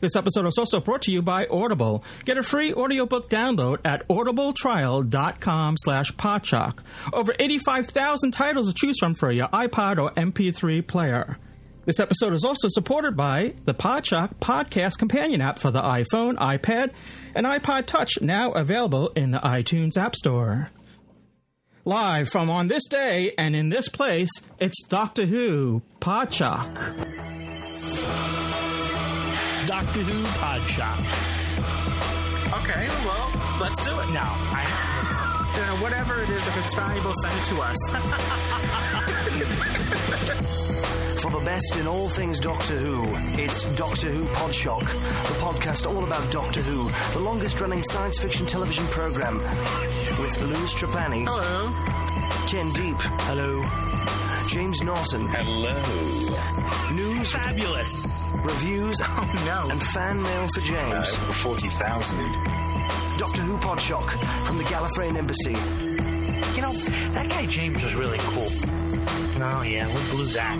This episode is also brought to you by Audible. Get a free audiobook download at audibletrial.com slash podshock. Over 85,000 titles to choose from for your iPod or MP3 player. This episode is also supported by the Podshock Podcast Companion app for the iPhone, iPad, and iPod Touch, now available in the iTunes App Store. Live from on this day and in this place, it's Doctor Who Podshock. Doctor Who Podshock. Okay, well, let's do it now. I, you know, uh, whatever it is, if it's valuable, send it to us. For the best in all things Doctor Who, it's Doctor Who Podshock, the podcast all about Doctor Who, the longest running science fiction television program. With Louis Trapani. Hello. Ken Deep. Hello. James Naughton. Hello. News. Fabulous. Reviews. Oh, no. And fan mail for James. Uh, 40,000. Doctor Who Podshock from the Gallifreyan Embassy. You know, that guy James was really cool. Oh, yeah, we blew that.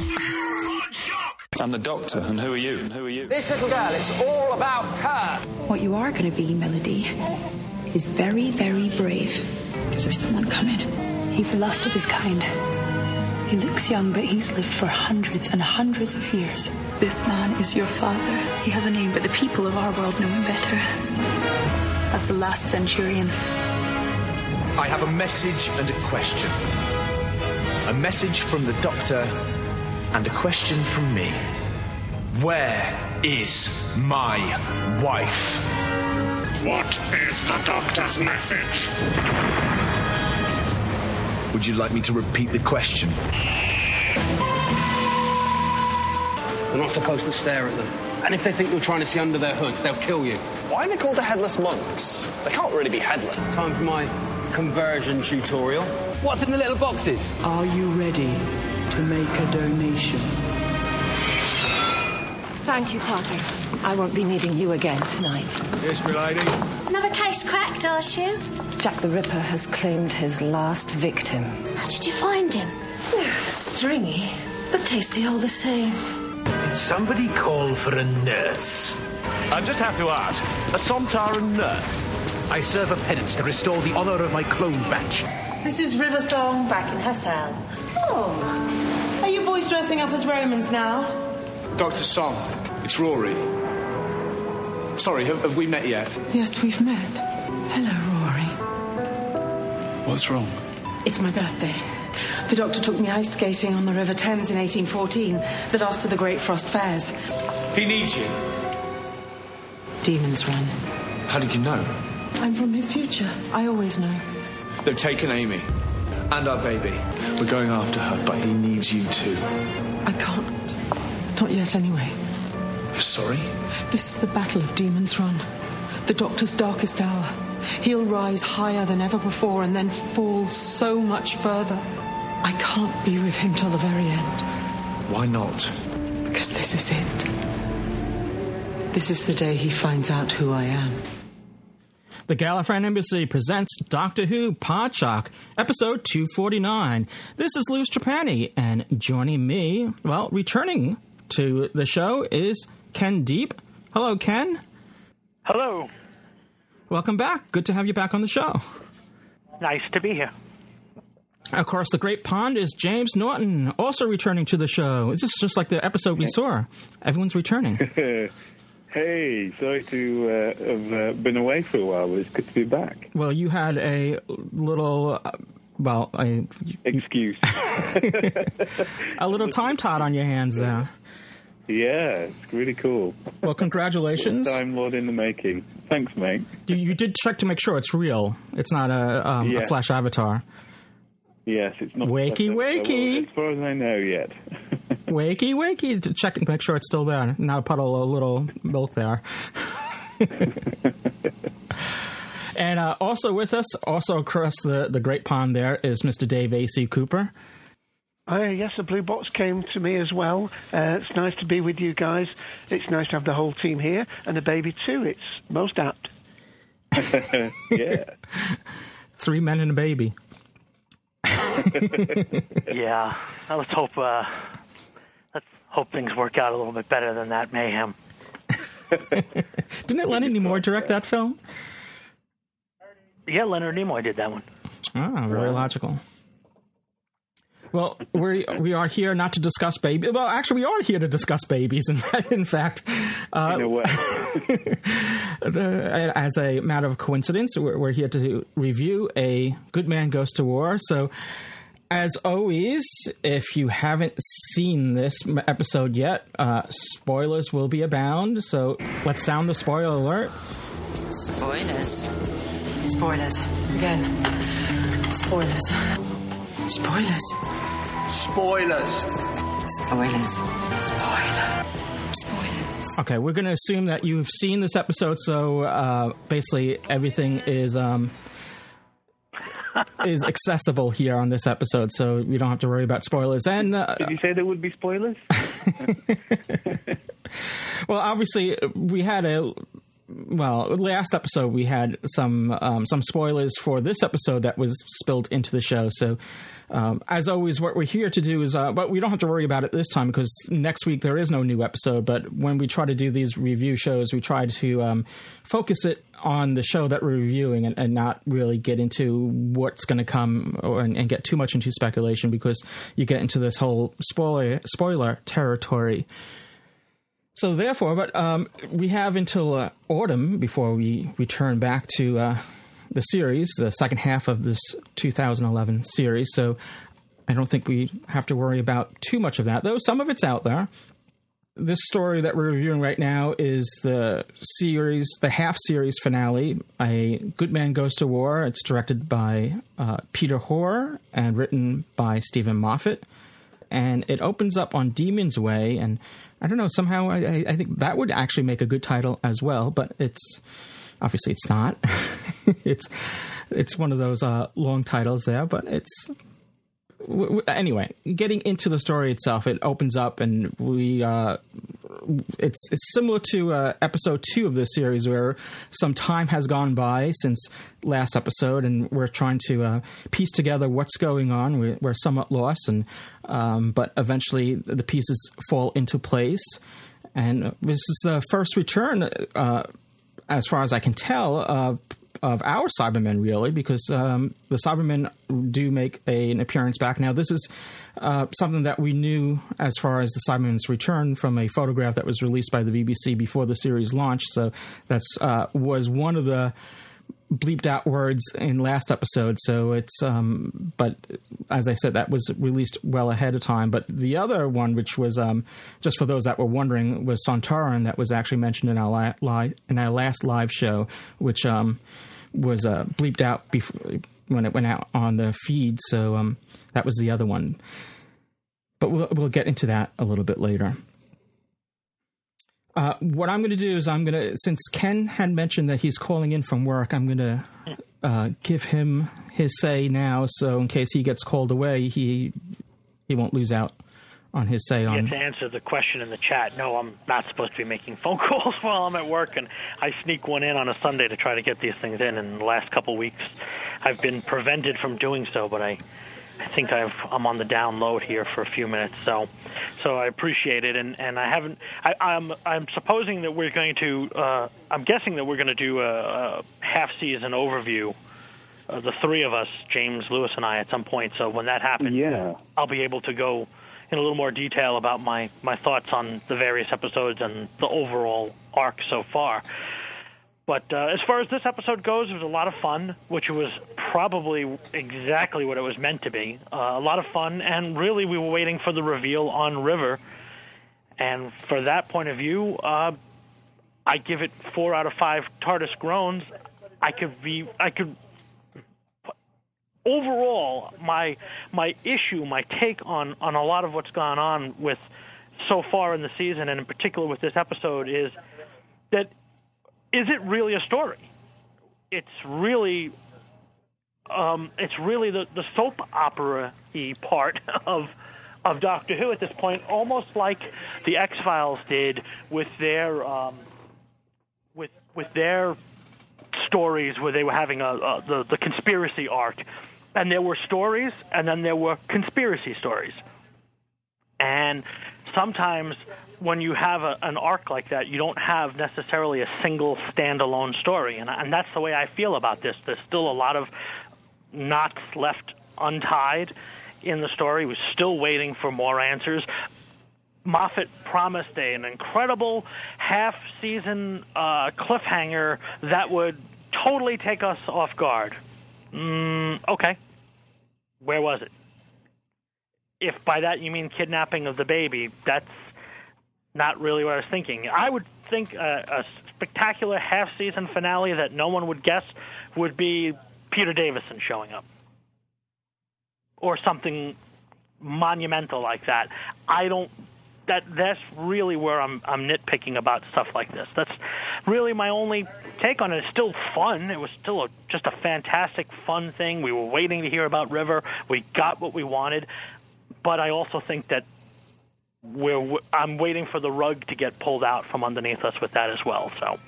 I'm the doctor, and who are you? And who are you? This little girl, it's all about her. What you are going to be, Melody, is very, very brave. Because there's someone coming. He's the last of his kind. He looks young, but he's lived for hundreds and hundreds of years. This man is your father. He has a name, but the people of our world know him better. As the last centurion. I have a message and a question. A message from the doctor and a question from me. Where is my wife? What is the doctor's message? Would you like me to repeat the question? We're not supposed to stare at them. And if they think we're trying to see under their hoods, they'll kill you. Why are they called the headless monks? They can't really be headless. Time for my conversion tutorial. What's in the little boxes? Are you ready to make a donation? Thank you, Parker. I won't be needing you again tonight. Yes, milady. Another case cracked, are you? Jack the Ripper has claimed his last victim. How did you find him? Stringy, but tasty all the same. Did somebody call for a nurse? I just have to ask, a Sontaran nurse? I serve a penance to restore the honor of my clone batch. This is River Song back in Hassel. Oh, are you boys dressing up as Romans now? Dr. Song, it's Rory. Sorry, have, have we met yet? Yes, we've met. Hello, Rory. What's wrong? It's my birthday. The doctor took me ice skating on the River Thames in 1814, the last of the Great Frost Fairs. He needs you. Demons Run. How did you know? I'm from his future. I always know. They've taken Amy and our baby. We're going after her, but he needs you too. I can't. Not yet, anyway. Sorry? This is the Battle of Demons Run. The Doctor's darkest hour. He'll rise higher than ever before and then fall so much further. I can't be with him till the very end. Why not? Because this is it. This is the day he finds out who I am. The Gallifreyan Embassy presents Doctor Who Podshock, episode 249. This is Louis Trapani, and joining me, well, returning to the show is Ken Deep. Hello, Ken. Hello. Welcome back. Good to have you back on the show. Nice to be here. Of course, the Great Pond is James Naughton, also returning to the show. This is just like the episode we saw. Everyone's returning. hey, sorry to uh, have uh, been away for a while, but it's good to be back. Well, you had a little, uh, well, excuse, a little time tot on your hands there. Yeah, it's really cool. Well, congratulations. Time Lord in the making. Thanks, mate. You, you did check to make sure it's real. It's not a, um, Yeah. a flash avatar. Yes, it's not. Wakey, wakey. As far as I know yet. wakey, wakey, to check and make sure it's still there. Now puddle a little milk there. And uh, also with us, also across the, the Great Pond, there is Mr. Dave A.C. Cooper. Uh, yes, the blue box came to me as well. Uh, it's nice to be with you guys. It's nice to have the whole team here and the baby too. It's most apt. yeah. Three men and a baby. yeah. Let's hope uh, let's hope things work out a little bit better than that mayhem. Didn't Leonard Nimoy direct that film? Yeah, Leonard Nimoy did that one. Ah, very logical. Well, we we are here not to discuss babies. Well, actually, we are here to discuss babies. In, in fact, uh, In a way. the, as a matter of coincidence, we're, we're here to review a Good Man Goes to War. So, as always, if you haven't seen this episode yet, uh, spoilers will be abound. So, let's sound the spoiler alert. Spoilers. Spoilers. Again. Spoilers. Spoilers. Spoilers. Spoilers. Spoiler. Spoilers. Okay, we're going to assume that you've seen this episode, so uh, basically everything is um, is accessible here on this episode, so we don't have to worry about spoilers. And uh, Did you say there would be spoilers? well, obviously we had a well last episode we had some um, some spoilers for this episode that was spilled into the show. So. Um, as always, what we're here to do is, uh, but we don't have to worry about it this time because next week there is no new episode. But when we try to do these review shows, we try to um, focus it on the show that we're reviewing and, and not really get into what's going to come or, and, and get too much into speculation because you get into this whole spoiler spoiler territory. So therefore, but um, we have until uh, autumn before we return back to uh, the series, the second half of this 2011 series. So I don't think we have to worry about too much of that, though some of it's out there. This story that we're reviewing right now is the series, the half series finale. A Good Man Goes to War. It's directed by uh, Peter Hoare and written by Steven Moffat. And it opens up on Demon's Way. And I don't know, somehow I, I think that would actually make a good title as well, but it's obviously it's not. it's it's one of those uh, long titles there, but it's anyway. Getting into the story itself, it opens up, and we uh, it's it's similar to uh, episode two of this series, where some time has gone by since last episode, and we're trying to uh, piece together what's going on. We're, we're somewhat lost, and um, but eventually the pieces fall into place. And this is the first return uh, as far as I can tell, of our Cybermen, really, because um, the Cybermen do make a, an appearance back. Now, this is uh, something that we knew as far as the Cybermen's return from a photograph that was released by the BBC before the series launched. So that's uh, was one of the bleeped out words in last episode. So it's, um, but as I said, that was released well ahead of time. But the other one, which was um, just for those that were wondering, was Sontaran that was actually mentioned in our li- li- in our last live show, which um, was uh, bleeped out before when it went out on the feed. So um, that was the other one. But we'll we'll get into that a little bit later. Uh, what I'm going to do is I'm going to, since Ken had mentioned that he's calling in from work, I'm going to uh, give him his say now. So in case he gets called away, he he won't lose out on his say Yeah, on. to answer the question in the chat, no, I'm not supposed to be making phone calls while I'm at work, and I sneak one in on a Sunday to try to get these things in. And the last couple weeks, I've been prevented from doing so, but I, I think I've, I'm on the download here for a few minutes, so, so I appreciate it. And, and I haven't, I, I'm, I'm supposing that we're going to, uh, I'm guessing that we're going to do a, a half season overview. Uh, the three of us, James, Louis, and I, at some point. So when that happens, Yeah. I'll be able to go in a little more detail about my, my thoughts on the various episodes and the overall arc so far. But uh, as far as this episode goes, it was a lot of fun, which was probably exactly what it was meant to be. Uh, a lot of fun, and really, we were waiting for the reveal on River. And for that point of view, uh, I give it four out of five TARDIS groans. I could be, I could overall, my my issue, my take on on a lot of what's gone on with so far in the season, and in particular with this episode, is that is it really a story? it's really um, it's really the, the soap opera y part of of Doctor Who at this point, almost like the X Files did with their um, with with their stories where they were having a, a the the conspiracy arc, and there were stories, and then there were conspiracy stories, and sometimes when you have a, an arc like that, you don't have necessarily a single standalone story, and, and that's the way I feel about this. There's still a lot of knots left untied in the story. We're still waiting for more answers. Moffat promised a, an incredible half-season uh, cliffhanger that would totally take us off guard. Mm, okay, where was it? If by that you mean kidnapping of the baby, that's not really what I was thinking. I would think a, a spectacular half-season finale that no one would guess would be Peter Davison showing up or something monumental like that. I don't. That that's really where I'm I'm nitpicking about stuff like this. That's really my only take on it. It's still fun. It was still a, just a fantastic, fun thing. We were waiting to hear about River. We got what we wanted, but I also think that we're I'm waiting for the rug to get pulled out from underneath us with that as well. So.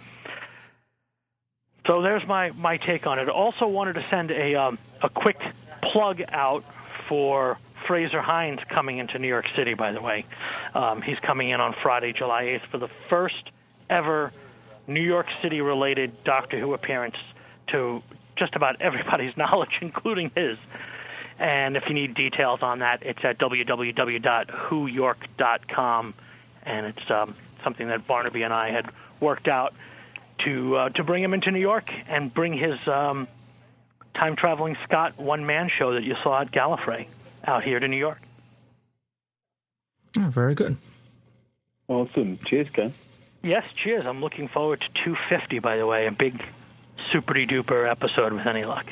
So there's my, my take on it. Also wanted to send a um, a quick plug out for Frazer Hines coming into New York City. By the way, um, he's coming in on Friday, July 8th, for the first ever New York City related Doctor Who appearance to just about everybody's knowledge, including his. And if you need details on that, it's at www.whoyork.com, and it's um, something that Barnaby and I had worked out to uh, to bring him into New York and bring his um, time traveling Scott one man show that you saw at Gallifrey out here to New York. Oh, very good. Awesome. Cheers, Ken. Yes, cheers. I'm looking forward to 250. By the way, a big super duper episode with any luck.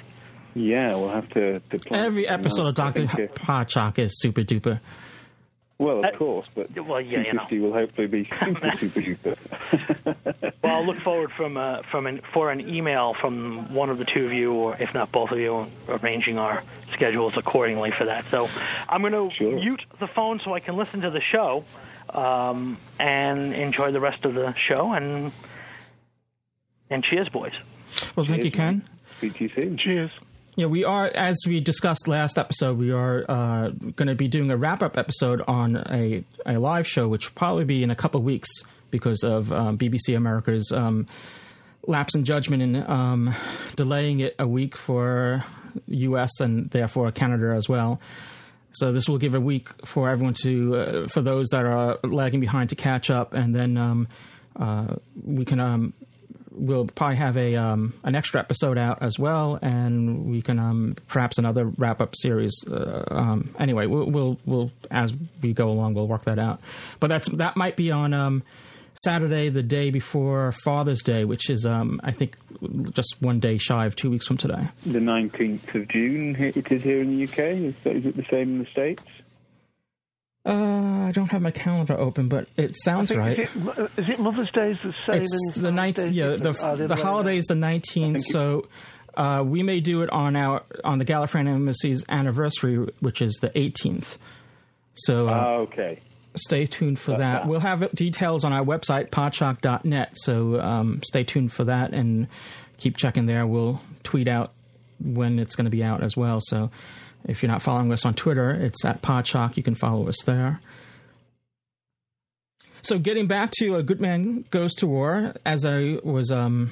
Yeah, we'll have to. to Every episode of Doctor Podshock is super duper. Well, of course, but well, yeah, you know. will hopefully be super, super duper. well, I'll look forward from uh, from an, for an email from one of the two of you, or if not both of you, arranging our schedules accordingly for that. So I'm going to Sure. mute the phone so I can listen to the show um, and enjoy the rest of the show. And and cheers, boys. Well, thank you, Ken. Speak to you soon. Cheers. Yeah, we are, as we discussed last episode, we are uh, going to be doing a wrap up episode on a, a live show, which will probably be in a couple weeks because of um, BBC America's um, lapse in judgment and um, delaying it a week for US and therefore Canada as well. So this will give a week for everyone to, uh, for those that are lagging behind, to catch up, and then um, uh, we can um, we'll probably have a um, an extra episode out as well, and we can um, perhaps another wrap up series. Uh, um, anyway, we'll, we'll we'll as we go along, we'll work that out. But that's that might be on um, Saturday, the day before Father's Day, which is um, I think just one day shy of two weeks from today. The 19th of June, it is here in the UK. Is it the same in the States? Uh, I don't have my calendar open, but it sounds right. Is it, is it Mother's Day is the same? It's and the ninth. Father's Day is Yeah, the? Oh, the other holiday is the nineteenth. So uh, we may do it on our on the Gallifreyan Embassy's anniversary, which is the eighteenth. So uh, Ah, okay. stay tuned for that. that. We'll have details on our website podshock.net. So um, stay tuned for that and keep checking there. We'll tweet out when it's going to be out as well. So if you're not following us on Twitter, it's at Podshock. You can follow us there. So getting back to a good man goes to war, as I was um,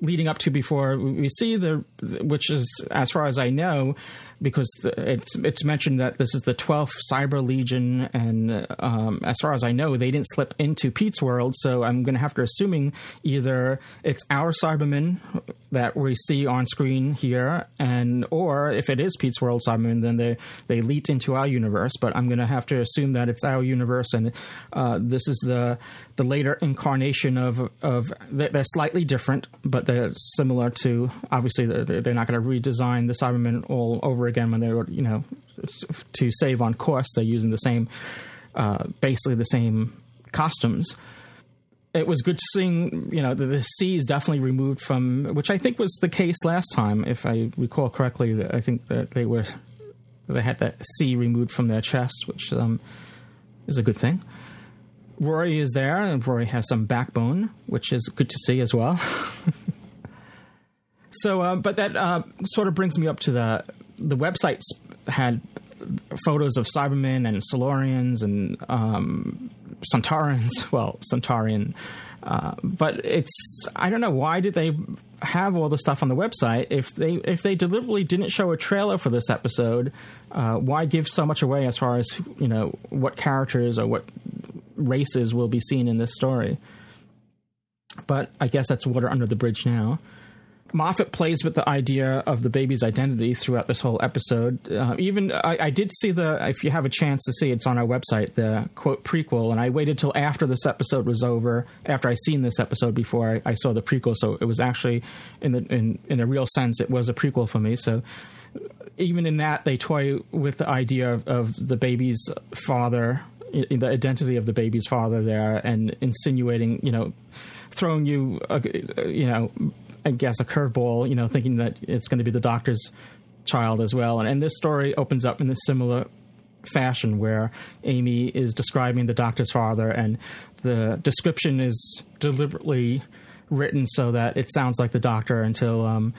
leading up to before, we see the which is as far as I know, because it's it's mentioned that this is the twelfth Cyber Legion, and um, as far as I know, they didn't slip into Pete's world, so I'm going to have to assuming either it's our Cybermen that we see on screen here, and or if it is Pete's world Cybermen, then they they leaked into our universe. But I'm going to have to assume that it's our universe, and uh, this is the the later incarnation of of they're slightly different, but they're similar to obviously they're not going to redesign the Cybermen all over again when they're you know to save on cost. They're using the same uh, basically the same costumes it was good to seeing you know the, the C is definitely removed from which I think was the case last time if I recall correctly. I think that they were they had that C removed from their chest, which um, is a good thing. Rory is there, and Rory has some backbone, which is good to see as well. so, uh, but that uh, sort of brings me up to the the websites had photos of Cybermen and Silurians and um. Well, Sontaran, uh, but it's I don't know why did they have all the stuff on the website if they if they deliberately didn't show a trailer for this episode. Uh, why give so much away as far as you know what characters or what races will be seen in this story? But I guess that's water under the bridge now. Moffat plays with the idea of the baby's identity throughout this whole episode. Uh, even I, I, did see the, if you have a chance to see, it's on our website, the quote prequel, and I waited till after this episode was over, after I seen this episode before I, I saw the prequel. So it was actually, in the in in a real sense, it was a prequel for me. So even in that, they toy with the idea of, of the baby's father, the identity of the baby's father there, and insinuating, you know, throwing you, uh, you know I guess, a curveball, you know, thinking that it's going to be the doctor's child as well. And, and this story opens up in a similar fashion where Amy is describing the doctor's father, and the description is deliberately written so that it sounds like the doctor until um,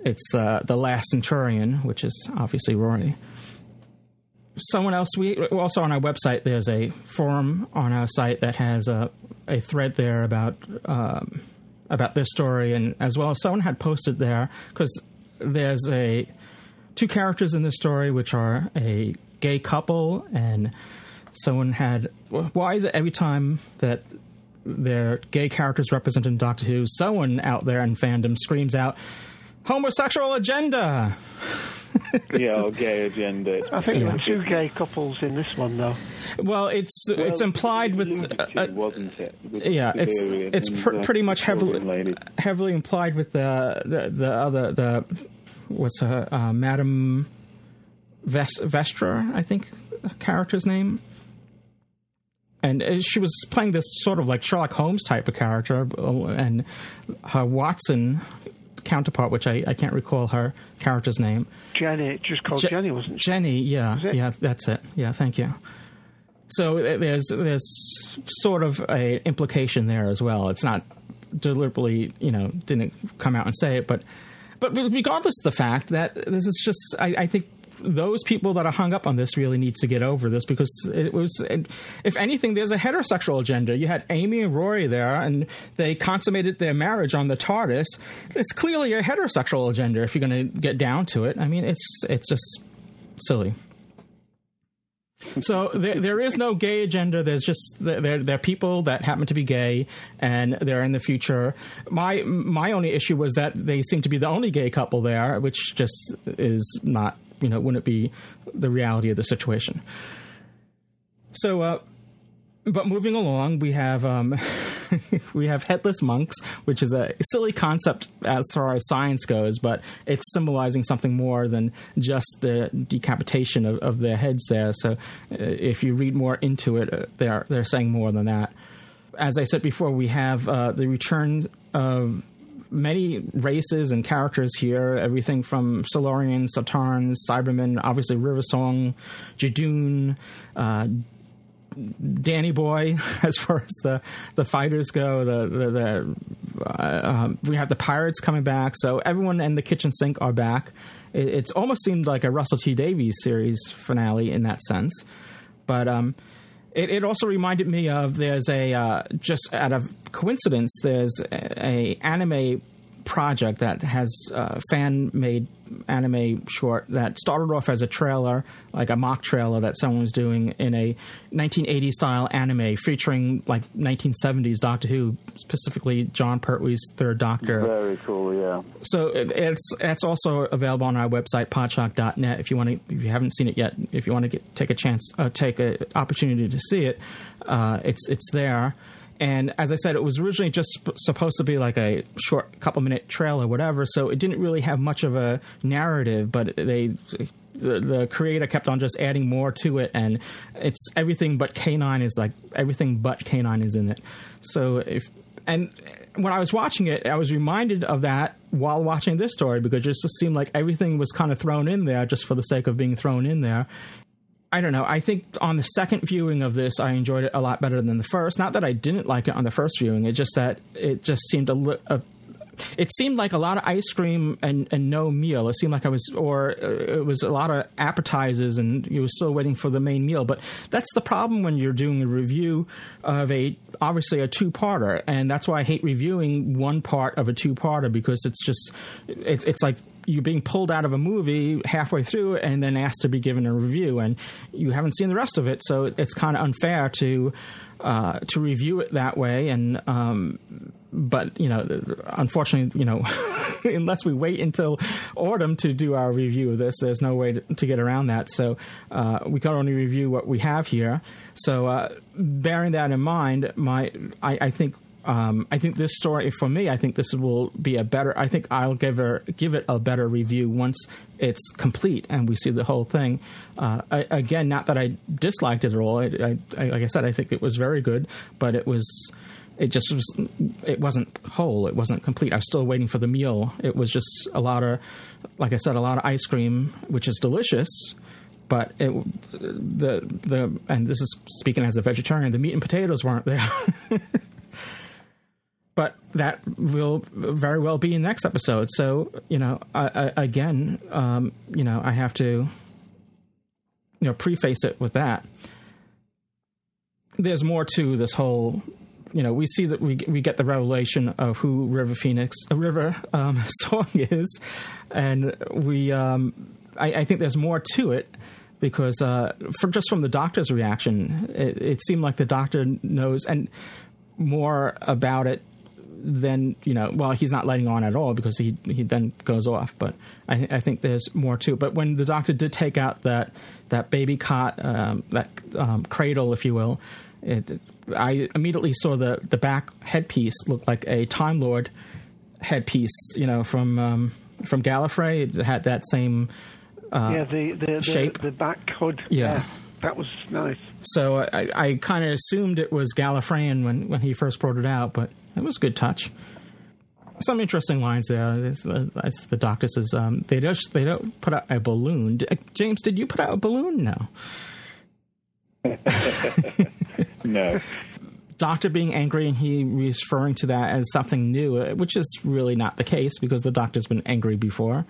it's uh, the last centurion, which is obviously Rory. Someone else, we also on our website, there's a forum on our site that has a, a thread there about. Um, about this story, and as well. As someone had posted there because there's a two characters in this story which are a gay couple, and someone had why is it every time that their gay characters represented in Doctor Who, someone out there in fandom screams out homosexual agenda. yeah, or gay agenda. I think yeah. there were two gay couples in this one, though. Well, it's well, it's implied with, uh, wasn't it? With yeah, it's it's pr- pretty much heavily heavily implied with the the, the other the what's her uh, Madam Ves- Vestra, I think character's name. And uh, she was playing this sort of like Sherlock Holmes type of character, and her Watson counterpart, which I, I can't recall her character's name. Jenny, just called Je- Jenny, wasn't she? Jenny, yeah, yeah, that's it. Yeah, thank you. So uh, there's there's sort of a implication there as well. It's not deliberately, you know, didn't come out and say it, but but regardless of the fact that this is just, I, I think those people that are hung up on this really needs to get over this because it was, if anything, there's a heterosexual agenda. You had Amy and Rory there, and they consummated their marriage on the TARDIS. It's clearly a heterosexual agenda if you're going to get down to it. I mean, it's it's just silly. So there, there is no gay agenda. There's just there, there are people that happen to be gay, and they're in the future. My my only issue was that they seem to be the only gay couple there, which just is not you know wouldn't be the reality of the situation. So, uh, but moving along, we have um, we have headless monks, which is a silly concept as far as science goes, but it's symbolizing something more than just the decapitation of, of their heads there. So, uh, if you read more into it, uh, they're they're saying more than that. As I said before, we have uh, the return of many races and characters here. Everything from Silurians, Sontarans, Cybermen, obviously River Song, Judoon, uh, Danny Boy, as far as the, the fighters go. The, the, the uh, um, we have the pirates coming back, so everyone and the kitchen sink are back. It, it's almost seemed like a Russell T Davies series finale in that sense, but um, it, it also reminded me of there's a uh, just out of coincidence there's a, a anime project that has uh, fan made anime short that started off as a trailer, like a mock trailer that someone was doing in a 1980s style anime featuring like 1970s Doctor Who, specifically Jon Pertwee's Third Doctor. Very cool, yeah. So it's it's also available on our website podshock.net if you want to if you haven't seen it yet if you want to get, take a chance uh, take an opportunity to see it, uh, it's it's there. And as I said, it was originally just supposed to be like a short couple minute trail or whatever, so it didn't really have much of a narrative, but they the, the creator kept on just adding more to it, and it's everything but K9 is like everything but K9 is in it. So if and when I was watching it, I was reminded of that while watching this story because it just seemed like everything was kind of thrown in there just for the sake of being thrown in there. I don't know. I think on the second viewing of this, I enjoyed it a lot better than the first. Not that I didn't like it on the first viewing. It just that it just seemed a, it seemed like a lot of ice cream and, and no meal. It seemed like I was, or uh, it was a lot of appetizers and you were still waiting for the main meal. But that's the problem when you're doing a review of a, obviously a two parter. And that's why I hate reviewing one part of a two parter because it's just, it's, it's like, you're being pulled out of a movie halfway through and then asked to be given a review, and you haven't seen the rest of it, so it's kind of unfair to uh, to review it that way. And um, but you know, unfortunately, you know, unless we wait until autumn to do our review of this, there's no way to, to get around that. So uh, we can only review what we have here. So uh, bearing that in mind, my I, I think um, I think this story for me, I think this will be a better. I think I'll give her give it a better review once it's complete and we see the whole thing. Uh, I, again, not that I disliked it at all. I, I, like I said, I think it was very good, but it was it just was it wasn't whole. It wasn't complete. I was still waiting for the meal. It was just a lot of, like I said, a lot of ice cream, which is delicious but it, the the and this is speaking as a vegetarian, the meat and potatoes weren't there. but that will very well be in the next episode. So you know, I, I, again, um, you know, I have to you know preface it with that. There's more to this whole. You know, we see that we we get the revelation of who River Phoenix, uh, River um, Song is, and we. Um, I, I think there's more to it because uh, for just from the doctor's reaction, it, it seemed like the doctor knows and more about it then you know, well, he's not letting on at all because he he then goes off. But I, I think there's more too. But when the doctor did take out that that baby cot, um, that um, cradle, if you will, it, I immediately saw the the back headpiece look like a Time Lord headpiece, you know, from um, from Gallifrey. It had that same uh, yeah, the the, shape, the, the back hood. Yeah. yeah. That was nice. So I, I kind of assumed it was Gallifreyan when, when he first brought it out, but it was a good touch. Some interesting lines there. As, uh, the doctor says, um, they don't they don't put out a balloon. Uh, James, did you put out a balloon? No. no. Doctor being angry and he referring to that as something new, uh, which is really not the case because the doctor's been angry before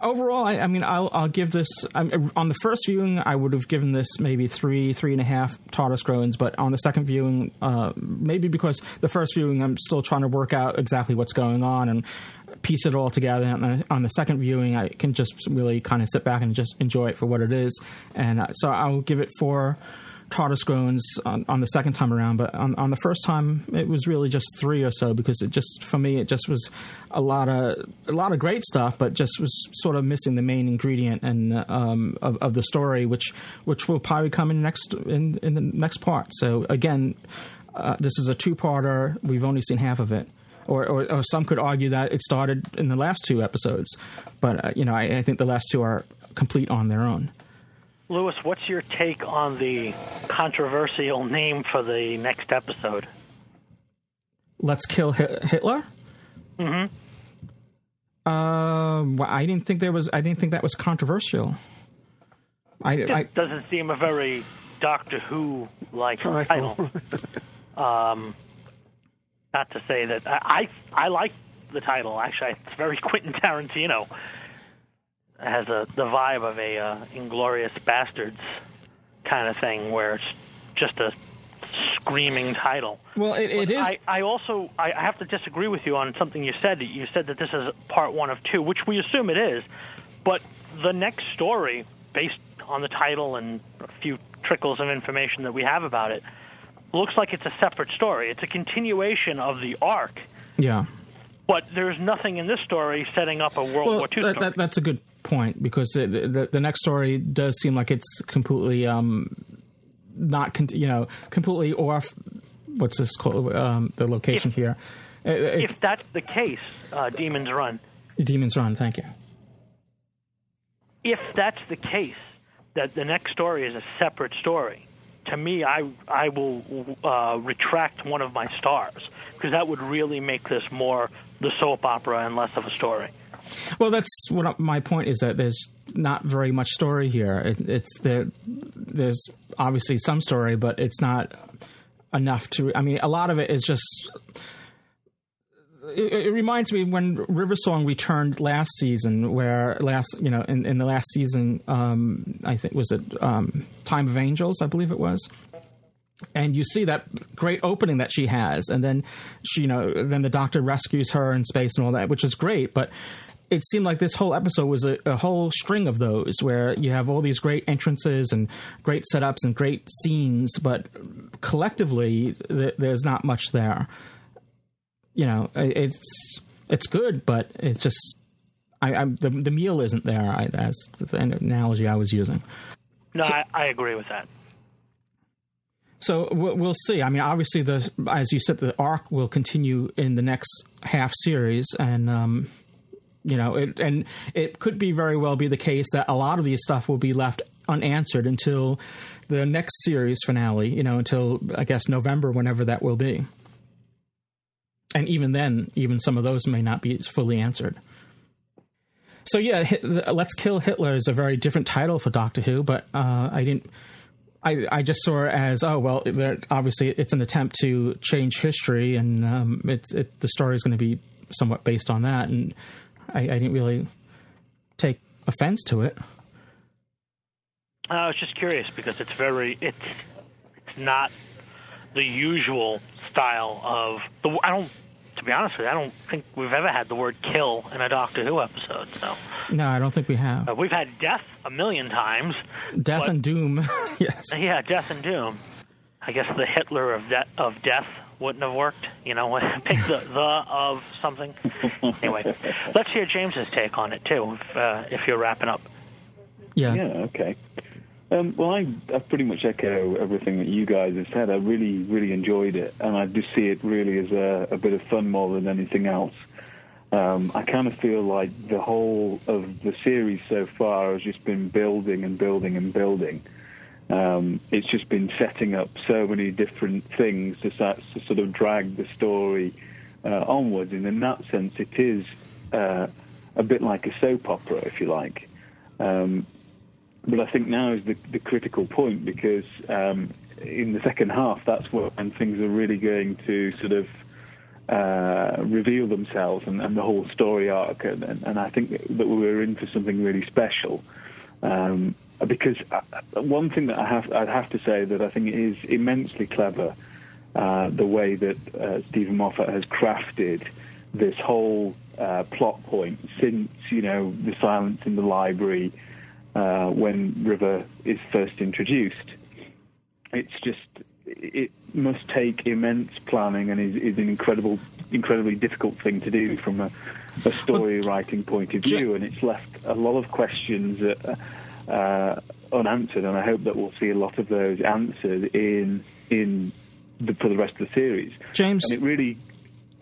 overall, I, I, mean, I'll, I'll give this I'm, on the first viewing. I would have given this maybe three, three and a half TARDIS groans, but on the second viewing, uh, maybe because the first viewing, I'm still trying to work out exactly what's going on and piece it all together. And on the second viewing, I can just really kind of sit back and just enjoy it for what it is. And uh, so I'll give it four TARDIS groans on, on, the second time around, but on, on, the first time it was really just three or so because it just for me it just was a lot of a lot of great stuff, but just was sort of missing the main ingredient and um, of, of, the story, which which will probably come in next in, in the next part. So again, uh, this is a two parter. We've only seen half of it. Or, or, or, some could argue that it started in the last two episodes, but uh, you know I, I think the last two are complete on their own. Louis, what's your take on the controversial name for the next episode? Let's kill Hitler. Mm-hmm. Um, well, I didn't think there was. I didn't think that was controversial. I, it I, doesn't seem a very Doctor Who like title. um, not to say that I, I I like the title. Actually, it's very Quentin Tarantino has a the vibe of a uh, Inglourious Basterds kind of thing, where it's just a screaming title. Well, it, it is. I, I also I have to disagree with you on something you said. You said that this is part one of two, which we assume it is. But the next story, based on the title and a few trickles of information that we have about it, looks like it's a separate story. It's a continuation of the arc. Yeah. But there's nothing in this story setting up a World well, War II that, story. That, that's a good point because it, the, the next story does seem like it's completely um, not con- you know completely off. What's this called? Um, the location if, here. if that's the case, uh, Demons Run. Demons Run. Thank you. if that's the case, that the next story is a separate story, to me, I I will uh, retract one of my stars because that would really make this more the soap opera and less of a story. Well, that's what my point is that there's not very much story here. It, it's the there's obviously some story, but it's not enough to. I mean, a lot of it is just. It, it reminds me when River Song returned last season, where last you know in, in the last season, um, I think was it um, Time of Angels, I believe it was and you see that great opening that she has and then she you know then the doctor rescues her in space and all that which is great but it seemed like this whole episode was a, a, whole string of those where you have all these great entrances and great setups and great scenes, but collectively th- there's not much there. You know, it's it's good, but it's just I, I the the meal isn't there. I, that's the analogy I was using. No, so, I, I agree with that. So we'll see. I mean, obviously, the as you said, the arc will continue in the next half series, and um, you know, it, and it could be very well be the case that a lot of these stuff will be left unanswered until the next series finale. You know, until I guess November, whenever that will be. And even then, even some of those may not be fully answered. So yeah, "Let's Kill Hitler" is a very different title for Doctor Who, but uh, I didn't. I, I just saw it as oh well, obviously it's an attempt to change history, and um, it's it, the story is going to be somewhat based on that, and I, I didn't really take offense to it. I was just curious because it's very it's it's not the usual style of the. I don't. To be honest with you, I don't think we've ever had the word "kill" in a Doctor Who episode. So no, I don't think we have. Uh, we've had death a million times. Death but, and doom. yes. Yeah, death and doom. I guess the Hitler of de- of death wouldn't have worked. You know, pick the the of something. anyway, let's hear James's take on it too, if, uh, if you're wrapping up. Yeah. Yeah. Okay. Um, well, I, I pretty much echo everything that you guys have said. I really, really enjoyed it, and I just see it really as a, a bit of fun more than anything else. Um, I kind of feel like the whole of the series so far has just been building and building and building. Um, it's just been setting up so many different things to, to sort of drag the story uh, onwards. And in that sense, it is uh, a bit like a soap opera, if you like. Um, but I think now is the, the critical point because um, in the second half, that's when things are really going to sort of uh, reveal themselves and, and, the whole story arc. And, and, I think that we're in for something really special. Um, because uh, one thing that I have, I'd have to say that I think is immensely clever, uh, the way that uh, Steven Moffat has crafted this whole uh, plot point since you know the silence in the library uh, when River is first introduced. It's just it must take immense planning and is, is an incredible, incredibly difficult thing to do from a, a story writing point of view, and it's left a lot of questions. Uh, uh, unanswered, and I hope that we'll see a lot of those answered in in the, for the rest of the series. James, and it really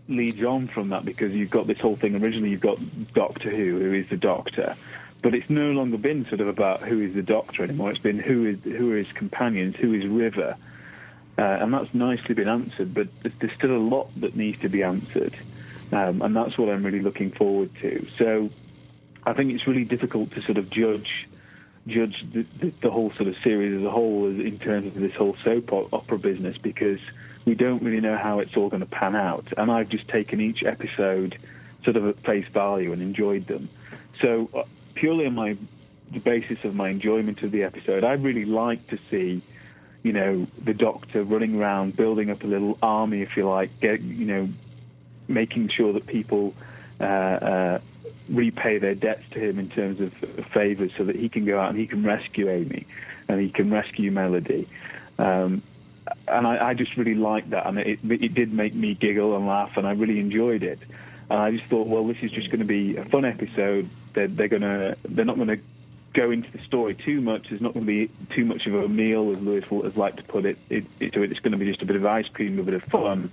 leads on from that because you've got this whole thing. Originally, you've got Doctor Who, who is the Doctor, but it's no longer been sort of about who is the Doctor anymore. It's been who is who are his companions, who is River, uh, and that's nicely been answered. But there's still a lot that needs to be answered, um, and that's what I'm really looking forward to. So. I think it's really difficult to sort of judge judge the, the, the, whole sort of series as a whole in terms of this whole soap opera business because we don't really know how it's all going to pan out. And I've just taken each episode sort of at face value and enjoyed them. So uh, purely on my the basis of my enjoyment of the episode, I'd really like to see, you know, the Doctor running around, building up a little army, if you like, get, you know, making sure that people uh, uh, repay their debts to him in terms of favors so that he can go out and he can rescue Amy and he can rescue Melody. Um, and I, I, just really liked that, and it, it did make me giggle and laugh, and I really enjoyed it. And I just thought, well, this is just going to be a fun episode. They're, they're to, they're not going to go into the story too much. There's not going to be too much of a meal, as Louis has liked to put it. it, it it's going to be just a bit of ice cream, a bit of fun.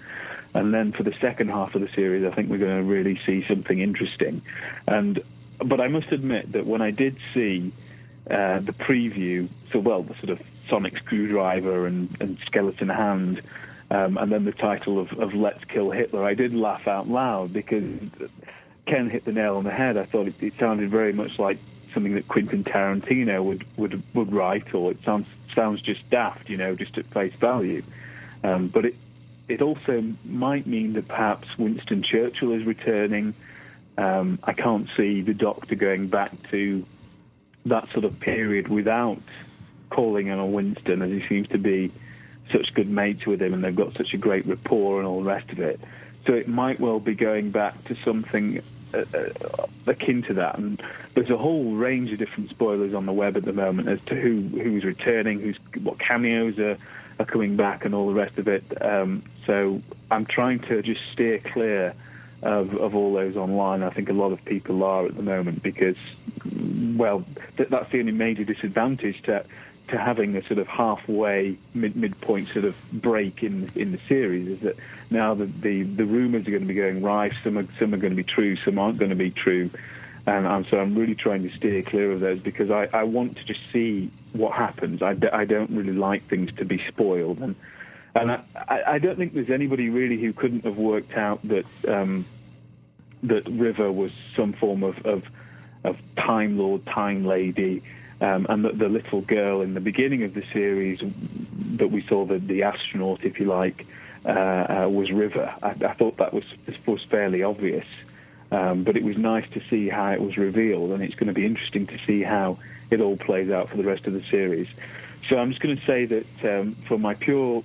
And then for the second half of the series, I think we're going to really see something interesting. And but I must admit that when I did see uh, the preview, so well, the sort of sonic screwdriver and, and skeleton hand, um, and then the title of, of Let's Kill Hitler, I did laugh out loud because Ken hit the nail on the head. I thought it, it sounded very much like something that Quentin Tarantino would, would, would write, or it sounds, sounds just daft, you know, just at face value. Um, but it, it also might mean that perhaps Winston Churchill is returning. Um, I can't see the Doctor going back to that sort of period without calling on Winston, as he seems to be such good mates with him, and they've got such a great rapport and all the rest of it. So it might well be going back to something uh, uh, akin to that. And there's a whole range of different spoilers on the web at the moment as to who who's returning, who's what cameos are, are coming back, and all the rest of it. Um, so I'm trying to just steer clear of, of all those online. I think a lot of people are at the moment because, well, th- that's the only major disadvantage to to having a sort of halfway mid midpoint sort of break in in the series is that now the the, the rumours are going to be going rife. Some are some are going to be true, some aren't going to be true, and, so I'm really trying to steer clear of those because I, I want to just see what happens. I, d- I don't really like things to be spoiled, and and I, I don't think there's anybody really who couldn't have worked out that um, that River was some form of of, of Time Lord, Time Lady um, and the, the, little girl in the beginning of the series that we saw, the, the astronaut, if you like, uh, uh, was River. I, I, thought that was was fairly obvious, um, but it was nice to see how it was revealed, and it's going to be interesting to see how it all plays out for the rest of the series. So I'm just going to say that um, for my pure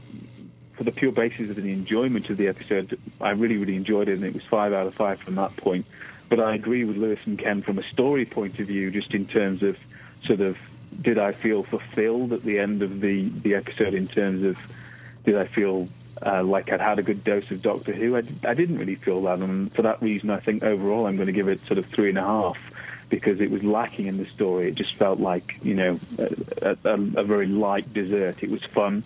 for the pure basis of the enjoyment of the episode, I really, really enjoyed it, and it was five out of five from that point. But I agree with Louis and Ken from a story point of view, just in terms of sort of did I feel fulfilled at the end of the, the episode in terms of did I feel uh, like I'd had a good dose of Doctor Who? I, I didn't really feel that, and for that reason, I think overall I'm going to give it sort of three and a half because it was lacking in the story. It just felt like you know a, a, a very light dessert. It was fun,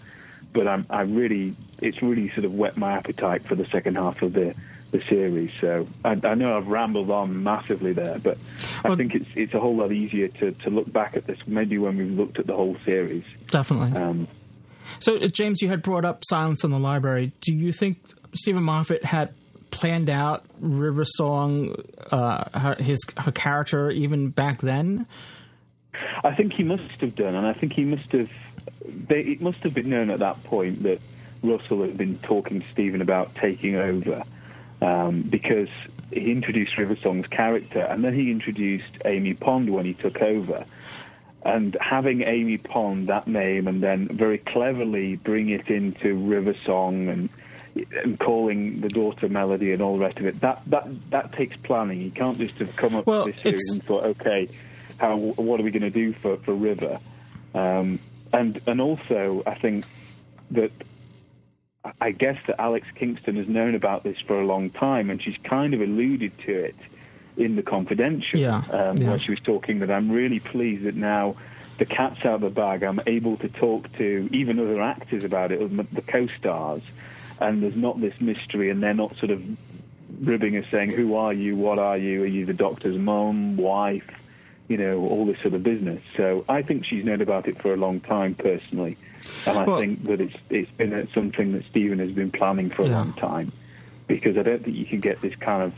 but I'm, I really it's really sort of whet my appetite for the second half of the the series. So I, I, know I've rambled on massively there, but I think it's it's a whole lot easier to, to look back at this maybe when we've looked at the whole series. Definitely. Um, so uh, James, you had brought up Silence in the Library. Do you think Steven Moffat had planned out River Song, uh, her, his her character even back then? I think he must have done, and I think he must have. They, it must have been known at that point that Russell had been talking to Steven about taking over um, because he introduced River Song's character, and then he introduced Amy Pond when he took over. And having Amy Pond, that name, and then very cleverly bring it into River Song and and calling the daughter Melody and all the rest of it, that that that takes planning. You can't just have come up well, with this series and thought, okay, how what are we going to do for for River? Um, and and also, I think that I guess that Alex Kingston has known about this for a long time, and she's kind of alluded to it in the confidential, yeah, um, yeah. where she was talking that I'm really pleased that now the cat's out of the bag. I'm able to talk to even other actors about it, the co-stars, and there's not this mystery, and they're not sort of ribbing us saying, "Who are you? What are you? Are you the doctor's mom, wife?" You know, all this sort of business. So I think she's known about it for a long time, personally. And I well, think that it's it's been something that Steven has been planning for a yeah. long time, because I don't think you can get this kind of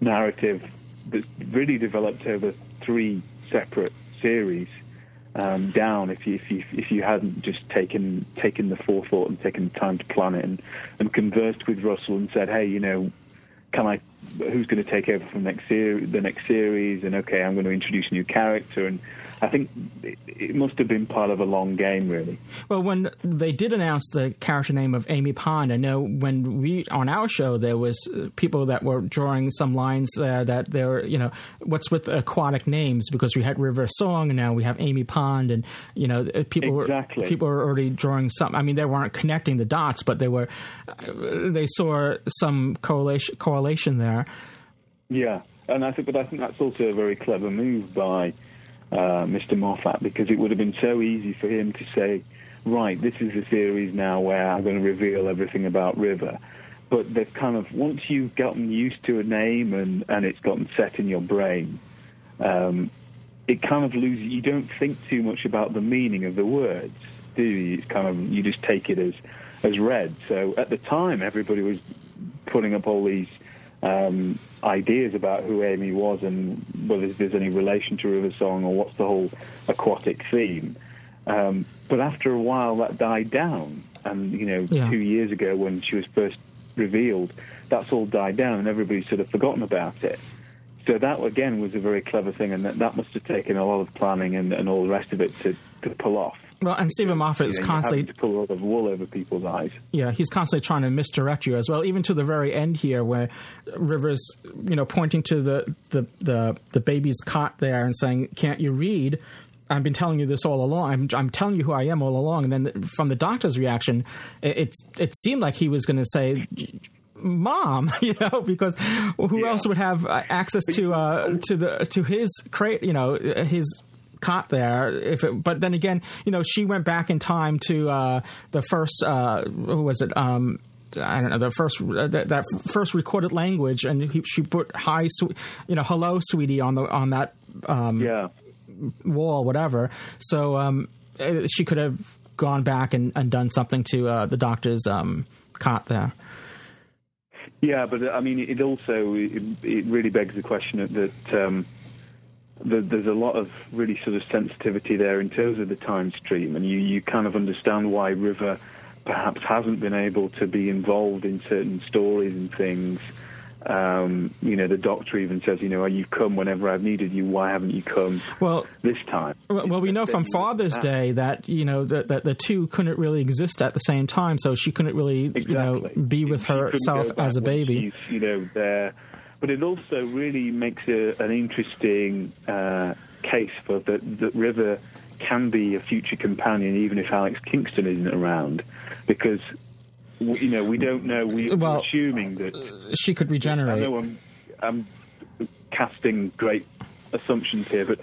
narrative that's really developed over three separate series um, down if you if you if you hadn't just taken taken the forethought and taken the time to plan it and, and conversed with Russell and said, hey, you know, can I? Who's going to take over from next ser- the next series? And okay, I'm going to introduce a new character and I think it must have been part of a long game, really. Well, when they did announce the character name of Amy Pond, I know when we on our show there was uh, people that were drawing some lines there that there were, you know, what's with aquatic names because we had River Song and now we have Amy Pond, and you know, uh, people exactly. were people were already drawing some. I mean, they weren't connecting the dots, but they were uh, they saw some correlation correlation there. Yeah, and I think, but I think that's also a very clever move by uh, Mr. Moffat because it would have been so easy for him to say, right, this is the series now where I'm going to reveal everything about River. But they've kind of, once you've gotten used to a name and, and it's gotten set in your brain, um, it kind of loses. You don't think too much about the meaning of the words, do you? It's kind of you just take it as as read. So at the time, everybody was putting up all these um, ideas about who Amy was and whether there's any relation to River Song or what's the whole aquatic theme. Um, but after a while, that died down, and you know, Yeah. two years ago when she was first revealed, that's all died down, and everybody's sort of forgotten about it. So that again was a very clever thing, and that, that must have taken a lot of planning and, and all the rest of it to, to pull off. Well, and Steven Moffat is You know, constantly to pull a lot of wool over people's eyes. Yeah, he's constantly trying to misdirect you as well, even to the very end here, where Rivers, you know, pointing to the the the, the baby's cot there and saying, "Can't you read?" I've been telling you this all along. I'm, I'm telling you who I am all along. And then from the doctor's reaction, it it seemed like he was going to say, "Mom," you know, because who else would have uh, access to uh, to the to his crate, you know, his caught there. If it, but then again, you know, she went back in time to uh, the first. Uh, who was it? Um, I don't know the first uh, that, that first recorded language, and he, she put "hi, swe- you know, hello, sweetie" on the on that um, yeah. wall, whatever. So um, she could have gone back and, and done something to uh, the doctor's um, cot there. Yeah, but I mean, it also it, it really begs the question that, that um, there's a lot of really sort of sensitivity there in terms of the time stream, and you you kind of understand why River perhaps hasn't been able to be involved in certain stories and things. Um, you know, the doctor even says, you know, oh, you've come whenever I've needed you. Why haven't you come well this time? Well, well, we know from Father's that. Day that you know that, that the two couldn't really exist at the same time, so she couldn't really you know be with She herself as a baby. you know, there. But it also really makes a, an interesting uh, case for that, that River can be a future companion, even if Alex Kingston isn't around, because you know we don't know. We, Well, we're assuming that She could regenerate. I know I'm, I'm casting great assumptions here, but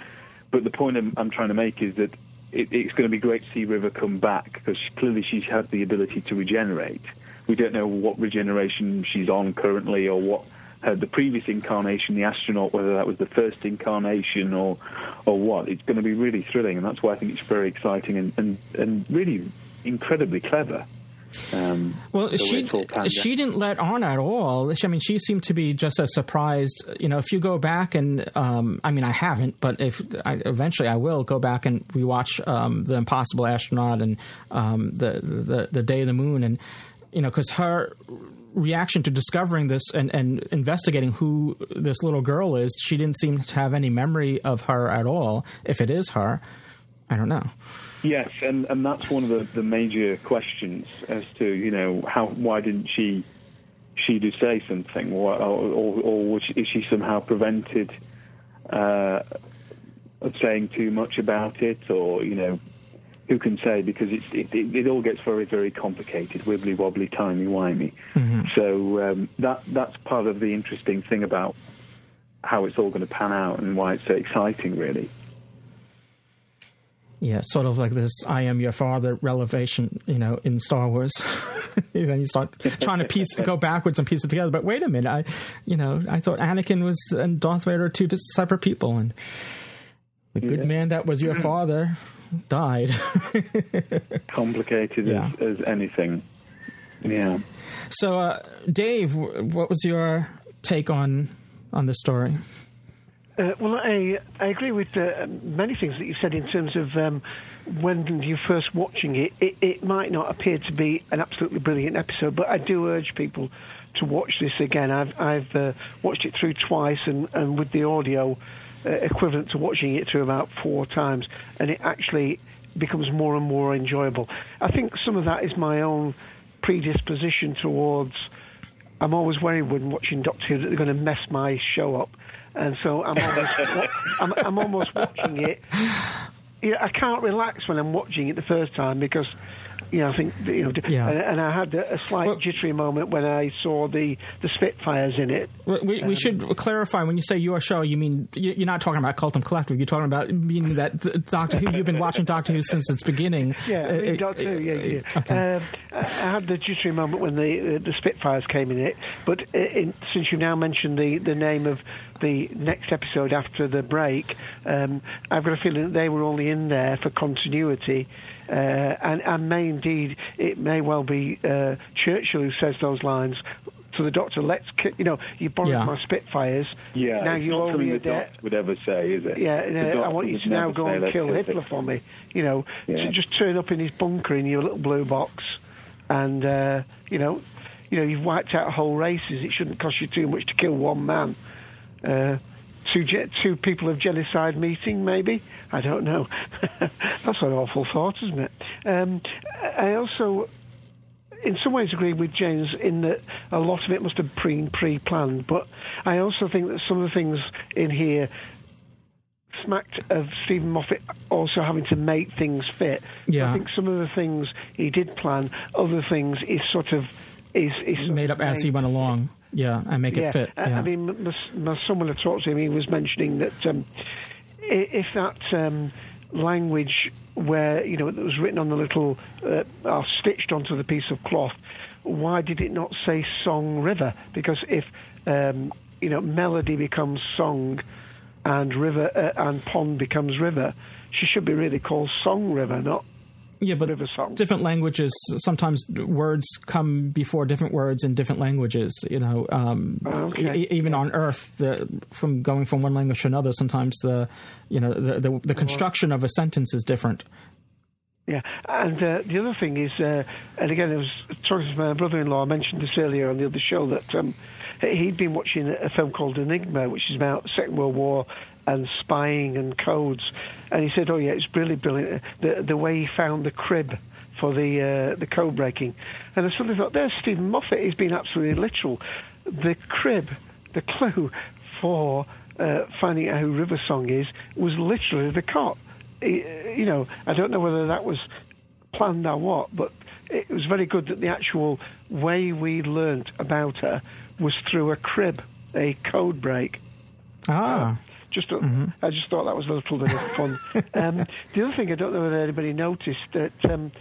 but the point I'm, I'm trying to make is that it, it's going to be great to see River come back because clearly she's had the ability to regenerate. We don't know what regeneration she's on currently or what uh, the previous incarnation, the astronaut, whether that was the first incarnation or or what. It's going to be really thrilling, and that's why I think it's very exciting and and, and really incredibly clever. Um, Well, she it's all panned out. she didn't let on at all. She- I mean, she seemed to be just as surprised. You know, if you go back and um, I mean, I haven't, but if I, eventually I will go back and rewatch um, the Impossible Astronaut and um, the, the the Day of the Moon, and you know, because her reaction to discovering this and, and investigating who this little girl is, she didn't seem to have any memory of her at all. If it is her, I don't know. Yes, and, and that's one of the, the major questions as to you know how why didn't she she do say something or or, or was she, is she somehow prevented uh, of saying too much about it or you know who can say because it's, it, it it all gets very very complicated wibbly wobbly timey wimey so um, that that's part of the interesting thing about how it's all going to pan out and why it's so exciting really. Yeah, it's sort of like this "I am your father" revelation, you know, in Star Wars. then you start trying to piece, go backwards and piece it together. But wait a minute, I, you know, I thought Anakin was and Darth Vader are two separate people, and the good Yeah. man that was your father died. complicated Yeah. as, as anything. Yeah. so, uh, Dave, what was your take on on the story? Uh, well, I I agree with uh, many things that you said in terms of um, when you're first watching it, it. It might not appear to be an absolutely brilliant episode, but I do urge people to watch this again. I've I've uh, watched it through twice, and, and with the audio uh, equivalent to watching it through about four times, and it actually becomes more and more enjoyable. I think some of that is my own predisposition towards. I'm always worried when watching Doctor Who that they're going to mess my show up, and so I'm almost I'm, I'm almost watching it. You know, I can't relax when I'm watching it the first time because. You know, I think you know, Yeah. and, and I had a, slight jittery moment when I saw the the Spitfires in it. We, we, we should clarify when you say your show, you mean you- you're not talking about Cultum Collective. You're talking about meaning that Doctor Who. You've been watching Doctor Who since its beginning. Yeah, Uh, I mean, uh, Doctor Who, yeah, yeah. Okay. Um, I had the jittery moment when the uh, the Spitfires came in it, but uh, in, since you now mentioned the, the name of the next episode after the break, um, I've got a feeling that they were only in there for continuity. Uh, and, and may indeed, it may well be uh, Churchill who says those lines to the Doctor. Let's, ki- you know, you borrowed Yeah. my Spitfires. Yeah, now it's you're not over something your the Doctor debt. would ever say, is it? Yeah, The uh, I want you to now go and kill kill Hitler Hitler." for me. You know, Yeah. so just turn up in his bunker in your little blue box, and uh, you know, you know, you've wiped out whole races. It shouldn't cost you too much to kill one man. Uh, two people of genocide meeting, maybe. I don't know. That's an awful thought, isn't it? Um, I also in some ways agree with James in that a lot of it must have been pre-planned, but I also think that some of the things in here smacked of Steven Moffat also having to make things fit. Yeah. I think some of the things he did plan, other things is sort of is, is Made up as he went along. Yeah, and make yeah. it fit. I- Yeah. I mean, my, my son, when I talked to him, he was mentioning that um, if that um, language where, you know, that was written on the little, uh, or stitched onto the piece of cloth, why did it not say song river? Because if, um, you know, melody becomes song and river uh, and pond becomes river, she should be really called song river, not yeah, but different languages sometimes words come before different words in different languages. You know, um, Okay. e- even on Earth, the, from going from one language to another, sometimes the you know the the, the construction of a sentence is different. Yeah, and uh, the other thing is, uh, and again, I was talking to my brother-in-law. I mentioned this earlier on the other show that um, he'd been watching a film called Enigma, which is about Second World War and spying and codes. And he said, "Oh yeah, it's really brilliant. The the way he found the crib for the uh, the code breaking." And I suddenly thought, "There's Steven Moffat. He's been absolutely literal. The crib, the clue for uh, finding out who River Song is, was literally the cop. He- you know, I don't know whether that was planned or what, but it was very good that the actual way we learnt about her was through a crib, a code break. Ah. Just, I just thought that was a little bit of fun. um, the other thing, I don't know whether anybody noticed that um,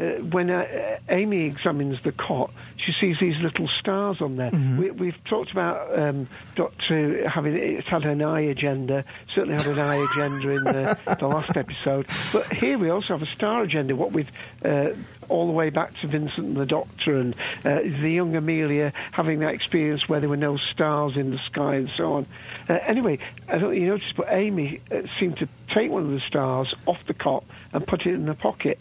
uh, when uh, Amy examines the cot, she sees these little stars on there. We, we've talked about um, Doctor having it's had an eye agenda. Certainly had an eye agenda in the, the last episode. But here we also have a star agenda. What with uh, all the way back to Vincent and the Doctor and uh, the young Amelia having that experience where there were no stars in the sky and so on. Uh, anyway, I don't know if you noticed, but Amy uh, seemed to take one of the stars off the cot and put it in her pocket.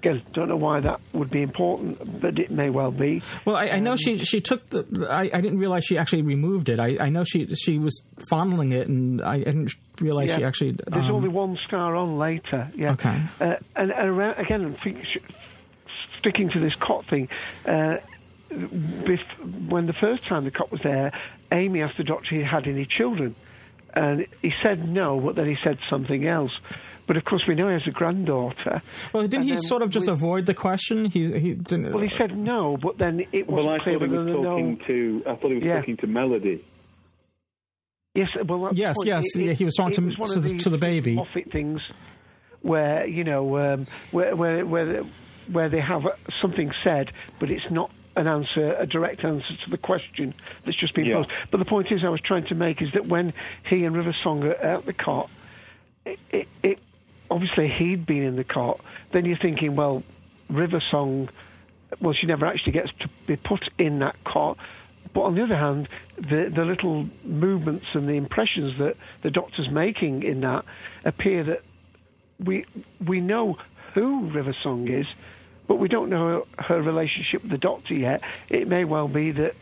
Again, don't know why that would be important, but it may well be. Well, I, I know she she took the. I, I didn't realize she actually removed it. I, I know she she was fondling it, and I didn't realize she Yeah. actually. There's um, only one star on later. Yeah. Okay. Uh, and, and around, again, I think sh- sticking to this cot thing. Uh, bef- when the first time the cot was there, Amy asked the doctor if he had any children, and he said no, but then he said something else. But of course, we know he has a granddaughter. Well, didn't he sort of just we- avoid the question? He he didn't. Well, he said no, but then it wasn't Well, I clear thought he was talking no. to. I thought he was Yeah. talking to Melody. Yes, well, that's the Yes, point. yes, It- yeah, he was talking it to- was to the- to the baby. Moffat things where you know um, where where where where they have something said, but it's not an answer, a direct answer to the question that's just been Yeah. posed. But the point is, I was trying to make is that when he and River Song are at the cot, it, it, it obviously he'd been in the cot. Then you're thinking, well, River Song, well, she never actually gets to be put in that cot. But on the other hand, the the little movements and the impressions that the doctor's making in that appear that we we know who River Song is, but we don't know her relationship with the doctor yet. It may well be that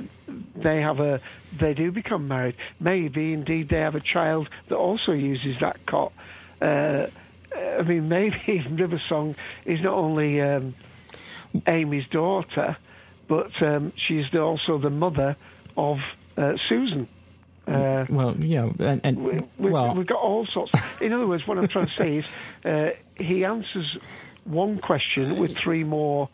they have a they do become married. Maybe indeed they have a child that also uses that cot. Uh, I mean, maybe River Song is not only um, Amy's daughter, but um, she's the, also the mother of uh, Susan. Uh, well, yeah, and, and We've, well, we've got all sorts. In other words, what I'm trying to say is uh, he answers one question with three more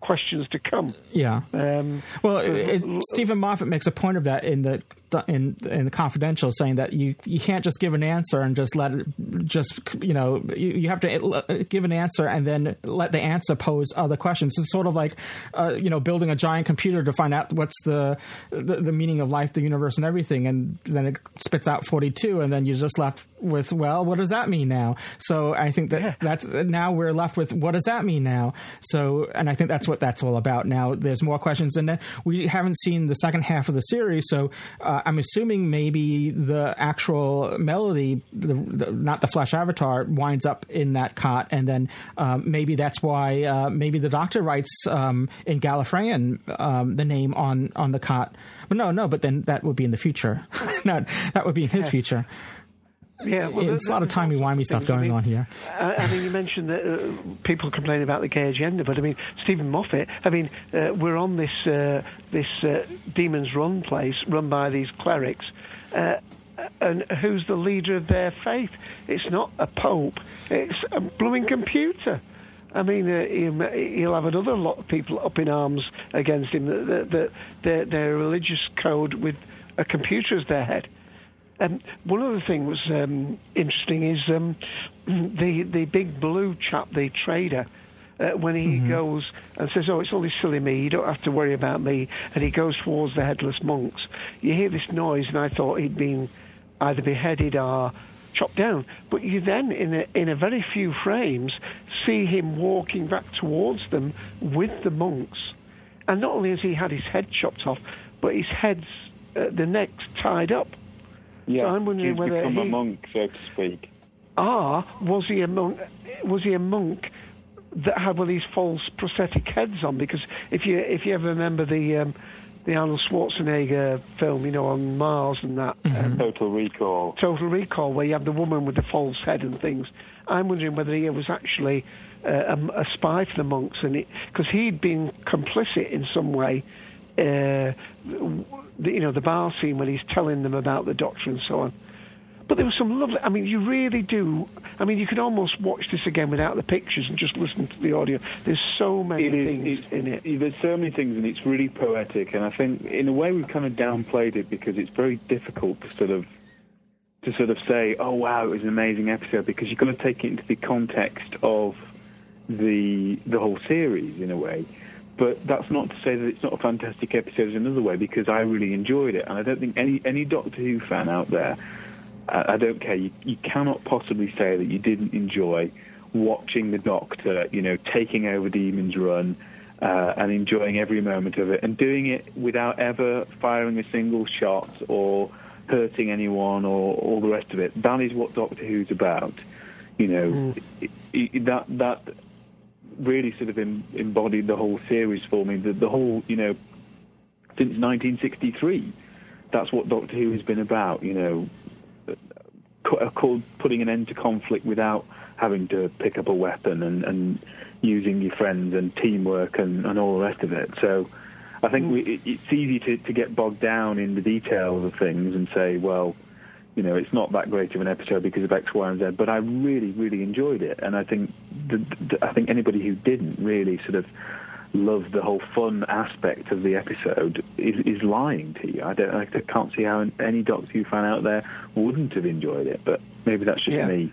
questions to come. yeah. Um, Well, it, it, Steven Moffat makes a point of that in that in in the confidential saying that you you can't just give an answer and just let it just you know you, you have to uh, give an answer and then let the answer pose other questions. It's sort of like uh, you know building a giant computer to find out what's the, the the meaning of life, the universe, and everything, and then it spits out forty two, and then you're just left with well, what does that mean now? So I think that yeah. that's now we're left with what does that mean now? So and I think that's what that's all about. Now there's more questions, and we haven't seen the second half of the series, so uh, I'm assuming maybe the actual melody, the, the, not the flesh avatar, winds up in that cot, and then um, maybe that's why uh, maybe the Doctor writes um, in Gallifreyan um, the name on on the cot. But no, no, but then that would be in the future. Not that would be in his future. Yeah, well, it's a lot of timey wimey stuff going I mean, on here. I, I mean, you mentioned that uh, people complain about the gay agenda, but I mean, Steven Moffat. I mean, uh, we're on this uh, this uh, Demon's Run place run by these clerics, uh, and who's the leader of their faith? It's not a pope; it's a blooming computer. I mean, uh, he'll have another lot of people up in arms against him. That, that, their, their religious code with a computer as their head. Um, one other thing was um, interesting is um, the the big blue chap, the trader. Uh, when he mm-hmm. goes and says, "Oh, it's only silly me. You don't have to worry about me," and he goes towards the headless monks, you hear this noise, and I thought he'd been either beheaded or chopped down. But you then, in a, in a very few frames, see him walking back towards them with the monks, and not only has he had his head chopped off, but his head's uh, the neck's tied up. Yeah, so I'm wondering he's whether become he, a monk, so to speak. Ah, was he a monk? Was he a monk that had one of these false prosthetic heads on? Because if you if you ever remember the um, the Arnold Schwarzenegger film, you know, on Mars and that. Mm-hmm. Um, Total Recall. Total Recall, where you have the woman with the false head and things. I'm wondering whether he was actually uh, a, a, spy for the monks, and because he'd been complicit in some way. Uh, you know, the bar scene when he's telling them about the doctor and so on. But there was some lovely. I mean, you really do. I mean, you could almost watch this again without the pictures and just listen to the audio. There's so many it things in it. There's so many things, and it's really poetic. And I think, in a way, we've kind of downplayed it because it's very difficult to sort of to sort of say, "Oh, wow, it was an amazing episode," because you've got to take it into the context of the the whole series in a way. But that's not to say that it's not a fantastic episode in another way, because I really enjoyed it, and I don't think any any Doctor Who fan out there, I, I don't care, you, you cannot possibly say that you didn't enjoy watching the Doctor, you know, taking over Demon's Run. Uh, and enjoying every moment of it, and doing it without ever firing a single shot or hurting anyone or all the rest of it. That is what Doctor Who's about. You know, mm. it, it, that that really sort of em, embodied the whole series for me. The, the whole, you know, since 1963, that's what Doctor Who has been about. You know, uh, called putting an end to conflict without having to pick up a weapon and, and using your friends and teamwork and, and all the rest of it. So. I think we, it, it's easy to, to get bogged down in the details of things and say, well, you know, it's not that great of an episode because of X, Y, and Z. But I really, really enjoyed it, and I think I think anybody who didn't really sort of love the whole fun aspect of the episode is, is lying to you. I don't, I can't see how any Doctor Who fan out there wouldn't have enjoyed it, but maybe that's just yeah. me.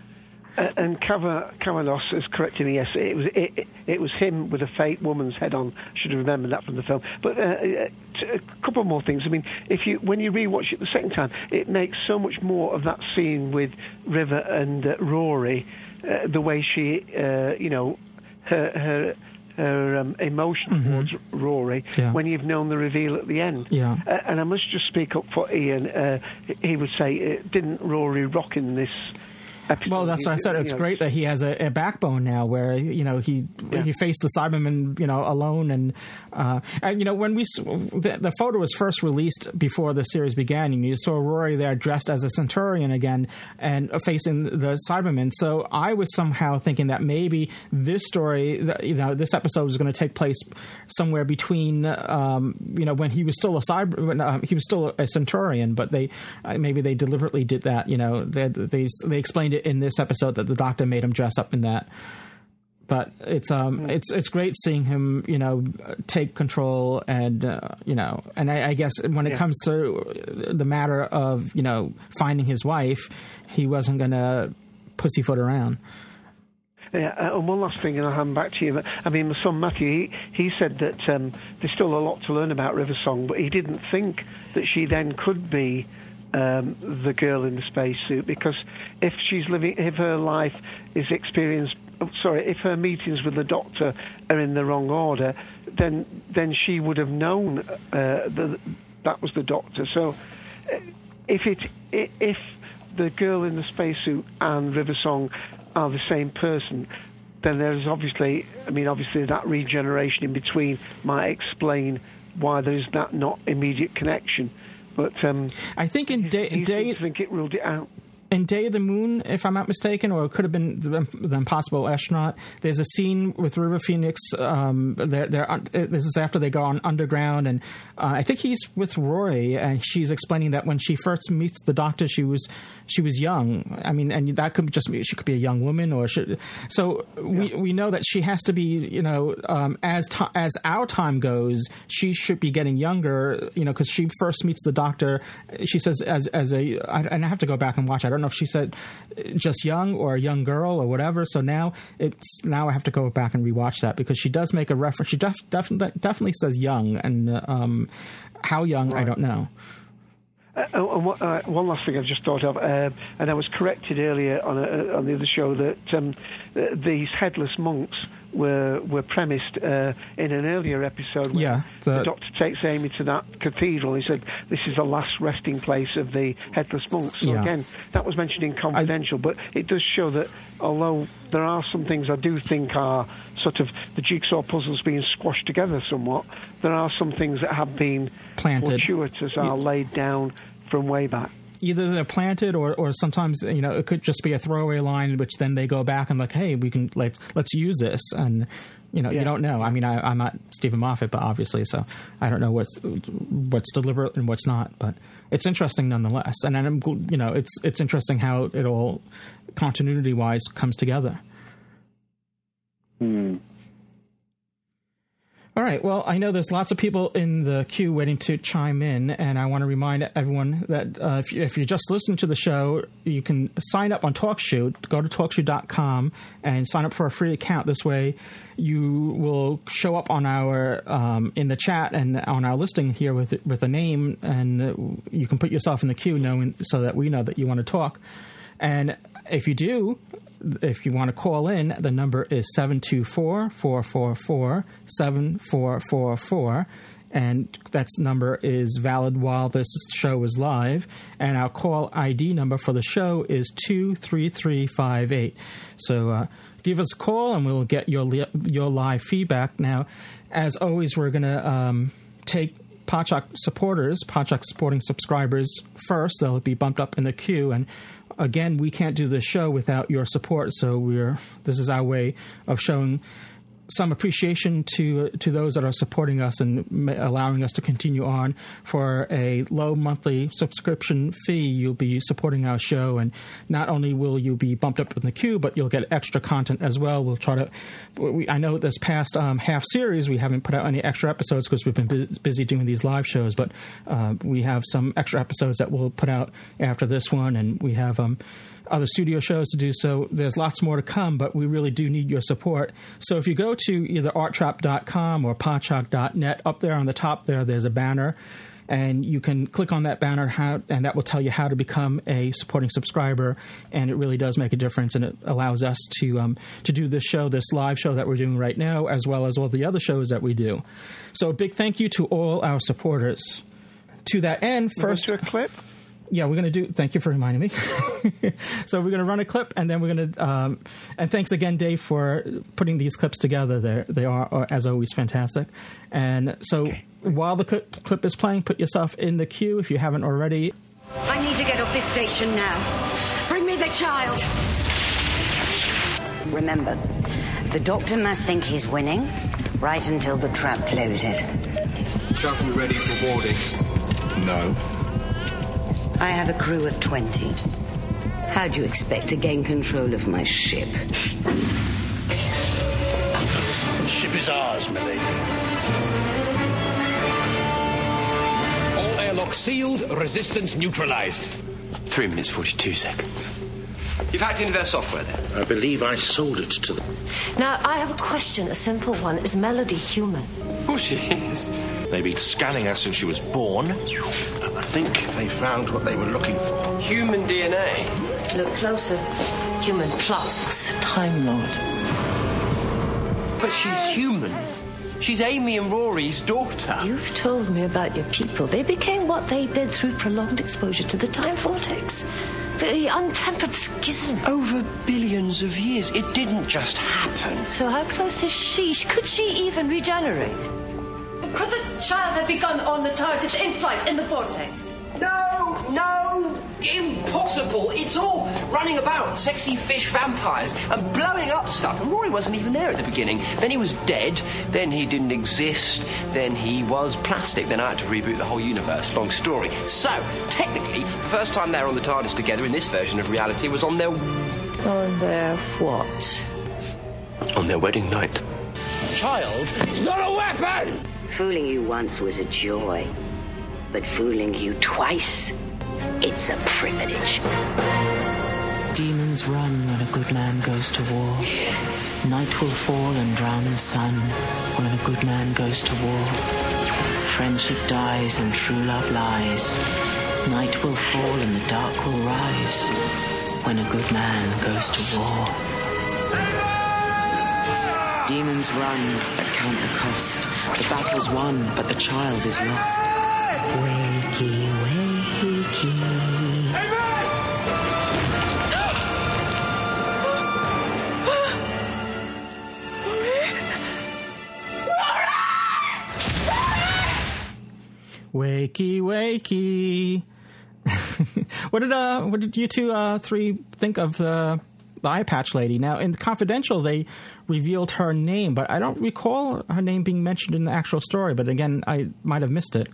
Uh, and Kavalos is correct in yes, it was it, it, it, was him with a fake woman's head on. Should have remembered that from the film. But uh, uh a couple more things. I mean, if you when you rewatch it the second time, it makes so much more of that scene with River and uh, Rory, uh, the way she, uh, you know, her her her um, emotion mm-hmm. towards Rory yeah. when you've known the reveal at the end. Yeah. Uh, and I must just speak up for Ian. Uh, he would say, uh, didn't Rory rock in this well, that's what I said. It's know, great that he has a, a, backbone now, where you know he yeah. he faced the Cybermen, you know, alone, and uh, and you know when we the, the, photo was first released before the series began, and you saw Rory there dressed as a Centurion again and facing the Cybermen. So I was somehow thinking that maybe this story, you know, this episode was going to take place somewhere between, um, you know, when he was still a cyber, uh, he was still a Centaurian, but they uh, maybe they deliberately did that. You know, they they, they explained it in this episode that the doctor made him dress up in that. but it's um Hmm. it's it's great seeing him you know take control and uh, you know and I, I guess when it Yeah. comes to the matter of you know finding his wife, he wasn't gonna pussyfoot around. Yeah, uh, and one last thing, and I'll hand back to you. I mean, my son Matthew, he, he said that um, there's still a lot to learn about River Song, but he didn't think that she then could be um, the girl in the spacesuit because if she's living, if her life is experienced, oh, sorry, if her meetings with the doctor are in the wrong order, then then she would have known uh, that that was the doctor. So uh, if it if the girl in the spacesuit and River Song are the same person, then there's obviously, I mean, obviously that regeneration in between might explain why there's that not immediate connection. But um, I think in day, day seems think it ruled it out. In Day of the Moon, if I'm not mistaken, or it could have been the, the Impossible Astronaut. There's a scene with River Phoenix. Um, they're, they're, uh, this is after they go on underground, and uh, I think he's with Rory, and she's explaining that when she first meets the Doctor, she was she was young. I mean, and that could just be she could be a young woman, or should, so we we know that she has to be. You know, um, as ti as our time goes, she should be getting younger. You know, because she first meets the Doctor. She says as as a, I, and I have to go back and watch. I don't know if she said just young or a young girl or whatever. So now it's now I have to go back and rewatch that because she does make a reference. She def, definitely definitely says young, and uh, um, how young I don't know. Uh, what, uh, one last thing I've just thought of, uh, and I was corrected earlier on a, on the other show that um, these headless monks were were premised uh, in an earlier episode. When Yeah, the, the- Doctor takes Amy to that cathedral. He said this is the last resting place of the headless monks. So Yeah. again, that was mentioned in confidential, but it does show that although there are some things I do think are sort of the jigsaw puzzles being squashed together somewhat, there are some things that have been Planted. fortuitous are laid down from way back. Either they're planted or, or sometimes you know it could just be a throwaway line which then they go back and like hey we can let's let's use this and you know Yeah. you don't know i mean I, i'm not steven moffat but obviously so i don't know what's what's deliberate and what's not but it's interesting nonetheless and i'm you know it's it's interesting how it all continuity wise comes together Hmm. All right. Well, I know there's lots of people in the queue waiting to chime in, and I want to remind everyone that uh, if, you, if you're just listening to the show, you can sign up on TalkShoe. Go to TalkShoe.com and sign up for a free account. This way, you will show up on our um, in the chat and on our listing here with with a name, and you can put yourself in the queue, knowing so that we know that you want to talk. And if you do, if you want to call in, the number is 724 444 7444. And that number is valid while this show is live. And our call ID number for the show is 23358. So uh, give us a call and we'll get your, li- your live feedback. Now, as always, we're going to um, take Podshock supporters, Podshock supporting subscribers first. They'll be bumped up in the queue. And again, we can't do this show without your support. So we're this is our way of showing some appreciation to to those that are supporting us and allowing us to continue on for a low monthly subscription fee. You'll be supporting our show, and not only will you be bumped up in the queue, but you'll get extra content as well. We'll try to. We, I know this past um, half series we haven't put out any extra episodes because we've been bu- busy doing these live shows, but uh, we have some extra episodes that we'll put out after this one, and we have. Um, other studio shows to do. So there's lots more to come, but we really do need your support. So if you go to either arttrap.com or podshock.net, up there on the top there, there's a banner. And you can click on that banner, how, and that will tell you how to become a supporting subscriber. And it really does make a difference, and it allows us to um, to do this show, this live show that we're doing right now, as well as all the other shows that we do. So a big thank you to all our supporters. To that end, first a clip. Yeah, we're going to do. Thank you for reminding me. so we're going to run a clip, and then we're going to. Um, and thanks again, Dave, for putting these clips together. They they are, are as always fantastic. And so while the clip, clip is playing, put yourself in the queue if you haven't already. I need to get off this station now. Bring me the child. Remember, the doctor must think he's winning right until the trap closes. Shuttle ready for boarding. No. I have a crew of 20. How do you expect to gain control of my ship? The ship is ours, milady. All airlocks sealed, resistance neutralized. Three minutes, 42 seconds. You've hacked into their software then? I believe I sold it to them. Now, I have a question, a simple one. Is Melody human? Of course she is. They've been scanning her since she was born. I think they found what they were looking for. Human DNA. Look closer. Human plus. What's a Time Lord? But she's human. She's Amy and Rory's daughter. You've told me about your people. They became what they did through prolonged exposure to the time vortex. The untempered schism. Over billions of years. It didn't just happen. So how close is she? Could she even regenerate? Could the child have begun on the TARDIS in flight in the vortex? No, no, impossible. It's all running about, sexy fish vampires, and blowing up stuff. And Rory wasn't even there at the beginning. Then he was dead, then he didn't exist, then he was plastic. Then I had to reboot the whole universe. Long story. So, technically, the first time they were on the TARDIS together in this version of reality was on their. On their what? on their wedding night. Child is not a weapon! Fooling you once was a joy, but fooling you twice, it's a privilege. Demons run when a good man goes to war. Night will fall and drown the sun when a good man goes to war. Friendship dies and true love lies. Night will fall and the dark will rise when a good man goes to war. Demons run, but count the cost. The battle's won, but the child is lost. Wakey, wakey. What did uh, what did you two uh, three think of the the eye patch lady? Now, in the confidential, they revealed her name, but I don't recall her name being mentioned in the actual story. But again, I might have missed it.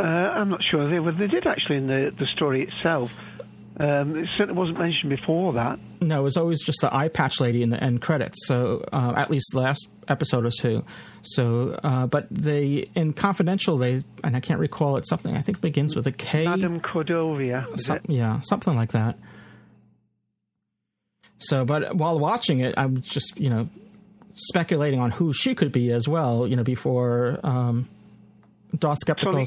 Uh, I'm not sure. They, well, they did actually in the, the story itself. Um, it certainly wasn't mentioned before that. No, it was always just the eye patch lady in the end credits. So uh, at least the last episode or two. So, uh, but they in confidential they and I can't recall it something. I think begins with a K. Madame Cordovia. Some- yeah, something like that. So, but while watching it, I'm just you know speculating on who she could be as well. You know, before um,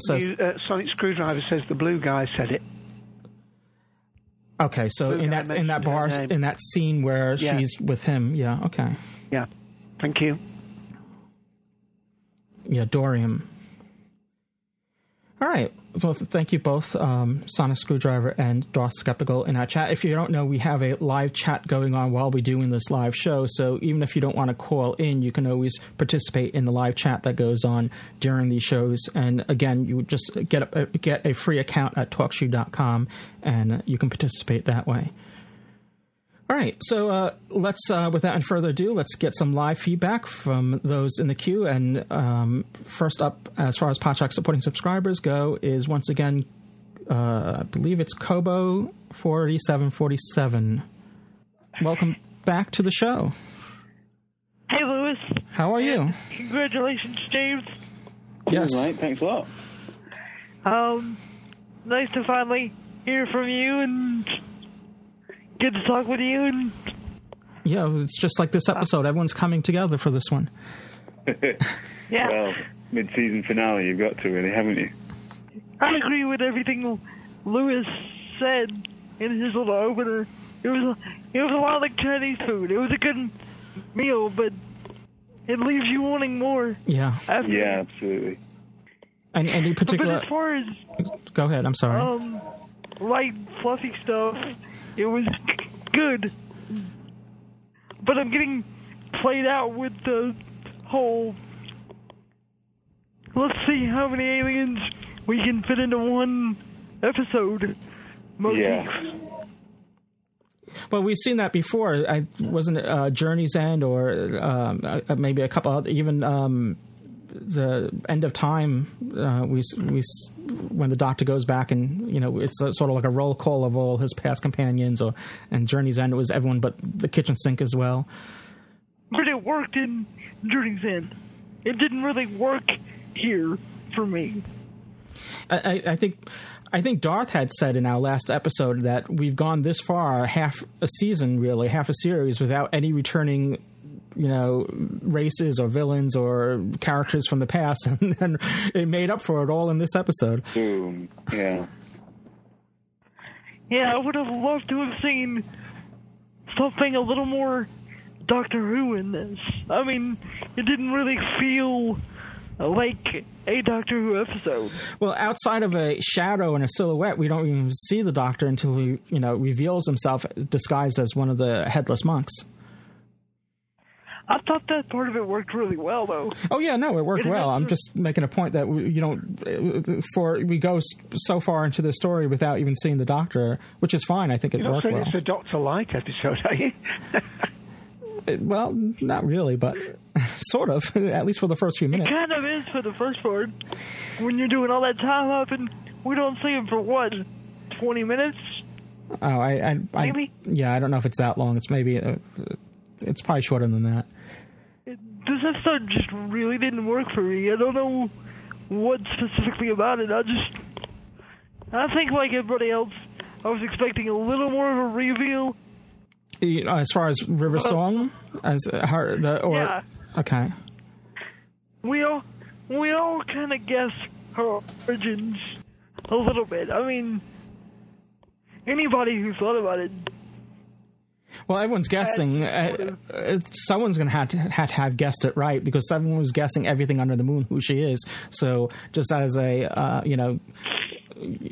Sonic, says. Uh, Sonic Screwdriver says the blue guy said it. Okay, so Blue in that in that bar in that scene where Yeah. she's with him, yeah, okay, Yeah. Thank you. yeah, Dorium. All right. Well, thank you both, um, Sonic Screwdriver and Darth Skeptical, in our chat. If you don't know, we have a live chat going on while we're doing this live show. So even if you don't want to call in, you can always participate in the live chat that goes on during these shows. And again, you just get a, get a free account at TalkShoe.com, and you can participate that way. All right, so uh, let's, uh, without any further ado, let's get some live feedback from those in the queue. And um, first up, as far as Podshock supporting subscribers go, is once again, uh, I believe it's Kobo forty seven forty seven. Welcome back to the show. Hey, Louis. How are you? Congratulations, James. Yes. All right, thanks a lot. Um, nice to finally hear from you and get to talk with you. And Yeah, it's just like this episode. Everyone's coming together for this one. Yeah. Well, mid-season finale, you've got to really, haven't you? I agree with everything Louis said in his little opener. It was it was a lot like Chinese food. It was a good meal, but it leaves you wanting more. Yeah. After. Yeah, absolutely. And any But particular? as far as Go ahead. I'm sorry. um light fluffy stuff, it was good. But I'm getting played out with the whole. Let's see how many aliens we can fit into one episode. motif. Yeah. Well, we've seen that before. I wasn't it, uh, Journey's End or um, uh, maybe a couple other, even um, the End of Time. Uh, we we when the Doctor goes back and you know it's a, sort of like a roll call of all his past companions. Or and Journey's End it was everyone but the kitchen sink as well. but it worked in Journey's End. It didn't really work here for me. I, I, I think I think Darth had said in our last episode that we've gone this far, half a season, really, half a series, without any returning, you know, races or villains or characters from the past, and, and it made up for it all in this episode. Boom. Yeah. Yeah, I would have loved to have seen something a little more Doctor Who in this. I mean, it didn't really feel like a Doctor Who episode. Well, outside of a shadow and a silhouette, we don't even see the Doctor until he, you know, reveals himself disguised as one of the headless monks. I thought that part of it worked really well, though. Oh yeah, no, it worked It well. I'm just making a point that we, you know, for we go so far into the story without even seeing the Doctor, which is fine. I think it You're worked well. it's a Doctor Light episode, are you? It- well, not really, but sort of. At least for the first few minutes. It kind of is for the first part. When you're doing all that time up and we don't see him for what, 20 minutes? Oh, I, I, I Maybe? yeah, I don't know if it's that long. It's maybe uh, it's probably shorter than that. This episode just really didn't work for me. I don't know what specifically about it. I just. I think, like everybody else, I was expecting a little more of a reveal. As far as River uh, Song, as uh, her the or Yeah. okay. We all, we all kind of guess her origins a little bit. I mean, anybody who thought about it Well, everyone's guessing. Uh, uh, someone's going to have to have guessed it right because someone was guessing everything under the moon who she is. So, just as a uh, you know,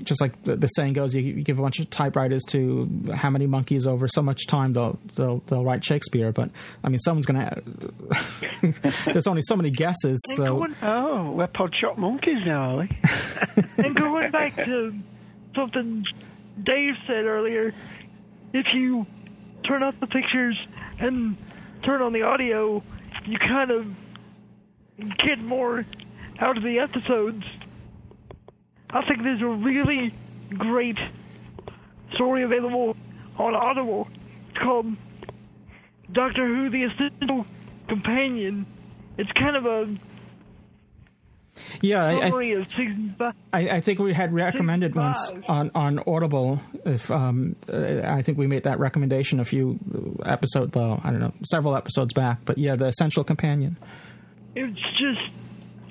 just like the, the saying goes, you, you give a bunch of typewriters to how many monkeys over so much time they'll they'll they'll write Shakespeare. But I mean, someone's going to. There's only so many guesses, so oh, we're Podshock monkeys now, are we? and going back to something Dave said earlier, if you turn off the pictures and turn on the audio, you kind of get more out of the episodes. I think there's a really great story available on Audible. It's called Doctor Who: The Essential Companion. It's kind of a yeah. I, I, summary of season five. I, I think we had recommended once on, on Audible. If um, uh, I think we made that recommendation a few episodes, well, I don't know, several episodes back. But yeah, the Essential Companion. It's just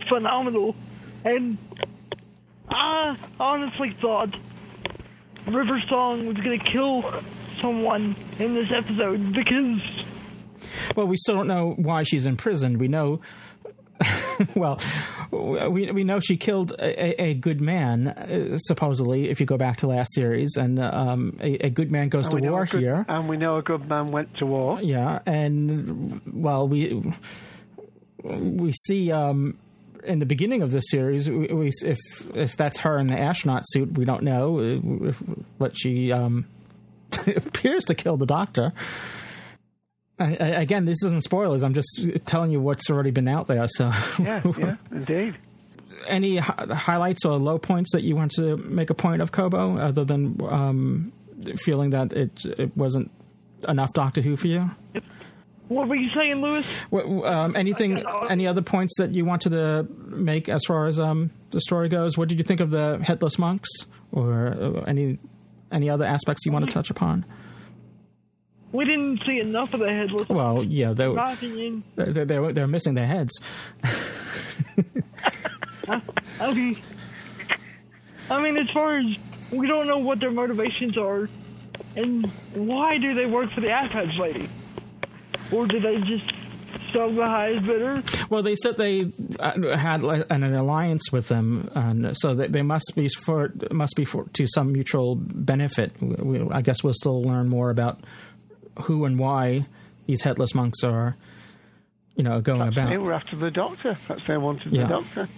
phenomenal. And I honestly thought River Song was going to kill someone in this episode because Well, we still don't know why she's in prison. We know. well, we we know she killed a, a, good man, uh, supposedly. If you go back to last series, and um, a, a good man goes And to war good- here. And we know a good man went to war. Yeah, and well, we we see um, in the beginning of this series, we, we if if that's her in the astronaut suit, we don't know. uh, If, but she um, appears to kill the doctor. I, I, again, this isn't spoilers. I'm just telling you what's already been out there. So, Yeah, yeah, indeed. any hi- highlights or low points that you want to make a point of, Kobo, other than um, feeling that it it wasn't enough Doctor Who for you? what were you saying, Louis? What, um, anything? Any other points that you wanted to make as far as um, the story goes? What did you think of the headless monks, or uh, any any other aspects you want to touch upon? We didn't see enough of the headless. Well, yeah, they my opinion. they're, they're, they're missing their heads. Okay. I mean, as far as we don't know what their motivations are, and why do they work for the iPads lady, or do they just sell the highest bidder? Well, they said they uh, had like, an, an alliance with them, and so they, they must be for must be for to some mutual benefit. We- I guess we'll still learn more about who and why these headless monks are, you know, going They about. They were after the doctor. That's they wanted Yeah. the doctor.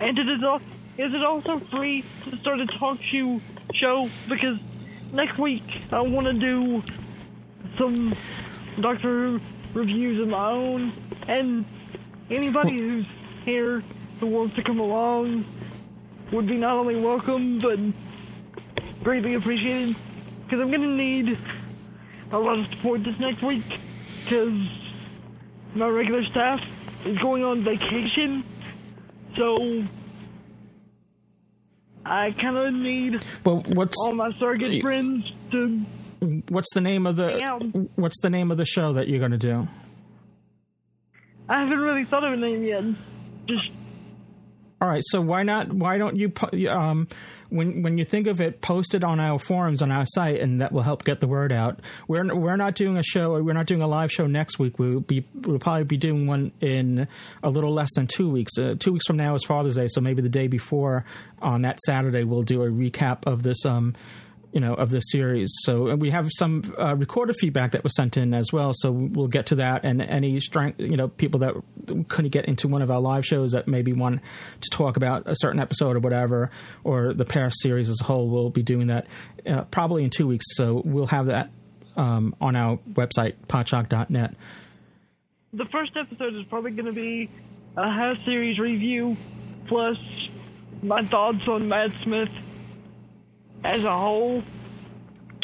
And is it, is it also free to start a TalkShoe show? Because next week I want to do some Doctor Who reviews of my own, and anybody who's here who wants to come along would be not only welcome but greatly appreciated. Because I'm gonna need a lot of support this next week. Because my regular staff is going on vacation, so I kind of need Well, what's all my surrogate friends to. what's the name of the what's the name of the show that you're going to do? I haven't really thought of a name yet. Just All right, so why not? Why don't you um, when when you think of it, post it on our forums on our site, and that will help get the word out. We're we're not doing a show. We're not doing a live show next week. We'll be we'll probably be doing one in a little less than two weeks. Uh, two weeks from now is Father's Day, so maybe the day before on that Saturday we'll do a recap of this. Um, you know of this series. So we have some uh, recorded feedback that was sent in as well. So we'll get to that and any strength, you know, people that couldn't get into one of our live shows that maybe want to talk about a certain episode or whatever, or the Paris series as a whole. We'll be doing that uh, probably in two weeks. So we'll have that um, on our website podshock.net. the first episode is probably going to be a half series review, plus my thoughts on Matt Smith as a whole.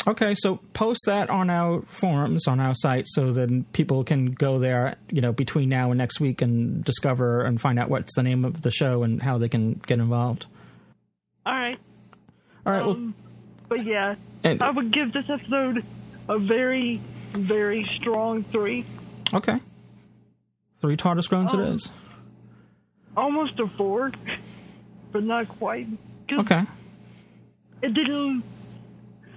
Okay, so post that on our forums on our site so then people can go there, you know, between now and next week and discover and find out what's the name of the show and how they can get involved. All right. All right, well, Um, but yeah, And- I would give this episode a very, very strong three, okay. Three TARDIS groans Oh. it is. almost a four, but not quite. Okay. It didn't.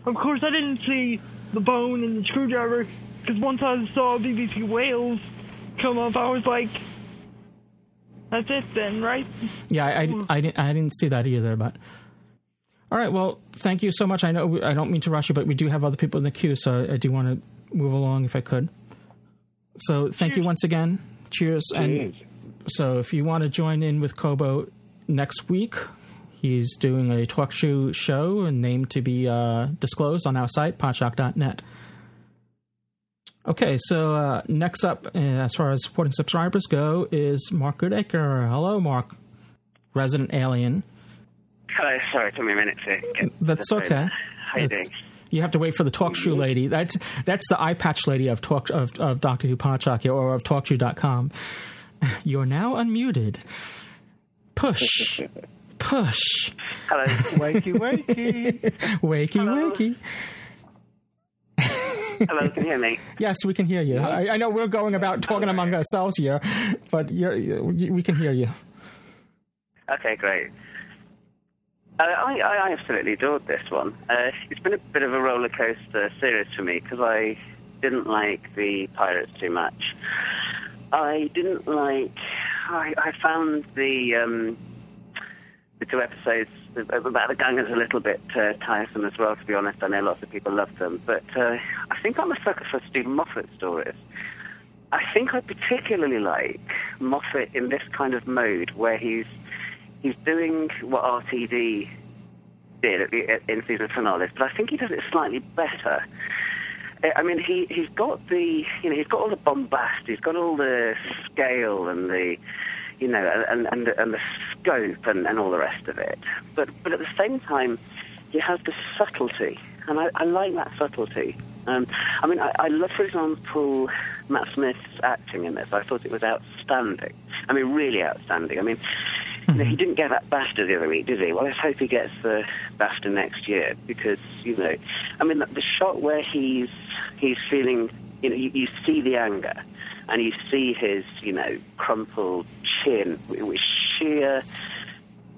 Of course, I didn't see the bone and the screwdriver because once I saw BBC Wales come up, I was like, "That's it, then, right?" Yeah, I, I, I, didn't, I didn't see that either, but. All right, well, thank you so much. I know I don't mean to rush you, but we do have other people in the queue, so I do want to move along if I could. So thank you once again. Cheers. And so if you want to join in with Kobo next week, he's doing a TalkShoe show and name to be uh, disclosed on our site, podshock.net. Okay, so uh, next up, uh, as far as supporting subscribers go, is Mark Goodacre. Hello, Mark, resident alien. Hello, sorry, took me a minute to get. That's okay. How you doing? You have to wait for the TalkShoe lady. That's that's the eye patch lady of talk of, of Doctor Who Podshock or of TalkShoe.com. You're now unmuted. Push, push. Hello. wakey, wakey. wakey, wakey. Hello, can you hear me? Yes, we can hear you. I, I know we're going about talking among ourselves here, but you're, you, we can hear you. Okay, great. Uh, I, I absolutely adored this one. Uh, it's been a bit of a roller coaster series for me because I didn't like the pirates too much. I didn't like. I, I found the um, the two episodes about the Gangers a little bit uh, tiresome as well. To be honest, I know lots of people love them, but uh, I think I'm a sucker for Steven Moffat stories. I think I particularly like Moffat in this kind of mode where he's he's doing what RTD did at the, in season finales, but I think he does it slightly better. Uh, I mean, he he's got the you know he's got all the bombast, he's got all the scale and the you know and and, and the scope and, and all the rest of it. But but at the same time, he has the subtlety, and I, I like that subtlety. Um, I mean, I, I love, for example, Matt Smith's acting in this. I thought it was outstanding. I mean, really outstanding. I mean, you know, he didn't get that BAFTA the other week, did he? Well, let's hope he gets the BAFTA next year because, you know, I mean, the, the shot where he's he's feeling, you know, you, you see the anger and you see his, you know, crumpled chin with with sheer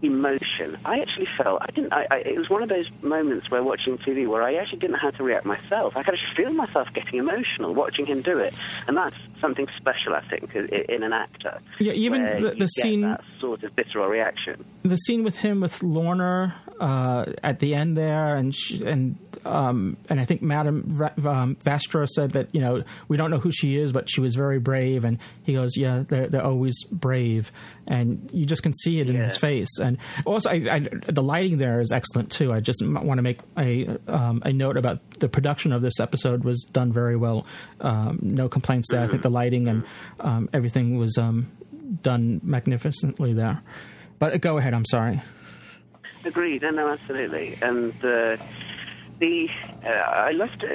emotion. I actually felt I didn't. I, I, it was one of those moments where watching TV where I actually didn't know how to react myself. I could actually feel myself getting emotional watching him do it, and that's something special, I think, in an actor. Yeah, even the- the scene- that sort of visceral reaction. the scene with him with Lorna uh, at the end there, and sh and um, and I think Madame um, Vastra said that you know we don't know who she is, but she was very brave, and he goes, yeah, they're they're always brave, and you just can see it in his face, and also I, I, the lighting there is excellent too. I just want to make a um, a note about the production of this episode was done very well, um, no complaints there. I think the lighting and um, everything was um, done magnificently there. But go ahead. I'm sorry. Agreed. No, no, absolutely. And uh, the uh, I loved. Uh,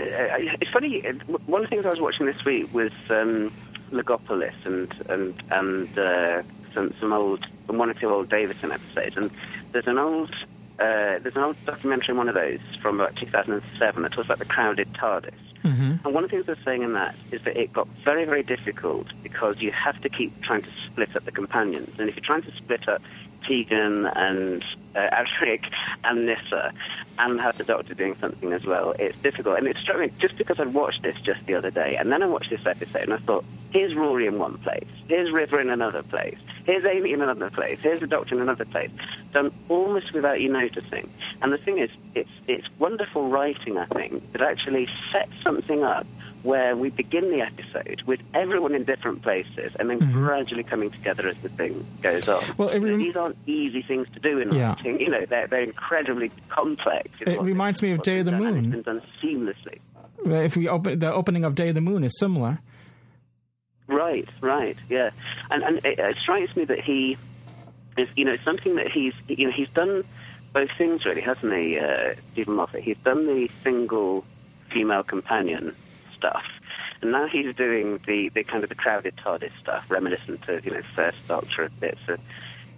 it's funny. uh, One of the things I was watching this week was um, Logopolis and and and uh, some some old one or two old Davison episodes, and there's an old uh, there's an old documentary, one of those from about 2007 that talks about the crowded TARDIS. Mm-hmm. And one of the things they're saying in that is that it got very, very difficult because you have to keep trying to split up the companions. And if you're trying to split up Tegan and uh, Adric and Nyssa and have the Doctor doing something as well, it's difficult. And it struck me just because I'd watched this just the other day, and then I watched this episode and I thought, here's Rory in one place, here's River in another place, here's Amy in another place, here's the Doctor in another place, done almost without you noticing. And the thing is, it's it's wonderful writing, I think, that actually sets something up where we begin the episode with everyone in different places and then gradually coming together as the thing goes on. Well, know, these aren't easy things to do in Yeah. writing. You know, they're, they're incredibly complex. in It reminds me of Day of the they've done, and Moon. It's been done seamlessly. If we open the opening of Day of the Moon is similar. Right, right, yeah, and and it, it strikes me that he is, you know, something that he's, you know, he's done both things really, hasn't he, uh, Steven Moffat? He's done the single female companion stuff, and now he's doing the, the kind of the crowded TARDIS stuff, reminiscent of you know First Doctor, and bits of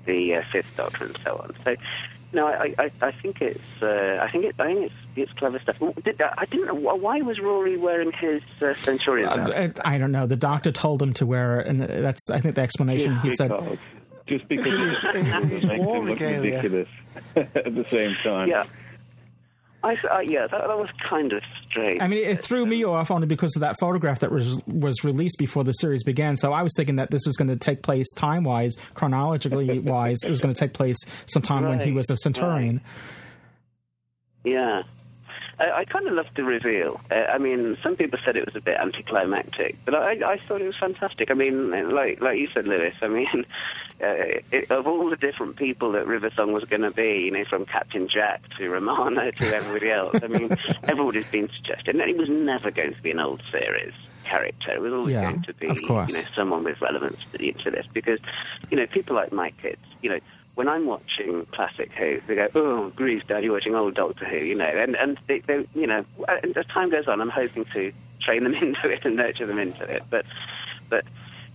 the uh, Fifth Doctor, and so on. So. No, I, I, I think it's, uh, I think it, I think it's, it's clever stuff. Did, I didn't know why was Rory wearing his uh, Centurion. outfit? I, I don't know. The doctor told him to wear it, and that's I think the explanation. He said, Because- just because it makes him look ridiculous at the same time. Yeah. I, uh, yeah, that, that was kind of strange. I mean, it threw me off only because of that photograph that was was released before the series began. So I was thinking that this was going to take place time wise, chronologically wise. It was going to take place sometime when he was a Centurion. Yeah. I, I kind of loved the reveal. Uh, I mean, some people said it was a bit anticlimactic, but I, I thought it was fantastic. I mean, like like you said, Louis. I mean, uh, it, of all the different people that River Song was going to be, you know, from Captain Jack to Romana to everybody else. I mean, everybody's been suggesting that it was never going to be an old series character. It was always Yeah, going to be, you know, someone with relevance to, the, to this because, you know, people like my kids, you know, when I'm watching classic Who, they go, "Oh, grief, Dad, you're watching old Doctor Who," you know, and and they, they you know, and as time goes on, I'm hoping to train them into it and nurture them into it. But, but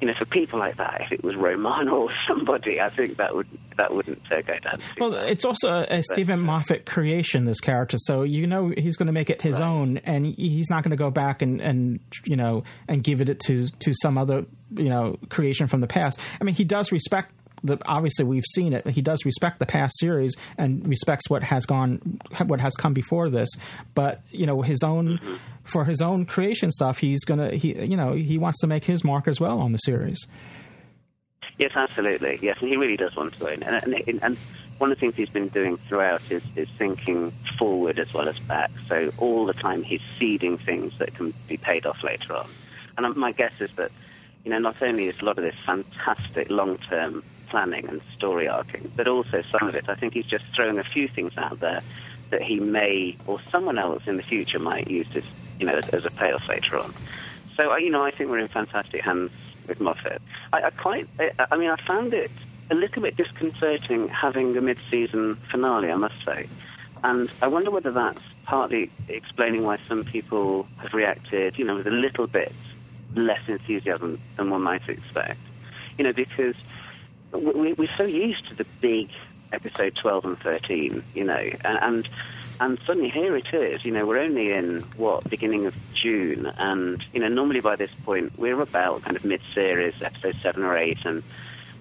you know, for people like that, if it was Romano or somebody, I think that would that wouldn't uh, go down. too Well, it's also a, a Steven Moffat creation. This character, so you know he's going to make it his own, and he's not going to go back and, and you know and give it it to to some other you know creation from the past. I mean, he does respect. The, obviously, we've seen it. He does respect the past series and respects what has gone, what has come before this. But you know, his own for his own creation stuff, he's gonna, he you know, he wants to make his mark as well on the series. Yes, absolutely. Yes, and he really does want to it. And, and, and one of the things he's been doing throughout is, is thinking forward as well as back. So all the time he's seeding things that can be paid off later on. And um, my guess is that, you know, not only is a lot of this fantastic long-term planning and story arcing, but also some of it, I think he's just throwing a few things out there that he may, or someone else in the future might use as, you know, as, a payoff later on. So, you know, I think we're in fantastic hands with Moffat. I, I quite, I, I mean, I found it a little bit disconcerting having a mid-season finale, I must say. And I wonder whether that's partly explaining why some people have reacted, you know, with a little bit less enthusiasm than one might expect. You know, because we, we're so used to the big episode 12 and 13, you know, and, and and suddenly here it is. You know, we're only in what beginning of June, and you know, normally by this point we're about kind of mid-series, episode seven or eight, and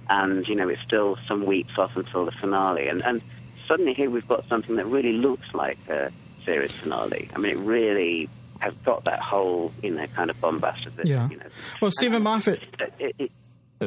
and you know, it's still some weeks off until the finale, and and suddenly here we've got something that really looks like a series finale. I mean, it really has got that whole you know kind of bombast of it. Yeah. You know, Well, Steven Moffat. it, it,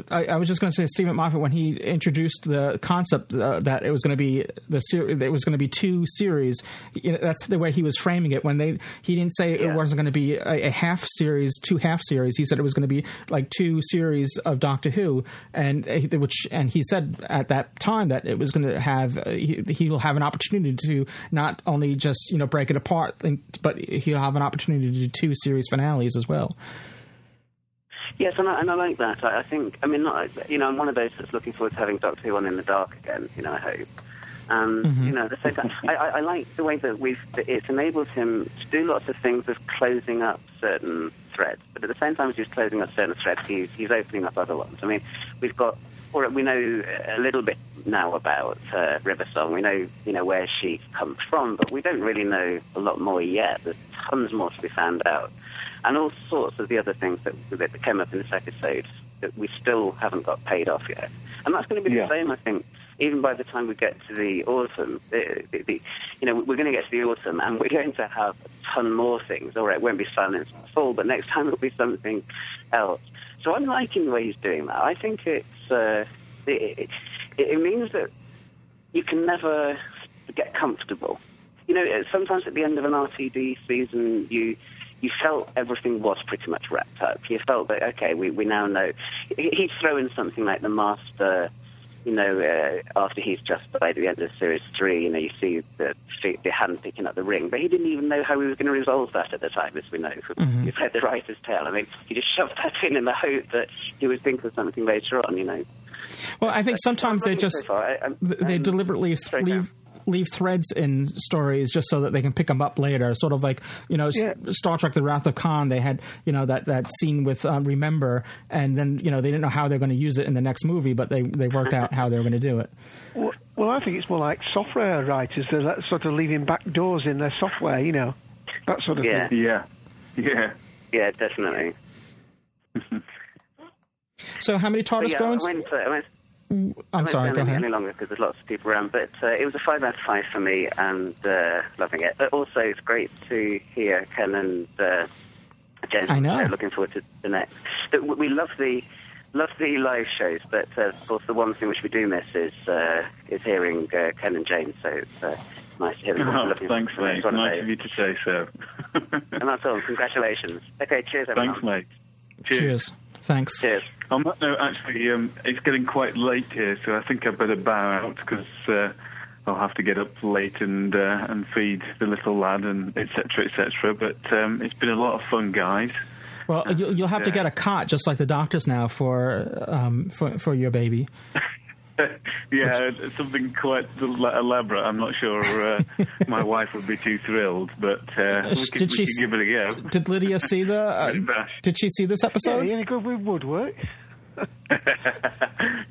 I, I was just going to say Steven Moffat when he introduced the concept uh, that it was going to be the ser- it was going to be two series. You know, that's the way he was framing it. When they he didn't say it wasn't going to be a, a half series, two half series. He said it was going to be like two series of Doctor Who, and uh, which and he said at that time that it was going to have uh, he, he'll have an opportunity to not only just you know break it apart, but he'll have an opportunity to do two series finales as well. Yes, and I, and I like that. I, I think, I mean, not, you know, I'm one of those that's looking forward to having Doctor Who on in the dark again. You know, I hope. And Mhm. you know, the same time, I, I, I like the way that we've that it's enabled him to do lots of things of closing up certain threads, but at the same time as he's closing up certain threads, he's he's opening up other ones. I mean, we've got, or we know a little bit now about uh, River Song. We know you know where she comes from, but we don't really know a lot more yet. There's tons more to be found out, and all sorts of the other things that that came up in this episode that we still haven't got paid off yet. And that's going to be Yeah. the same, I think, even by the time we get to the autumn. The, the, the, you know, we're going to get to the autumn, and we're going to have a ton more things. All right, it won't be silence in the fall, but next time it'll be something else. So I'm liking the way he's doing that. I think it's uh, it, it, it means that you can never get comfortable. You know, sometimes at the end of an RTD season, you you felt everything was pretty much wrapped up. You felt that okay, we we now know. He's He'd throw in something like the master. You know, uh, after he's just died at the end of series three, you know, you see the the hand picking up the ring, but he didn't even know how he was going to resolve that at the time, as we know. Mhm. You've read the writer's tale. I mean, he just shoved that in in the hope that he would think of something later on. You know. Well, I think sometimes they just So I- I'm- they deliberately leave leave threads in stories just so that they can pick them up later. Sort of like you know Yeah. Star Trek: The Wrath of Khan. They had you know that that scene with um, Remember, and then you know they didn't know how they're going to use it in the next movie, but they they worked out how they were going to do it. Well, well, I think it's more like software writers. They're like sort of leaving back doors in their software, you know, that sort of Yeah. thing. Yeah. Yeah. Yeah, definitely. So how many But TARDIS yeah, drones? I went, uh, I went, I I'm won't sorry. stay Go any, ahead. any longer because there's lots of people around, but uh, it was a five out of five for me and uh, loving it. But also, it's great to hear Ken and uh, James. I know. uh, Looking forward to the next. But we- we love the love the live shows, but uh, of course, the one thing which we do miss is uh, is hearing uh, Ken and James. So it's uh, nice to hear them. Oh, looking thanks, forward to mate. the of Nice of you to say so. And that's all. Congratulations. Okay, cheers, everyone. Thanks, mate. Cheers. Cheers. Thanks. Cheers. On that note, actually, um, it's getting quite late here, so I think I better bow out because uh, I'll have to get up late and uh, and feed the little lad and etc. etc. But um, it's been a lot of fun, guys. Well, you'll, you'll have to get a cot just like the doctors now for um, for for your baby. yeah, something quite elaborate. I'm not sure uh, my wife would be too thrilled, but uh, we, Did we she could give it a go. Did Lydia see the? Uh, did she see this Yeah, episode? any good with woodwork?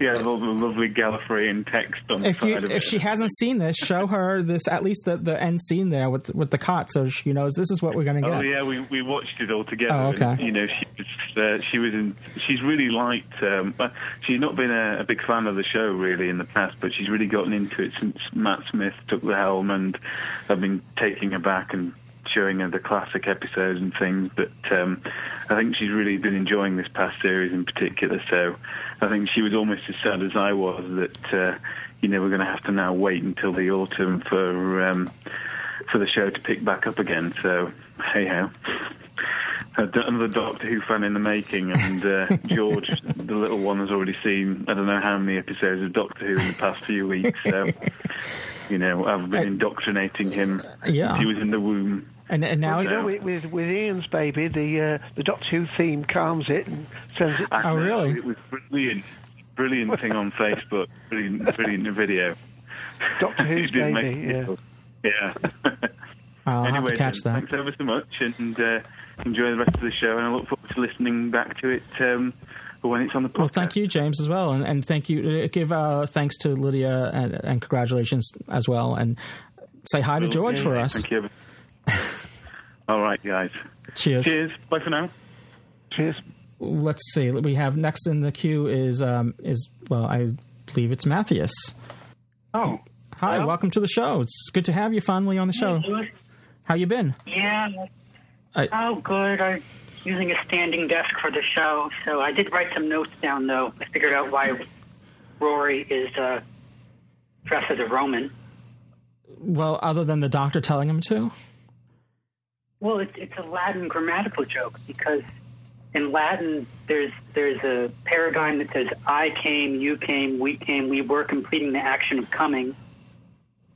yeah, all the lovely Gallifreyan text on the If you side of if she hasn't seen this, show her this at least the, the end scene there with with the cot, so she knows this is what we're going to get. Oh yeah, we we watched it all together. Oh, okay. And, you know, she was uh, she was in. She's really liked. Um, she's not been a, a big fan of the show really in the past, but she's really gotten into it since Matt Smith took the helm, and I've been taking her back and showing her the classic episodes and things. But um, I think she's really been enjoying this past series in particular. So I think she was almost as sad as I was that uh, you know we're going to have to now wait until the autumn for. Um, for the show to pick back up again. So, hey ho. Another Doctor Who fan in the making, and uh, George, the little one, has already seen I don't know how many episodes of Doctor Who in the past few weeks. So, you know, I've been indoctrinating him Yeah. he was in the womb. And and now Well, you know, with, with, with Ian's baby, the uh, the Doctor Who theme calms it and sends it. I know, It was brilliant, brilliant thing on Facebook, brilliant, brilliant video. Doctor Who's It did make baby, yeah. Yeah. I'll have anyway, to catch then, that. thanks ever so much, and uh, enjoy the rest of the show. And I look forward to listening back to it um, when it's on the podcast. Well, thank you, James, as well, and, and thank you. uh, Give uh, thanks to Lydia and, and congratulations as well, and say hi to George do. for us. Thank you. All right, guys. Cheers. Cheers. Bye for now. Cheers. Let's see. We have next in the queue is um, is well, I believe it's Matthias. Oh, Hi, Hello? welcome to the show. It's good to have you finally on the show. How you been? Yeah. I- oh, good. I'm using a standing desk for the show, so I did write some notes down, though. I figured out why Rory is uh, dressed as a Roman. Well, other than the doctor telling him to. Well, it's, it's a Latin grammatical joke because in Latin there's there's a paradigm that says I came, you came, we came, we were completing the action of coming,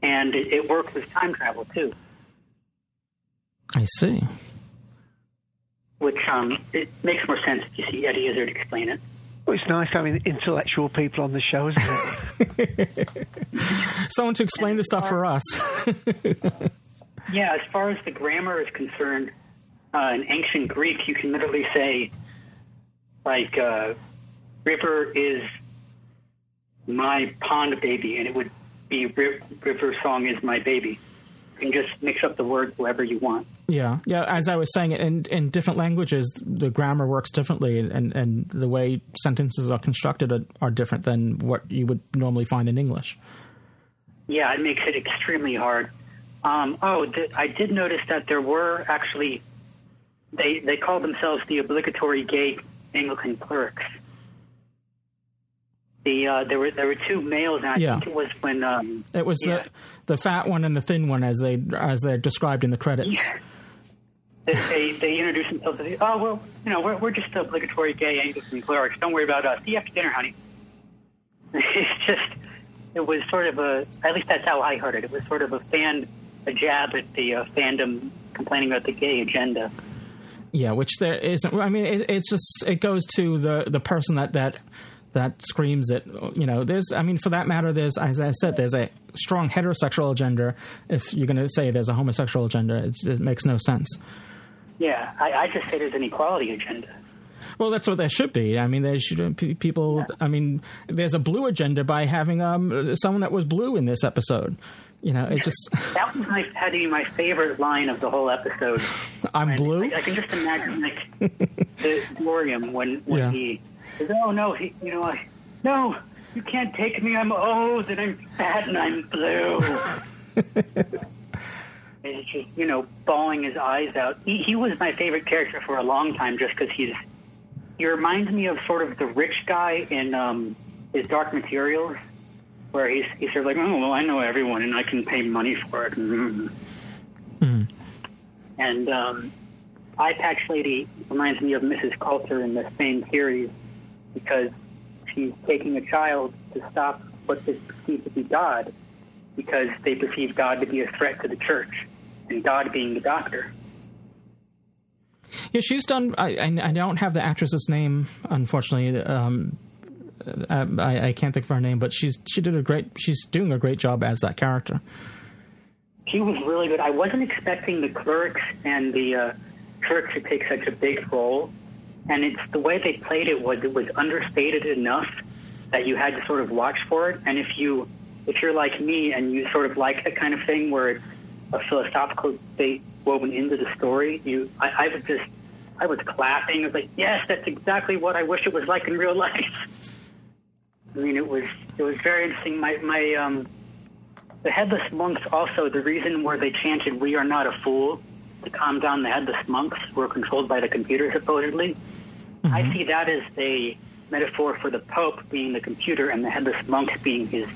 and it, it works with time travel too. I see. Which um, it makes more sense if you see Eddie Izzard explain it. Well, it's nice having intellectual people on the show, isn't it? Someone to explain the stuff for us. Yeah, as far as the grammar is concerned, uh, in ancient Greek, you can literally say, like, uh, river is my pond baby, and it would be ri- river song is my baby. You can just mix up the words however you want. Yeah, yeah. As I was saying, in in different languages, the grammar works differently, and and the way sentences are constructed are, are different than what you would normally find in English. Yeah, it makes it extremely hard. Um, oh, th- I did notice that there were actually they they called themselves the obligatory gay Anglican clerics. The uh, there were there were two males, and I Yeah. think it was when um, It was yeah, the the fat one and the thin one, as they as they're described in the credits. they, they they introduced themselves as oh well you know we're we're just obligatory gay Anglican clerics. Don't worry about us. See you after dinner, honey. it's just it was sort of a at least that's how I heard it. It was sort of a fan a jab at the uh, fandom complaining about the gay agenda. Yeah, which there isn't. I mean, it, it's just it goes to the the person that that that screams it. You know, there's. I mean, for that matter, there's as I said, there's a strong heterosexual agenda. If you're going to say there's a homosexual agenda, it's, it makes no sense. Yeah, I, I just say there's an equality agenda. Well, that's what there should be. I mean, there should pe- people. I mean, there's a blue agenda by having um someone that was blue in this episode. You know, it just That was my, be my favorite line of the whole episode. I'm blue. I, I can just imagine like the Dorium when when Yeah. he says, "Oh no, he, you know, I, no, you can't take me. I'm old and I'm fat and I'm blue." and he's just you know bawling his eyes out. He, he was my favorite character for a long time, just because he's he reminds me of sort of the rich guy in um, his Dark Materials, where he's he's sort of like, "Oh well, I know everyone and I can pay money for it." Mm. And um, Eye Patch Lady reminds me of Mrs. Coulter in the same series because she's taking a child to stop what they perceive to be God because they perceive God to be a threat to the church and God being the doctor. Yeah, she's done. I, I I don't have the actress's name, unfortunately. Um, I, I can't think of her name, but she's she did a great. She's doing a great job as that character. She was really good. I wasn't expecting the clerics and the uh, to take such a big role, and it's the way they played it was it was understated enough that you had to sort of watch for it. And if you if you're like me and you sort of like that kind of thing where it's a philosophical debate woven into the story, you I, I was just I was clapping. I was like, yes, that's exactly what I wish it was like in real life. I mean, it was it was very interesting. My my um, the headless monks also the reason where they chanted "We are not a fool" to calm down the headless monks who were controlled by the computer supposedly. I see that as a metaphor for the Pope being the computer and the headless monks being his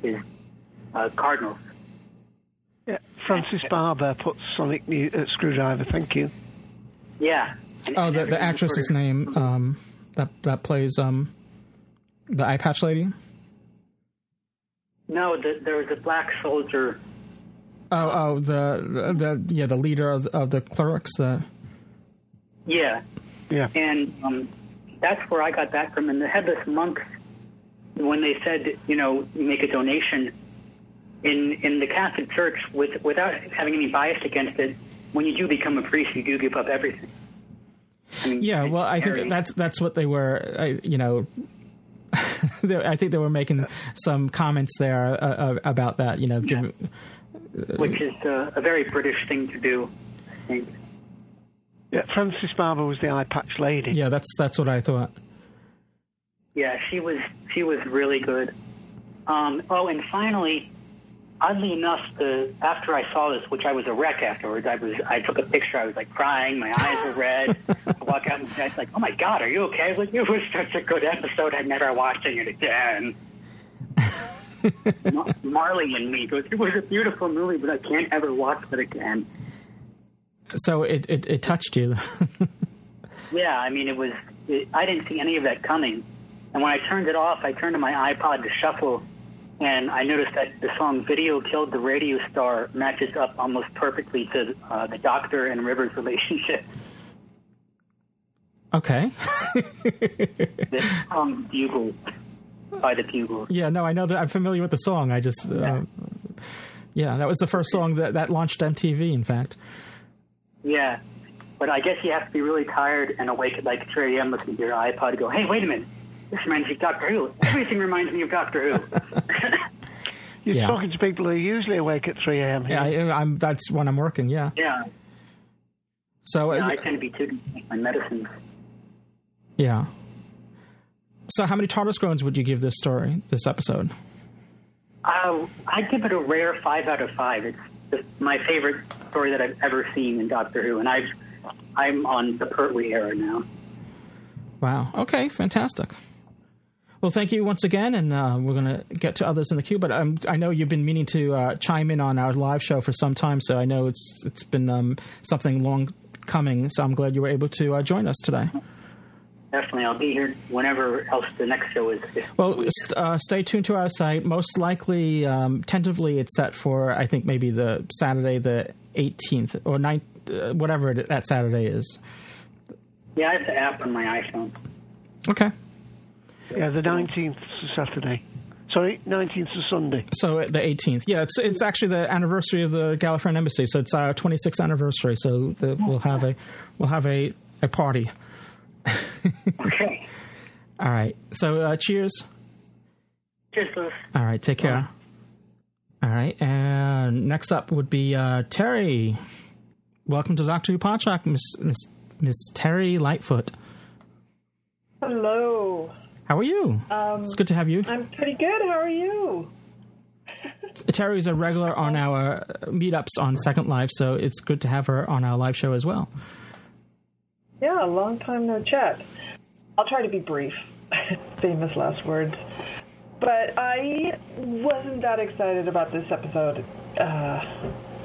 his uh, cardinals. Yeah, Frances Barber put Sonic New- uh, Screwdriver. Thank you. Yeah. And- Oh, and the, the everyone actress's name um, that that plays um, the eye patch lady. No, the, there was a black soldier. Oh, oh, the the yeah, the leader of, of the clerics. The Yeah. Yeah. And um, that's where I got that from. And the headless monks, when they said, you know, make a donation in in the Catholic Church, with without having any bias against it, when you do become a priest, you do give up everything. yeah, well, I think that's that's what they were. I, you know, they- I think they were making some comments there uh, uh, about that. You know, giving, which is uh, a very British thing to do. I think. Yeah, Frances Barber was the eye patch lady. yeah, that's that's what I thought. Yeah, she was she was really good. Um, oh, and finally, oddly enough, the after I saw this, which I was a wreck afterwards, I was I took a picture. I was like crying, my eyes were red. I walk out and I was like, "Oh my God, are you okay?" I was like, "It was such a good episode. I'm never watching it again." Ma- Marley and me goes, "It was a beautiful movie, but I can't ever watch it again." So it it, it touched you. Yeah, I mean, it was. It, I didn't see any of that coming, and when I turned it off, I turned to my iPod to shuffle, and I noticed that the song "Video Killed the Radio Star" matches up almost perfectly to uh, the Doctor and Rivers relationship. okay. the song Bugle by the Buggles. Yeah, no, I know that I'm familiar with the song. I just, uh, yeah, that was the first song that that launched MTV. In fact, Yeah. But I guess you have to be really tired and awake at like 3 a.m. listening to your iPod and go, hey, wait a minute. This reminds me of Doctor Who. Everything reminds me of Doctor Who. You're Yeah. talking to people who are usually awake at 3 a.m. yeah, I, I'm that's when I'm working. Yeah. Yeah. So yeah, uh, I tend to be too take my medicines. yeah. So how many TARDIS groans would you give this story, this episode? Uh, I'd give it a rare five out of five. It's just my favorite story that I've ever seen in Doctor Who, and I've I'm on the Pertwee era now. Wow. Okay. Fantastic. Well, thank you once again, and uh, we're going to get to others in the queue. But um, I know you've been meaning to uh, chime in on our live show for some time, so I know it's it's been um, something long coming. So I'm glad you were able to uh, join us today. Definitely, I'll be here whenever else the next show is. Well, st- uh, stay tuned to our site. Most likely, um, tentatively, it's set for I think maybe the Saturday the 18th or 9th, uh, whatever it, that Saturday is. Yeah, I have the app on my iPhone. Okay. Yeah, the 19th Saturday. Sorry, 19th is Sunday. So uh, the 18th, yeah, it's it's actually the anniversary of the Gallifreyan Embassy, so it's our 26th anniversary. So the, we'll have a we'll have a a party. okay. All right. So uh, cheers. Cheers, Louis. All right. Take care. All right. And next up would be uh, Terry. Welcome to Doctor Who Podshock, Miss Miss Miss Terry Lightfoot. Hello. How are you? Um, It's good to have you. I'm pretty good. How are you? Terry's a regular on our uh, meetups on Second Life, so it's good to have her on our live show as well. Yeah, long time no chat. I'll try to be brief. Famous last words. But I wasn't that excited about this episode uh,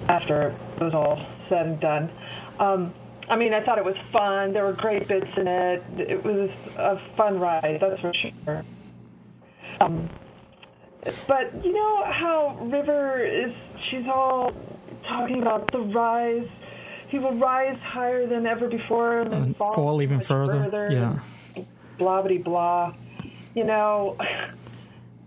after it was all said and done. Um, I mean, I thought it was fun. There were great bits in it. It was a fun ride, that's for sure. Um, but you know how River is, she's all talking about the rise. He will rise higher than ever before and then And fall, fall even much further. Yeah. blah blah blah. You know,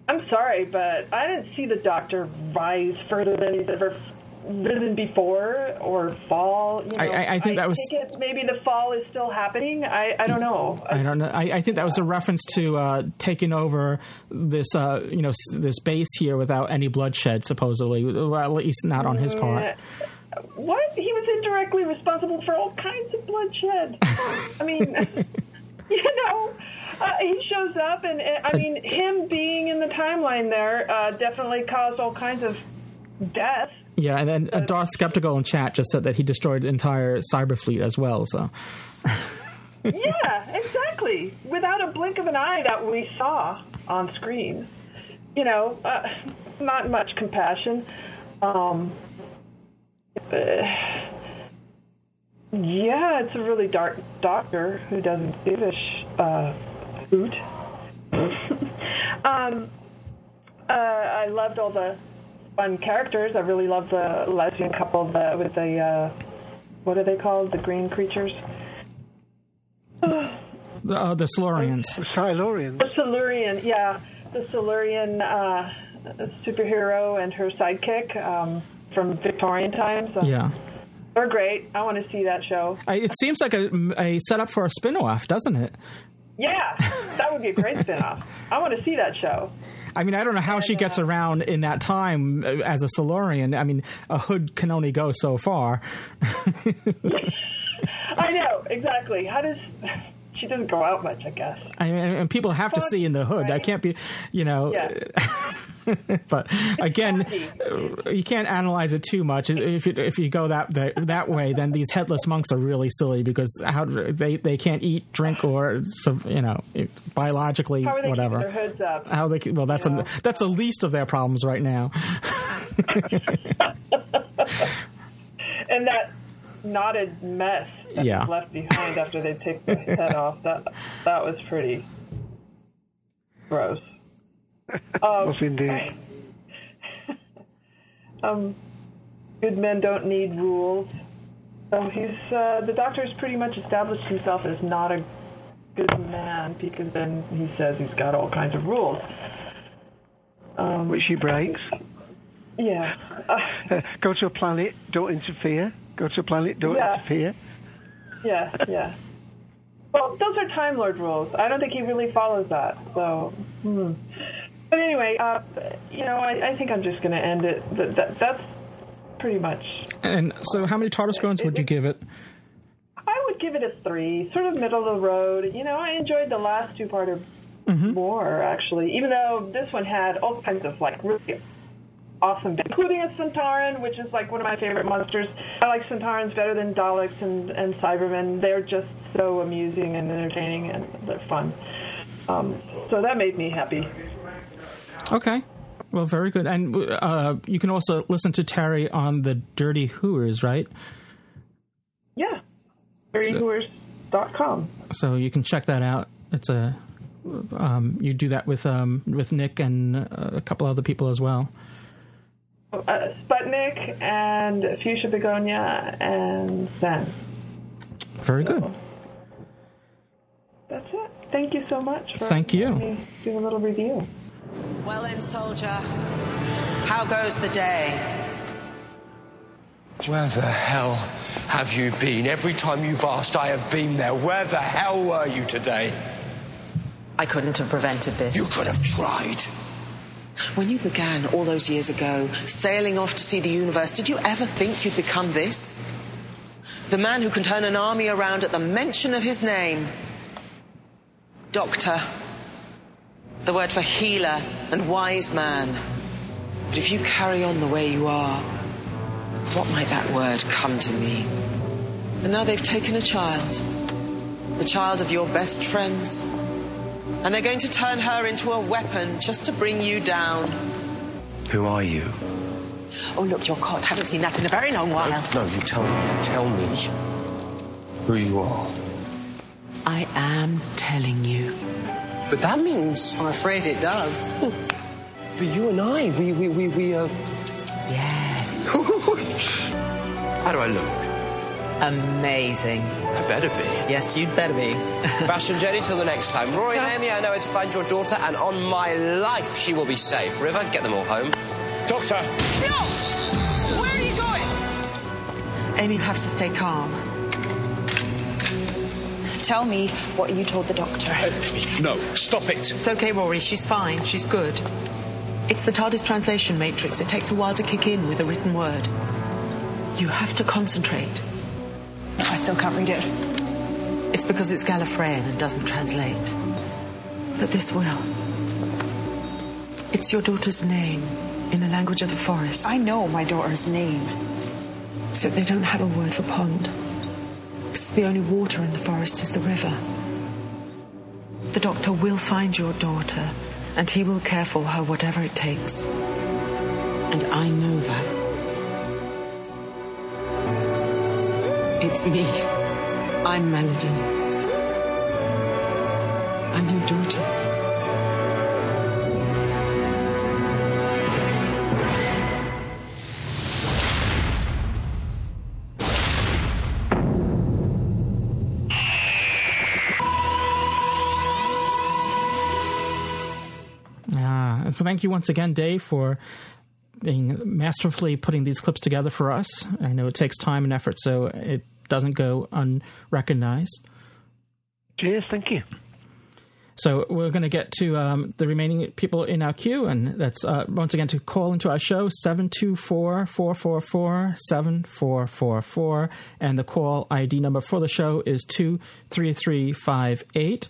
I'm sorry, but I didn't see the Doctor rise further than he's ever risen before or fall. You know, I- I- think that was- think maybe the fall is still happening. I, I don't know. I don't know. I, I think that was a reference to uh, taking over this, uh, you know, this base here without any bloodshed, supposedly. Well, at least not on his part. What? He was indirectly responsible for all kinds of bloodshed. I mean, you know, uh, he shows up, and uh, I mean, him being in the timeline there uh, definitely caused all kinds of death. Yeah, and then uh, Darth Skeptical in chat just said that he destroyed the entire cyber fleet as well. So yeah, exactly. Without a blink of an eye that we saw on screen. You know, uh, not much compassion. Um, uh, yeah, it's a really dark doctor who doesn't give a sh- uh, hoot. um, uh, I loved all the fun characters. I really love the lesbian couple the, with the, uh, what are they called? The green creatures? the, uh, the Silurians. Silurians. The Silurian, yeah. The Silurian uh, superhero and her sidekick um, from Victorian times. Yeah. They're great. I want to see that show. I, it seems like a, a setup for a spin off, doesn't it? Yeah, that would be a great spin-off. I want to see that show. I mean, I don't know how she gets around in that time uh, as a Silurian. I mean, a hood can only go so far. I know, exactly. How does... She doesn't go out much, I guess. I mean, and people have to see in the hood. I can't be, you know. but again, uh, you can't analyze it too much. If you, if you go that, that that way, then these headless monks are really silly because how they they can't eat, drink, or you know biologically How whatever. their hoods up? How they well that's a, that's the least of their problems right now. And that knotted mess that Yeah. was left behind after they take the head off, that, that was pretty gross. Um, Was indeed. um, good men don't need rules. So he's uh, the doctor's pretty much established himself as not a good man because then he says he's got all kinds of rules. Um, Which he breaks. Yeah. Uh, go to a planet, don't interfere. Go to a planet, don't Yeah. interfere. Yeah, yeah. Well, those are Time Lord rules. I don't think he really follows that. So, hmm. But anyway, uh, you know, I, I think I'm just going to end it. That, that, that's pretty much. And so, how many TARDIS groans would you give it? I would give it a three, sort of middle of the road. You know, I enjoyed the last two parter more actually, even though this one had all kinds of like really awesome, including a Sontaran, which is like one of my favorite monsters. I like Sontarans better than Daleks and, and Cybermen. They're just so amusing and entertaining and they're fun. Um, so that made me happy. Okay. Well, very good. And uh, you can also listen to Terry on the Dirty Hooers, right? Yeah. DirtyHooers.com. So you can check that out. It's a um, you do that with um, with Nick and uh, a couple other people as well. Uh, Sputnik and Fuchsia Begonia and Sen. Very good. That's it. Thank you so much for Thank you. do a little review. Well then, soldier, how goes the day? Where the hell have you been? Every time you've asked, I have been there. Where the hell were you today? I couldn't have prevented this. You could have tried. When you began all those years ago, sailing off to see the universe, did you ever think you'd become this? The man who can turn an army around at the mention of his name. Doctor. The word for healer and wise man. But if you carry on the way you are, what might that word come to mean? And now they've taken a child. The child of your best friends. And they're going to turn her into a weapon just to bring you down. Who are you? Oh, look, you're caught. Haven't seen that in a very long while. No, you tell me. Tell me who you are. I am telling you. But that means. I'm afraid it does. But you and I, we, we, we, we, uh. Yes. How do I look? Amazing. I better be. Yes, you'd better be. Bash and Jenny, till the next time. Rory and Amy, I know where to find your daughter, and on my life, she will be safe. River, get them all home. Doctor! No! Where are you going? Amy, you have to stay calm. Tell me what you told the doctor. No, stop it. It's okay, Rory. She's fine. She's good. It's the TARDIS translation matrix. It takes a while to kick in with a written word. You have to concentrate. I still can't read it. It's because it's Gallifreyan and doesn't translate. But this will. It's your daughter's name in the language of the forest. I know my daughter's name. Except they don't have a word for pond. Because the only water in the forest is the river. The doctor will find your daughter, and he will care for her whatever it takes. And I know that. It's me. I'm Melody. I'm your daughter. Thank you once again, Dave, for being masterfully putting these clips together for us. I know it takes time and effort, so it doesn't go unrecognized. Cheers, thank you. So we're going to get to um, the remaining people in our queue, and that's uh, once again to call into our show 724-444-7444, and the call ID number for the show is 23358.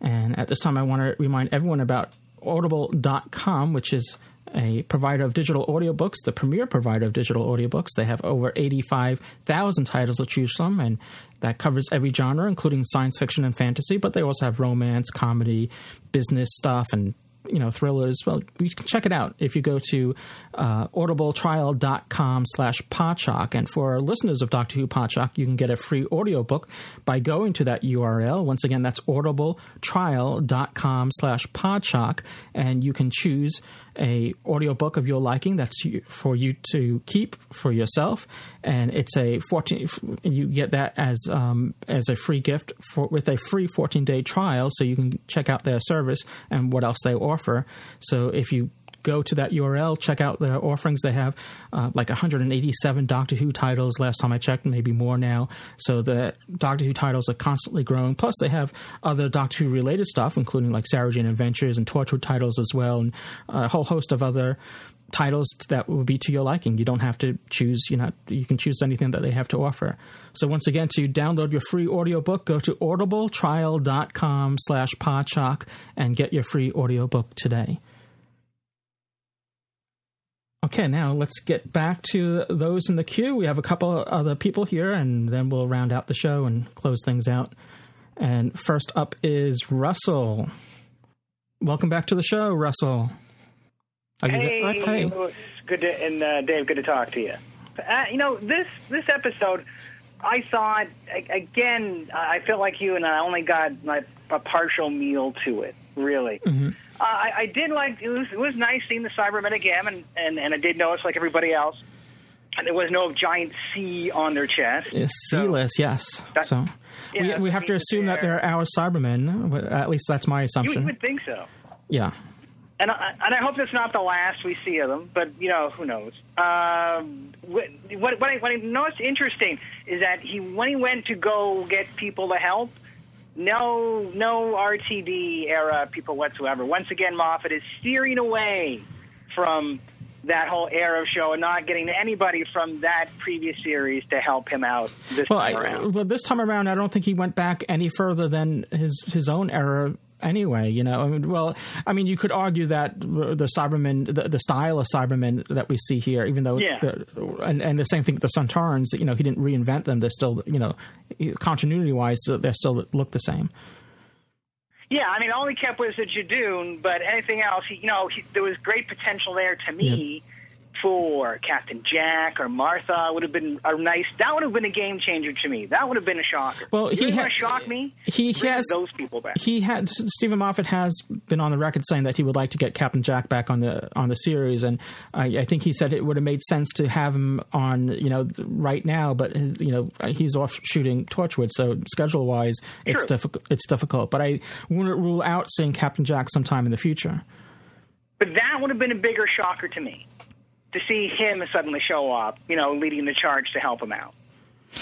And at this time, I want to remind everyone about audible.com, which is a provider of digital audiobooks, the premier provider of digital audiobooks. They have over 85,000 titles to choose from, and that covers every genre, including science fiction and fantasy, but they also have romance, comedy, business stuff, and you know thrillers well you can check it out if you go to uh, audibletrial.com slash podshock and for our listeners of doctor who podshock you can get a free audiobook by going to that url once again that's audibletrial.com slash podshock and you can choose a audiobook of your liking that's for you to keep for yourself, and it's a fourteen. You get that as um, as a free gift for with a free fourteen day trial, so you can check out their service and what else they offer. So if you go to that URL, check out the offerings. They have uh, like 187 Doctor Who titles last time I checked, maybe more now. So the Doctor Who titles are constantly growing. Plus, they have other Doctor Who related stuff, including like Sarah Jane Adventures and Torchwood titles as well, and a whole host of other titles that will be to your liking. You don't have to choose, you know, you can choose anything that they have to offer. So once again, to download your free audiobook, go to audibletrial.com slash podshock and get your free audiobook today. Okay, now let's get back to those in the queue. We have a couple other people here, and then we'll round out the show and close things out. And first up is Russell. Welcome back to the show, Russell. Are hey, hey. Good to, and uh, Dave, good to talk to you. Uh, you know this this episode, I saw it again. I felt like you, and I only got like a partial meal to it. Really, Mm-hmm. uh, I, I did like it was it was nice seeing the Cybermen again, and, and and I did notice like everybody else, and there was no giant C on their chest. It's sealess, yes. so yeah, we, we have to assume that they're our Cybermen. At least that's my assumption. You would think so. yeah. And I, and I hope that's not the last we see of them, but you know who knows. Um, what what what I, what I noticed interesting is that he when he went to go get people to help, no no RTD era people whatsoever. Once again, Moffat is steering away from that whole era of show and not getting anybody from that previous series to help him out this Well, time I, around. well, this time around, I don't think he went back any further than his his own era. Anyway, you know, I mean, well, I mean, you could argue that the Cybermen, the, the style of Cybermen that we see here, even though, Yeah. the, and and the same thing with the Sontarans, you know, he didn't reinvent them. They're still, you know, continuity wise, uh, they still look the same. Yeah, I mean, all he kept was the Judoon, but anything else, he, you know, he, there was great potential there to me for Captain Jack or Martha. Would have been a nice. That would have been a game changer to me. That would have been a shocker. Well, you he had- shock me. He has those people back. He had Steven Moffat has been on the record saying that he would like to get Captain Jack back on the on the series, and I, I think he said it would have made sense to have him on, you know, right now. But you know, he's off shooting Torchwood, so schedule wise, it's True. difficult. It's difficult, but I wouldn't rule out seeing Captain Jack sometime in the future. But that would have been a bigger shocker to me to see him suddenly show up. You know, leading the charge to help him out.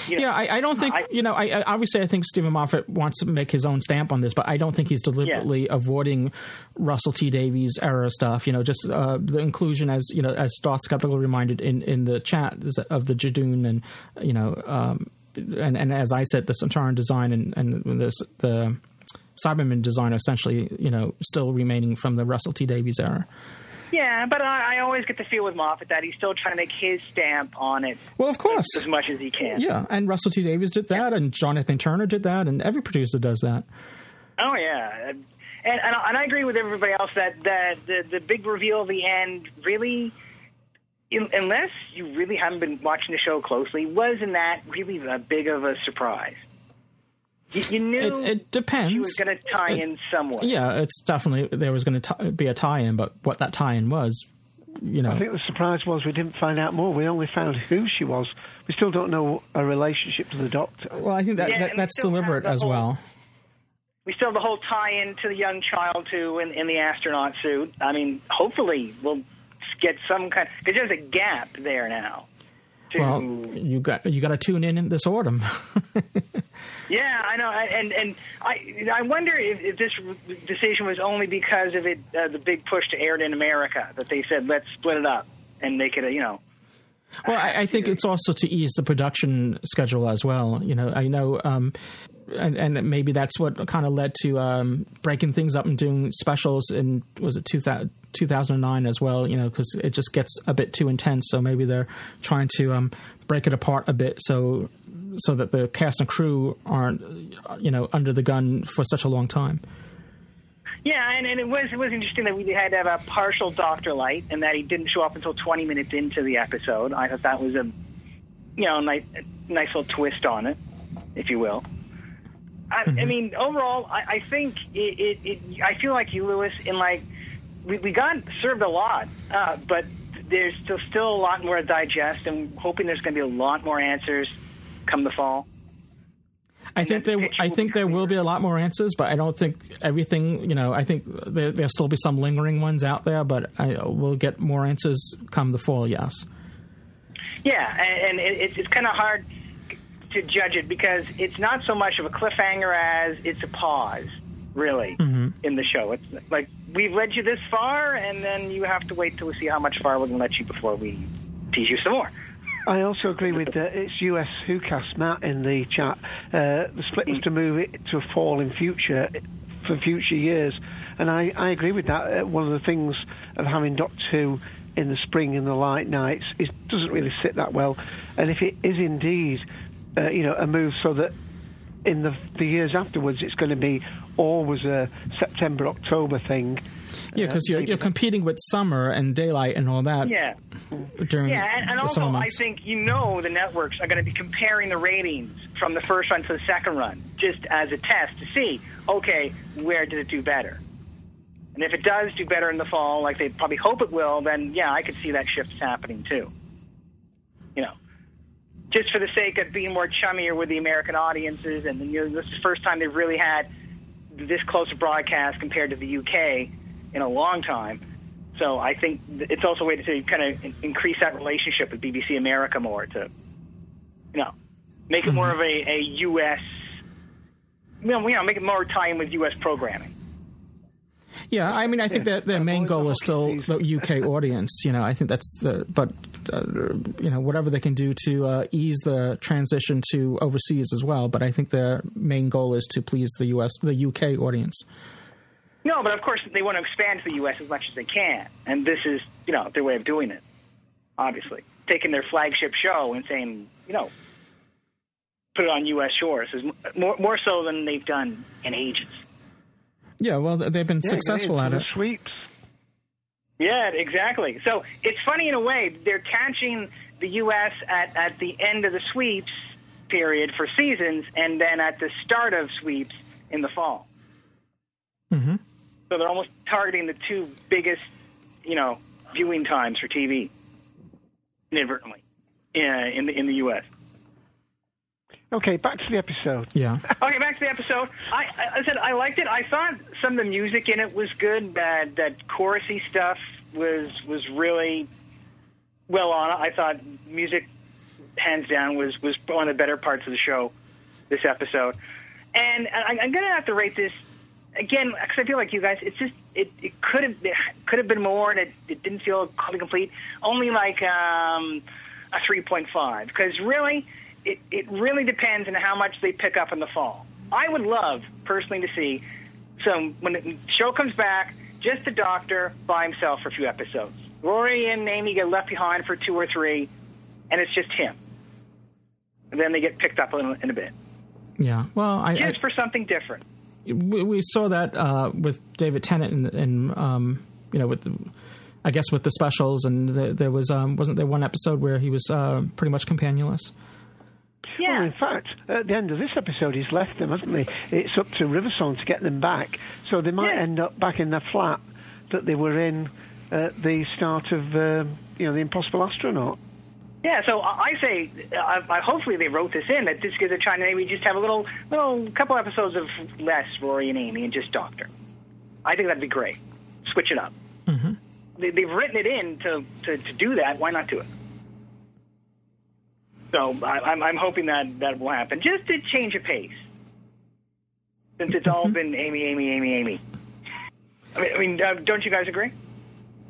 You know, yeah, I, I don't think you know. I, I obviously I think Steven Moffat wants to make his own stamp on this, but I don't think he's deliberately avoiding Russell T Davies era stuff. You know, just uh, the inclusion as you know, as Darth Skeptical reminded in in the chat of the Judoon and you know, um, and and as I said, the Sontaran design and and the the Cyberman design are essentially you know still remaining from the Russell T Davies era. Yeah, but I, I always get the feel with Moffat that he's still trying to make his stamp on it. Well, of course, as much as he can. Yeah, and Russell T Davies did that, and John Nathan-Turner did that, and every producer does that. Oh yeah, and and, and I agree with everybody else that that the the big reveal of the end really, in, unless you really haven't been watching the show closely, wasn't that really a big of a surprise? You, you knew It, it depends. she was going to tie in somewhere. Yeah, it's definitely there was going to be a tie-in, but what that tie-in was, you know, I think the surprise was we didn't find out more. We only found who she was. We still don't know a relationship to the doctor. well, I think that, Yeah, that that's deliberate as whole- well. We still have the whole tie-in to the young child too in, in the astronaut suit. I mean, hopefully we'll get some kind because there's a gap there now. To, Well, you got you got to tune in in this autumn. Yeah, I know, and and I I wonder if, if this decision was only because of it uh, the big push to air it in America that they said let's split it up and make it a you know Well, I, I think it's also to ease the production schedule as well. You know, I know, um, and, and maybe that's what kind of led to um, breaking things up and doing specials in was it 2000, 2009 as well. You know, because it just gets a bit too intense. So maybe they're trying to um, break it apart a bit so so that the cast and crew aren't you know under the gun for such a long time. yeah, and, and it was it was interesting that we had to have a partial Doctor Light and that he didn't show up until 20 minutes into the episode. I thought that was a you know nice nice little twist on it, if you will. I, I mean, overall, I, I think it, it, it. I feel like you, Louis, in like we, we got served a lot, uh, but there's still still a lot more to digest, and hoping there's going to be a lot more answers come the fall. I think there. I think there will be a lot more answers, but I don't think everything. You know, I think there, there'll still be some lingering ones out there, but I will get more answers come the fall. Yes. Yeah, and, and it, it's it's kind of hard to judge it because it's not so much of a cliffhanger as it's a pause, really, Mm-hmm. in the show. It's like we've led you this far, and then you have to wait till we see how much far we're going to let you before we tease you some more. I also agree with uh, it's US who cast Matt in the chat. Uh, the split was to move it to fall in future for future years, and I, I agree with that. Uh, one of the things of having Doctor Who in the spring in the light nights is doesn't really sit that well, and if it is indeed, uh, you know, a move so that in the the years afterwards it's going to be always a September October thing. Yeah, because you're you're competing with summer and daylight and all that. Yeah. During Yeah, and, and the also I think you know the networks are going to be comparing the ratings from the first run to the second run, just as a test to see, okay, where did it do better? And if it does do better in the fall, like they probably hope it will, then yeah, I could see that shift happening too. You know, just for the sake of being more chummier with the American audiences, and you know, this is the first time they've really had this close a broadcast compared to the UK in a long time. So I think it's also a way to kind of increase that relationship with BBC America more to, you know, make it mm-hmm. more of a, a U.S. You know, make it more tie-in with U.S. programming. Yeah, I mean, I think that their main goal is still the UK audience. You know, I think that's the. But uh, you know, whatever they can do to uh, ease the transition to overseas as well. But I think their main goal is to please the US, the UK audience. No, but of course they want to expand to the U.S. as much as they can, and this is, you know, their way of doing it. Obviously, taking their flagship show and saying, you know, put it on U.S. shores is more more so than they've done in ages. Yeah, well, they've been Yeah, successful at it. Sweeps. Yeah, exactly. So it's funny in a way. They're catching the U.S. at, at the end of the sweeps period for seasons and then at the start of sweeps in the fall. Mm-hmm. So they're almost targeting the two biggest, you know, viewing times for TV inadvertently uh, in the in the U.S. Okay, back to the episode. Yeah. Okay, back to the episode. I, I, said I liked it. I thought some of the music in it was good. That that chorusy stuff was was really well on. I thought music, hands down, was was one of the better parts of the show. This episode, and I, I'm gonna have to rate this again because I feel like you guys. It's just it, it could have could have been more, and it, it didn't feel complete. Only like um, a three point five because really it, it really depends on how much they pick up in the fall. I would love personally to see some when the show comes back, just the Doctor by himself for a few episodes. Rory and Amy get left behind for two or three, and it's just him. And then they get picked up in, in a bit, Yeah. Well, I, I just for something different. we, we saw that uh, with David Tennant and, and um, you know with the, I guess with the specials and the, there was um, wasn't there one episode where he was uh, pretty much companionless. Yeah. Well, in fact, at the end of this episode, he's left them, hasn't he? It's up to River Song to get them back. So they might end up back in the flat that they were in at the start of, um, you know, the Impossible Astronaut. Yeah, so I I say, I, I, hopefully they wrote this in that this gives a try to maybe just have a little, little couple episodes of less Rory and Amy and just Doctor. I think that'd be great. Switch it up. Mm-hmm. They, they've written it in to, to, to do that. Why not do it? So I, I'm, I'm hoping that that will happen, just to change a pace. Since it's all been Amy, Amy, Amy, Amy. I mean, I mean uh, don't you guys agree?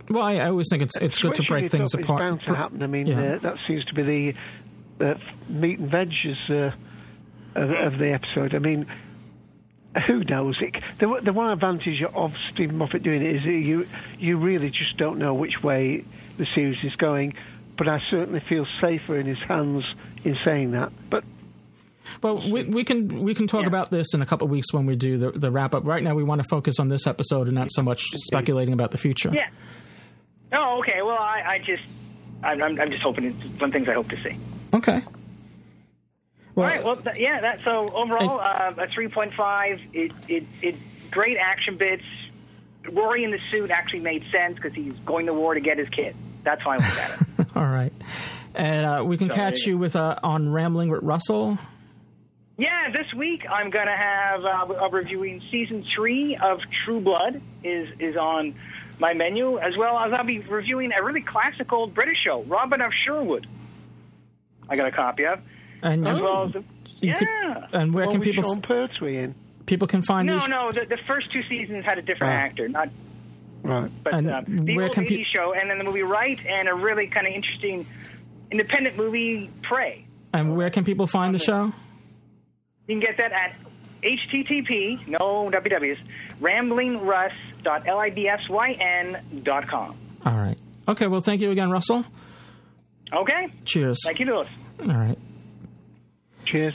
Well, I, I always think it's it's good to break things up is apart. bound to happen. I mean, Yeah. uh, that seems to be the uh, meat and veg uh, of, of the episode. I mean, who knows? It, the, the one advantage of Steven Moffat doing it is you you really just don't know which way the series is going. But I certainly feel safer in his hands in saying that. But Well, we, we can we can talk about this in a couple of weeks when we do the, the wrap up. Right now, we want to focus on this episode and not so much speculating about the future. Yeah. Oh, okay. Well, I, I just, I'm, I'm I'm just hoping it's one of the things I hope to see. Okay. All right. Well, th- yeah. That so overall, uh, a three point five. It it it great action bits, Rory in the suit actually made sense because he's going to war to get his kid. That's how I look at it. All right. And uh, we can So, catch you with uh, on Rambling with Russell. Yeah, this week I'm going to have uh, reviewing season three of True Blood is is on my menu, as well as I'll be reviewing a really classic old British show, Robin of Sherwood. I got a copy of, And as you- well as the, yeah. could- and where can people Sean Pertwee in? people can find no, these? no, the, the first two seasons had a different Oh. actor, not Right. but And uh, the where old can 80s peop- show, and then the movie Right, and a really kind of interesting independent movie Prey. And where can people find the show? You can get that at http no ww's ramblingrus.libsyn.com. All right. Okay. Well, thank you again, Russell. Okay. Cheers. Thank you, Louis. All right. Cheers.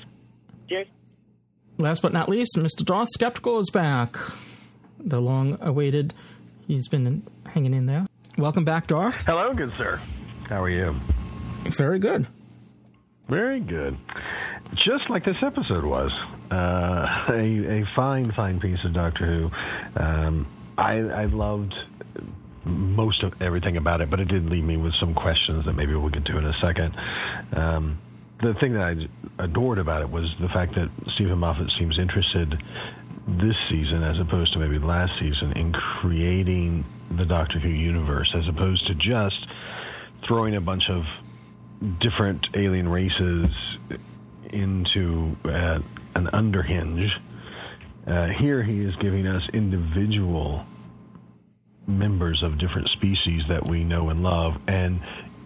Cheers. Last but not least, Mr. Darth Skeptical is back. The long-awaited. He's been hanging in there. Welcome back, Darth. Hello, good sir. How are you? Very good. Very good. Just like this episode was, uh, a, a fine, fine piece of Doctor Who. Um, I, I loved most of everything about it, but it did leave me with some questions that maybe we'll get to in a second. Um, the thing that I adored about it was the fact that Steven Moffat seems interested this season, as opposed to maybe last season, in creating the Doctor Who universe, as opposed to just throwing a bunch of different alien races into uh, an underhinge. Uh, here he is giving us individual members of different species that we know and love and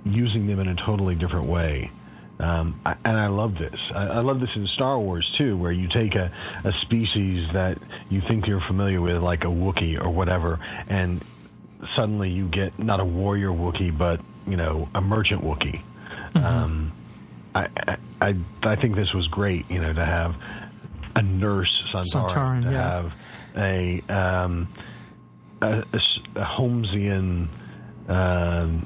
using them in a totally different way. Um, I, and I love this. I, I love this in Star Wars too, where you take a, a species that you think you're familiar with, like a Wookiee or whatever, and suddenly you get not a warrior Wookiee, but you know a merchant Wookiee. Um, I, I I I think this was great. You know, to have a nurse Sontaran, Sontaran, to yeah. have a um, a, a, a Holmesian. Um,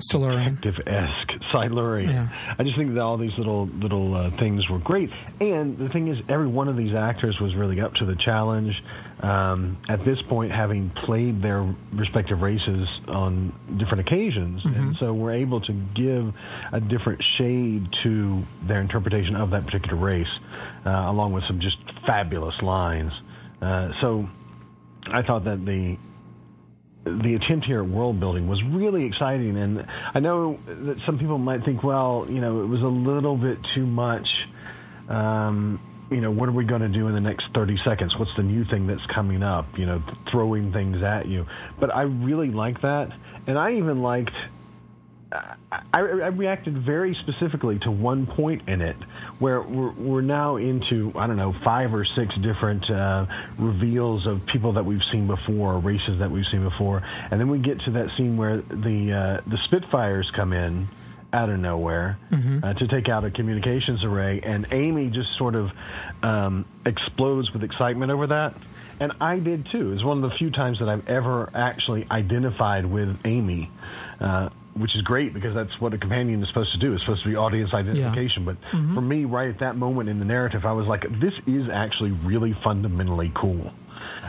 Silurian. esque Silurian. Yeah. I just think that all these little little uh, things were great. And the thing is, every one of these actors was really up to the challenge. Um, at this point, having played their respective races on different occasions, and so we're able to give a different shade to their interpretation of that particular race, uh, along with some just fabulous lines. Uh, so I thought that the the attempt here at world building was really exciting, and I know that some people might think, well, you know, it was a little bit too much. Um, you know, what are we going to do in the next 30 seconds? What's the new thing that's coming up? You know, throwing things at you. But I really like that, and I even liked. I, I reacted very specifically to one point in it where we're, we're now into I don't know five or six different uh, reveals of people that we've seen before, races that we've seen before, and then we get to that scene where the uh, the Spitfires come in out of nowhere Mm-hmm. uh, to take out a communications array, and Amy just sort of um, explodes with excitement over that. And I did too. It's one of the few times that I've ever actually identified with Amy, uh, which is great because that's what a companion is supposed to do. It's supposed to be audience identification. But Mhm. for me, right at that moment in the narrative, I was like, this is actually really fundamentally cool.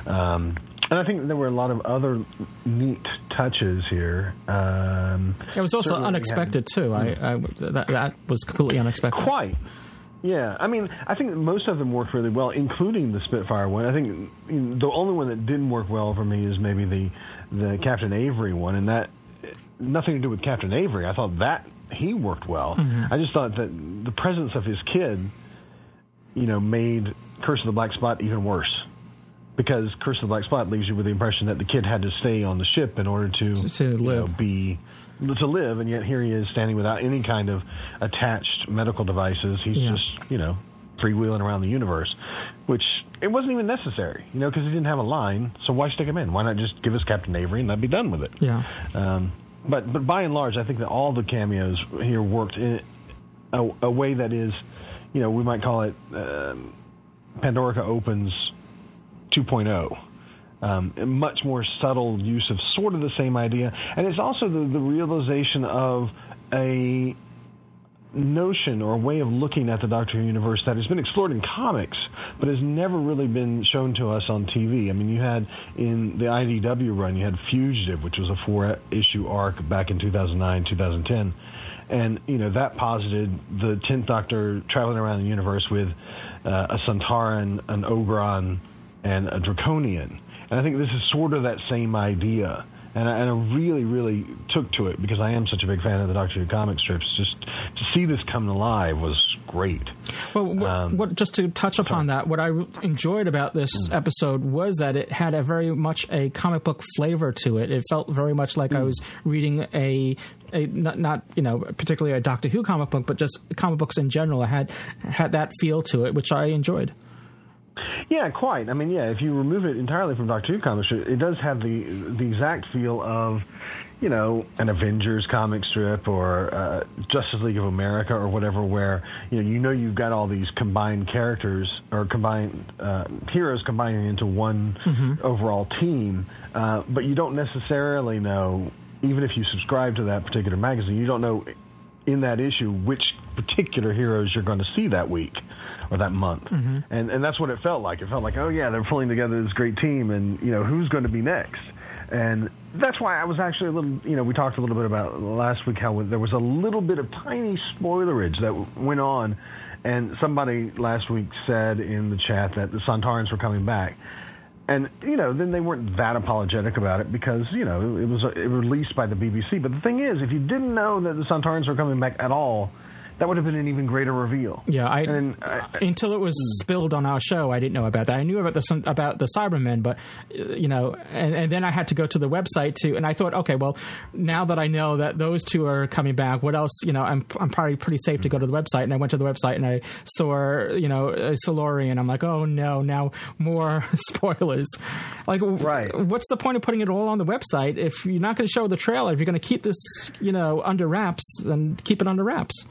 Um, and I think there were a lot of other neat touches here. Um, It was also we had- unexpected too. I, I that, that was completely unexpected. Quite. Yeah, I mean, I think most of them worked really well, including the Spitfire one. I think you know, the only one that didn't work well for me is maybe the the Captain Avery one, and that nothing to do with Captain Avery. I thought that he worked well. Mhm. I just thought that the presence of his kid, you know, made Curse of the Black Spot even worse. Because Curse of the Black Spot leaves you with the impression that the kid had to stay on the ship in order to, To you know, live. be to live, and yet here he is standing without any kind of attached medical devices. He's Yeah. just you know freewheeling around the universe, which it wasn't even necessary, you know, because he didn't have a line. So why stick him in? Why not just give us Captain Avery and I'd be done with it? Yeah. Um, but but by and large, I think that all the cameos here worked in a, a way that is, you know, we might call it um, Pandorica opens 2.0. Um, much more subtle use of sort of the same idea, and it's also the, the realization of a notion or way of looking at the Doctor Who universe that has been explored in comics, but has never really been shown to us on TV. I mean, you had in the IDW run, you had Fugitive, which was a four issue arc back in 2009, 2010. And, you know, that posited the 10th Doctor traveling around the universe with uh, a Sontaran, an Ogron, and a Draconian. And I think this is sort of that same idea and I, and I really, really took to it because I am such a big fan of the Doctor Who comic strips. Just to see this come alive was great. Well, what, um, what, just to touch upon that, what I enjoyed about this mm. episode was that it had a very much a comic book flavor to it. It felt very much like mm. I was reading a a, not, not, you know particularly a Doctor Who comic book, but just comic books in general. It had had that feel to it, which I enjoyed. Yeah, quite. I mean, yeah, if you remove it entirely from Doctor Who comics, it does have the the exact feel of, you know, an Avengers comic strip or uh, Justice League of America or whatever, where you know you know you've got all these combined characters or combined uh, heroes combining into one mm-hmm. overall team, uh, but you don't necessarily know, even if you subscribe to that particular magazine, you don't know in that issue which particular heroes you're going to see that week or that month. Mm-hmm. And and that's what it felt like. It felt like, oh yeah, they're pulling together this great team, and you know who's going to be next. And that's why I was actually a little, you know, we talked a little bit about last week how there was a little bit of tiny spoilerage that went on. And somebody last week said in the chat that the Sontarans were coming back. And, you know, then they weren't that apologetic about it because, you know, it was it released by the BBC. But the thing is, if you didn't know that the Sontarans were coming back at all, that would have been an even greater reveal. Yeah, I, and, until it was spilled on our show, I didn't know about that. I knew about the about the Cybermen, but uh, you know, and, and then I had to go to the website to, and I thought, okay, well, now that I know that those two are coming back, what else? You know, I'm I'm probably pretty safe to go to the website, and I went to the website and I saw, you know, Silurian. I'm like, oh no, now more spoilers. Like, right? What's the point of putting it all on the website if you're not going to show the trailer? If you're going to keep this, you know, under wraps, then keep it under wraps.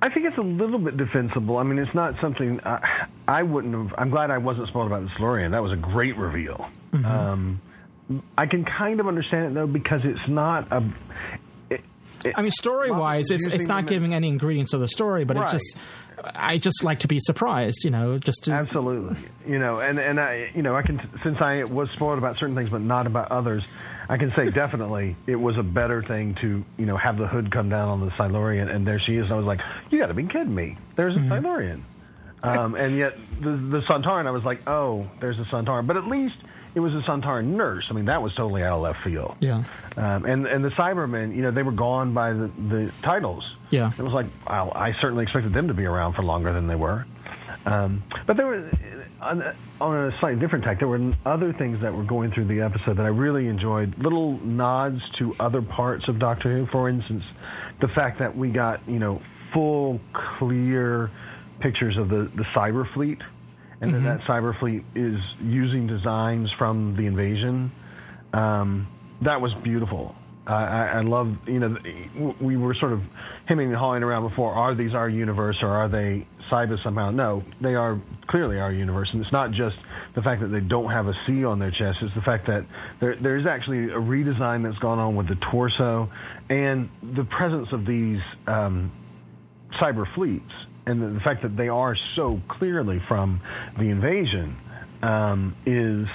I think it's a little bit defensible. I mean, it's not something I, uh, I wouldn't have. I'm glad I wasn't spoiled about the Silurian. That was a great reveal. Mm-hmm. Um, I can kind of understand it though because it's not a. It, it, I mean, story wise, it's it's not giving any ingredients of the story, but right. it's just. I just like to be surprised, you know, just to... absolutely, you know, and and I, you know, I can since I was spoiled about certain things, but not about others. I can say definitely it was a better thing to you know have the hood come down on the Silurian and there she is. And I was like, you got to be kidding me! There's a mm-hmm. Silurian, um, and yet the the Sontaran. I was like, oh, there's a Sontaran, but at least it was a Sontaran nurse. I mean, that was totally out of left field. Yeah. Um, and and the Cybermen, you know, they were gone by the the titles. Yeah. It was like, wow, I certainly expected them to be around for longer than they were. Um, but there were on, on a slightly different tack, there were other things that were going through the episode that I really enjoyed. Little nods to other parts of Doctor Who. For instance, the fact that we got you know full, clear pictures of the the cyber fleet, and mm-hmm. that that cyber fleet is using designs from the invasion. Um, that was beautiful. I, I love, you know, we were sort of hemming and hawing around before. Are these our universe or are they cyber somehow? No, they are clearly our universe, and it's not just the fact that they don't have a C on their chest. It's the fact that there there is actually a redesign that's gone on with the torso and the presence of these um, cyber fleets, and the, the, fact that they are so clearly from the invasion um, is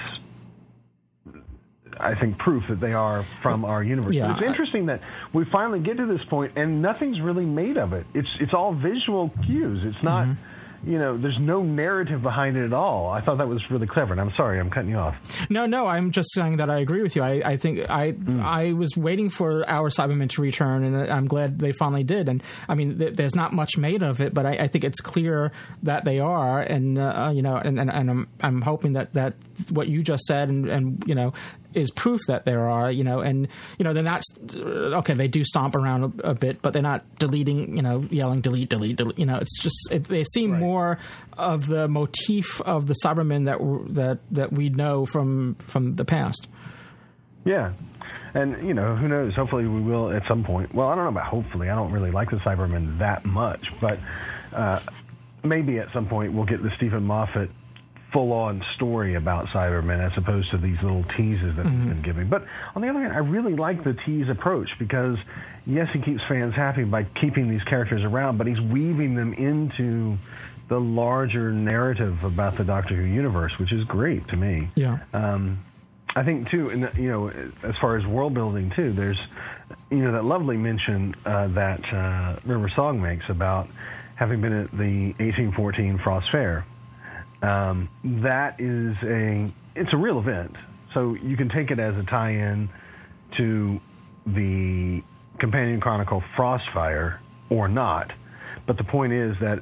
I think, proof that they are from our universe. Yeah. It's interesting that we finally get to this point and nothing's really made of it. It's it's all visual cues. It's not. Mm-hmm you know, there's no narrative behind it at all. I thought that was really clever, and I'm sorry, I'm cutting you off. No, no, I'm just saying that I agree with you. I, I think I mm. I was waiting for our Cybermen to return, and I'm glad they finally did. And I mean, th- there's not much made of it, but I, I think it's clear that they are, and uh, you know, and, and, and I'm I'm hoping that that what you just said, and, and you know, is proof that there are, you know, and you know they're not okay. They do stomp around a, a bit, but they're not deleting, you know, yelling delete, delete, delete. You know, it's just it, they seem right. more of the motif of the Cybermen that that that we know from from the past. Yeah, and you know who knows? Hopefully we will at some point. Well, I don't know about hopefully. I don't really like the Cybermen that much, but uh, maybe at some point we'll get the Steven Moffat full on story about Cybermen as opposed to these little teases that he's been giving. But on the other hand, I really like the tease approach because yes, he keeps fans happy by keeping these characters around, but he's weaving them into the larger narrative about the Doctor Who universe, which is great to me. Yeah. Um, I think too, and you know, as far as world building too, there's you know that lovely mention uh, that uh, River Song makes about having been at the 1814 Frost Fair. Um, that is a it's a real event, so you can take it as a tie-in to the companion chronicle Frostfire or not. But the point is that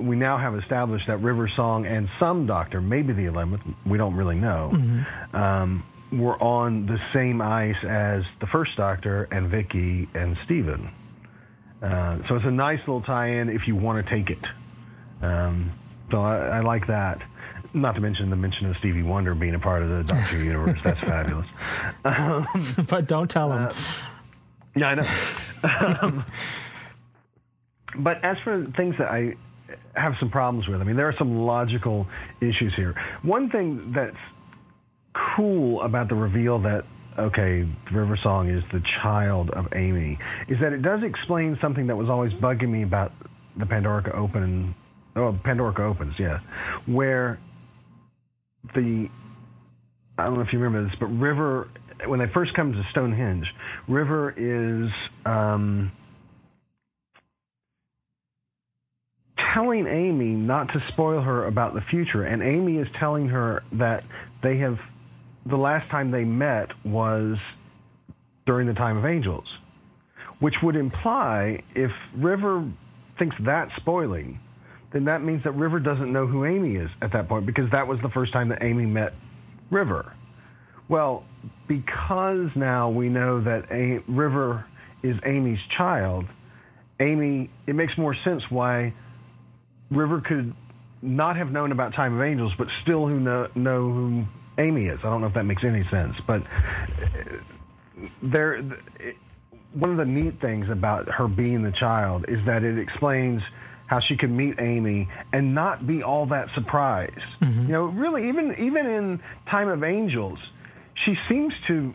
we now have established that River Song and some Doctor, maybe the 11th, we don't really know, um, were on the same ice as the first Doctor and Vicki and Steven. Uh, so it's a nice little tie-in if you want to take it. Um, so I, I like that. Not to mention the mention of Stevie Wonder being a part of the Doctor universe. That's fabulous. Um, but don't tell him. yeah, I know. um, but as for things that I have some problems with, I mean, there are some logical issues here. One thing that's cool about the reveal that okay, River Song is the child of Amy, is that it does explain something that was always bugging me about the Pandorica Open. Oh, Pandorica Opens, yeah, where the I don't know if you remember this, but River, when they first come to Stonehenge, River is um, telling Amy not to spoil her about the future, and Amy is telling her that they have the last time they met was during the time of angels, which would imply if River thinks that's spoiling, then that means that River doesn't know who Amy is at that point because that was the first time that Amy met River. Well, because now we know that a- River is Amy's child, Amy, it makes more sense why River could not have known about Time of Angels, but still who know, know who Amy is. I don't know if that makes any sense, but uh, there, one of the neat things about her being the child is that it explains how she could meet Amy and not be all that surprised. You know, really, even even in Time of Angels, she seems to.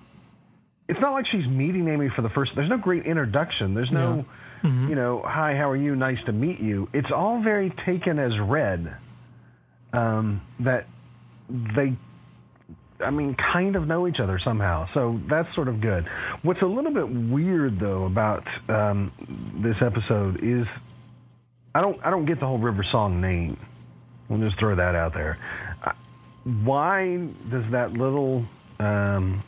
It's not like she's meeting Amy for the first. There's no great introduction. There's no, you know, hi, how are you? Nice to meet you. It's all very taken as read. Um, that they I mean, kind of know each other somehow. So that's sort of good. What's a little bit weird though about um, this episode is I don't I don't get the whole River Song name. We'll just throw that out there. Why does that little um,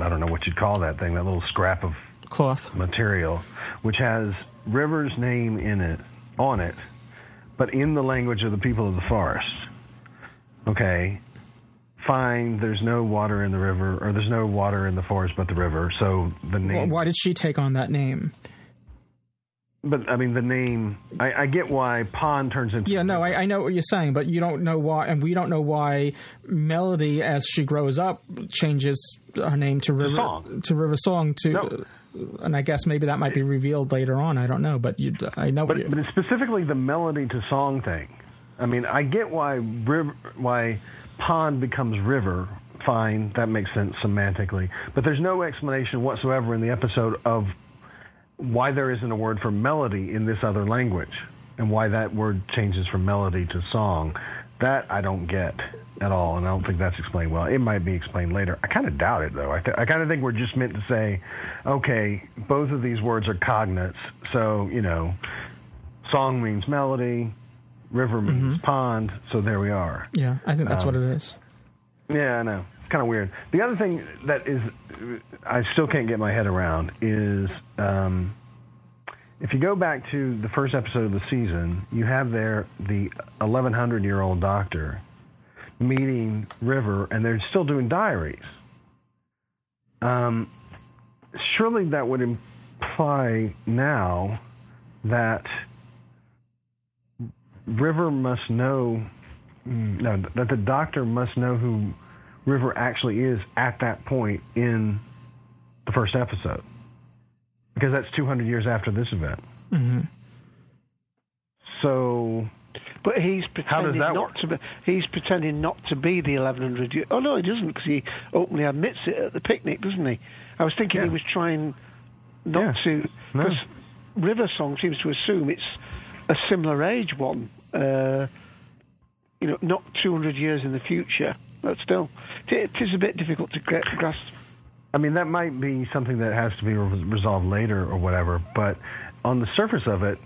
I don't know what you'd call that thing, that little scrap of cloth material, which has River's name in it on it, but in the language of the people of the forest. Okay, fine. There's no water in the river, or there's no water in the forest but the river. So the Well, name. why did she take on that name? But I mean, the name. I, I get why pond turns into. Yeah, no, I, I know what you're saying, but you don't know why, and we don't know why Melody, as she grows up, changes her name to River Song. to River Song to, uh, and I guess maybe that might be revealed later on. I don't know, but you, I know. But, but it's specifically the melody to song thing. I mean, I get why river, why pond becomes river. Fine, that makes sense semantically. But there's no explanation whatsoever in the episode of why there isn't a word for melody in this other language and why that word changes from melody to song. That I don't get at all, and I don't think that's explained well. It might be explained later. I kind of doubt it, though. I, th- I kind of think we're just meant to say, okay, both of these words are cognates, so, you know, song means melody, river means pond, so there we are. yeah, I think that's what it Um. Yeah, I know. Kind of weird. The other thing that is, I still can't get my head around is um, if you go back to the first episode of the season, you have there the 1100 year old doctor meeting River, and they're still doing diaries. Um, surely that would imply now that River must know Mm, no, that the doctor must know who River actually is at that point in the first episode. Because that's 200 years after this event. hmm So But he's pretending that not to be. He's pretending not to be the 1100 year. Oh no, he doesn't because he openly admits it at the picnic, doesn't he? I was thinking he was trying not to because River Song seems to assume it's a similar age one. Uh, you know, not 200 years in the future, but still, it is a bit difficult to grasp. I mean, that might be something that has to be re- resolved later or whatever. But on the surface of it,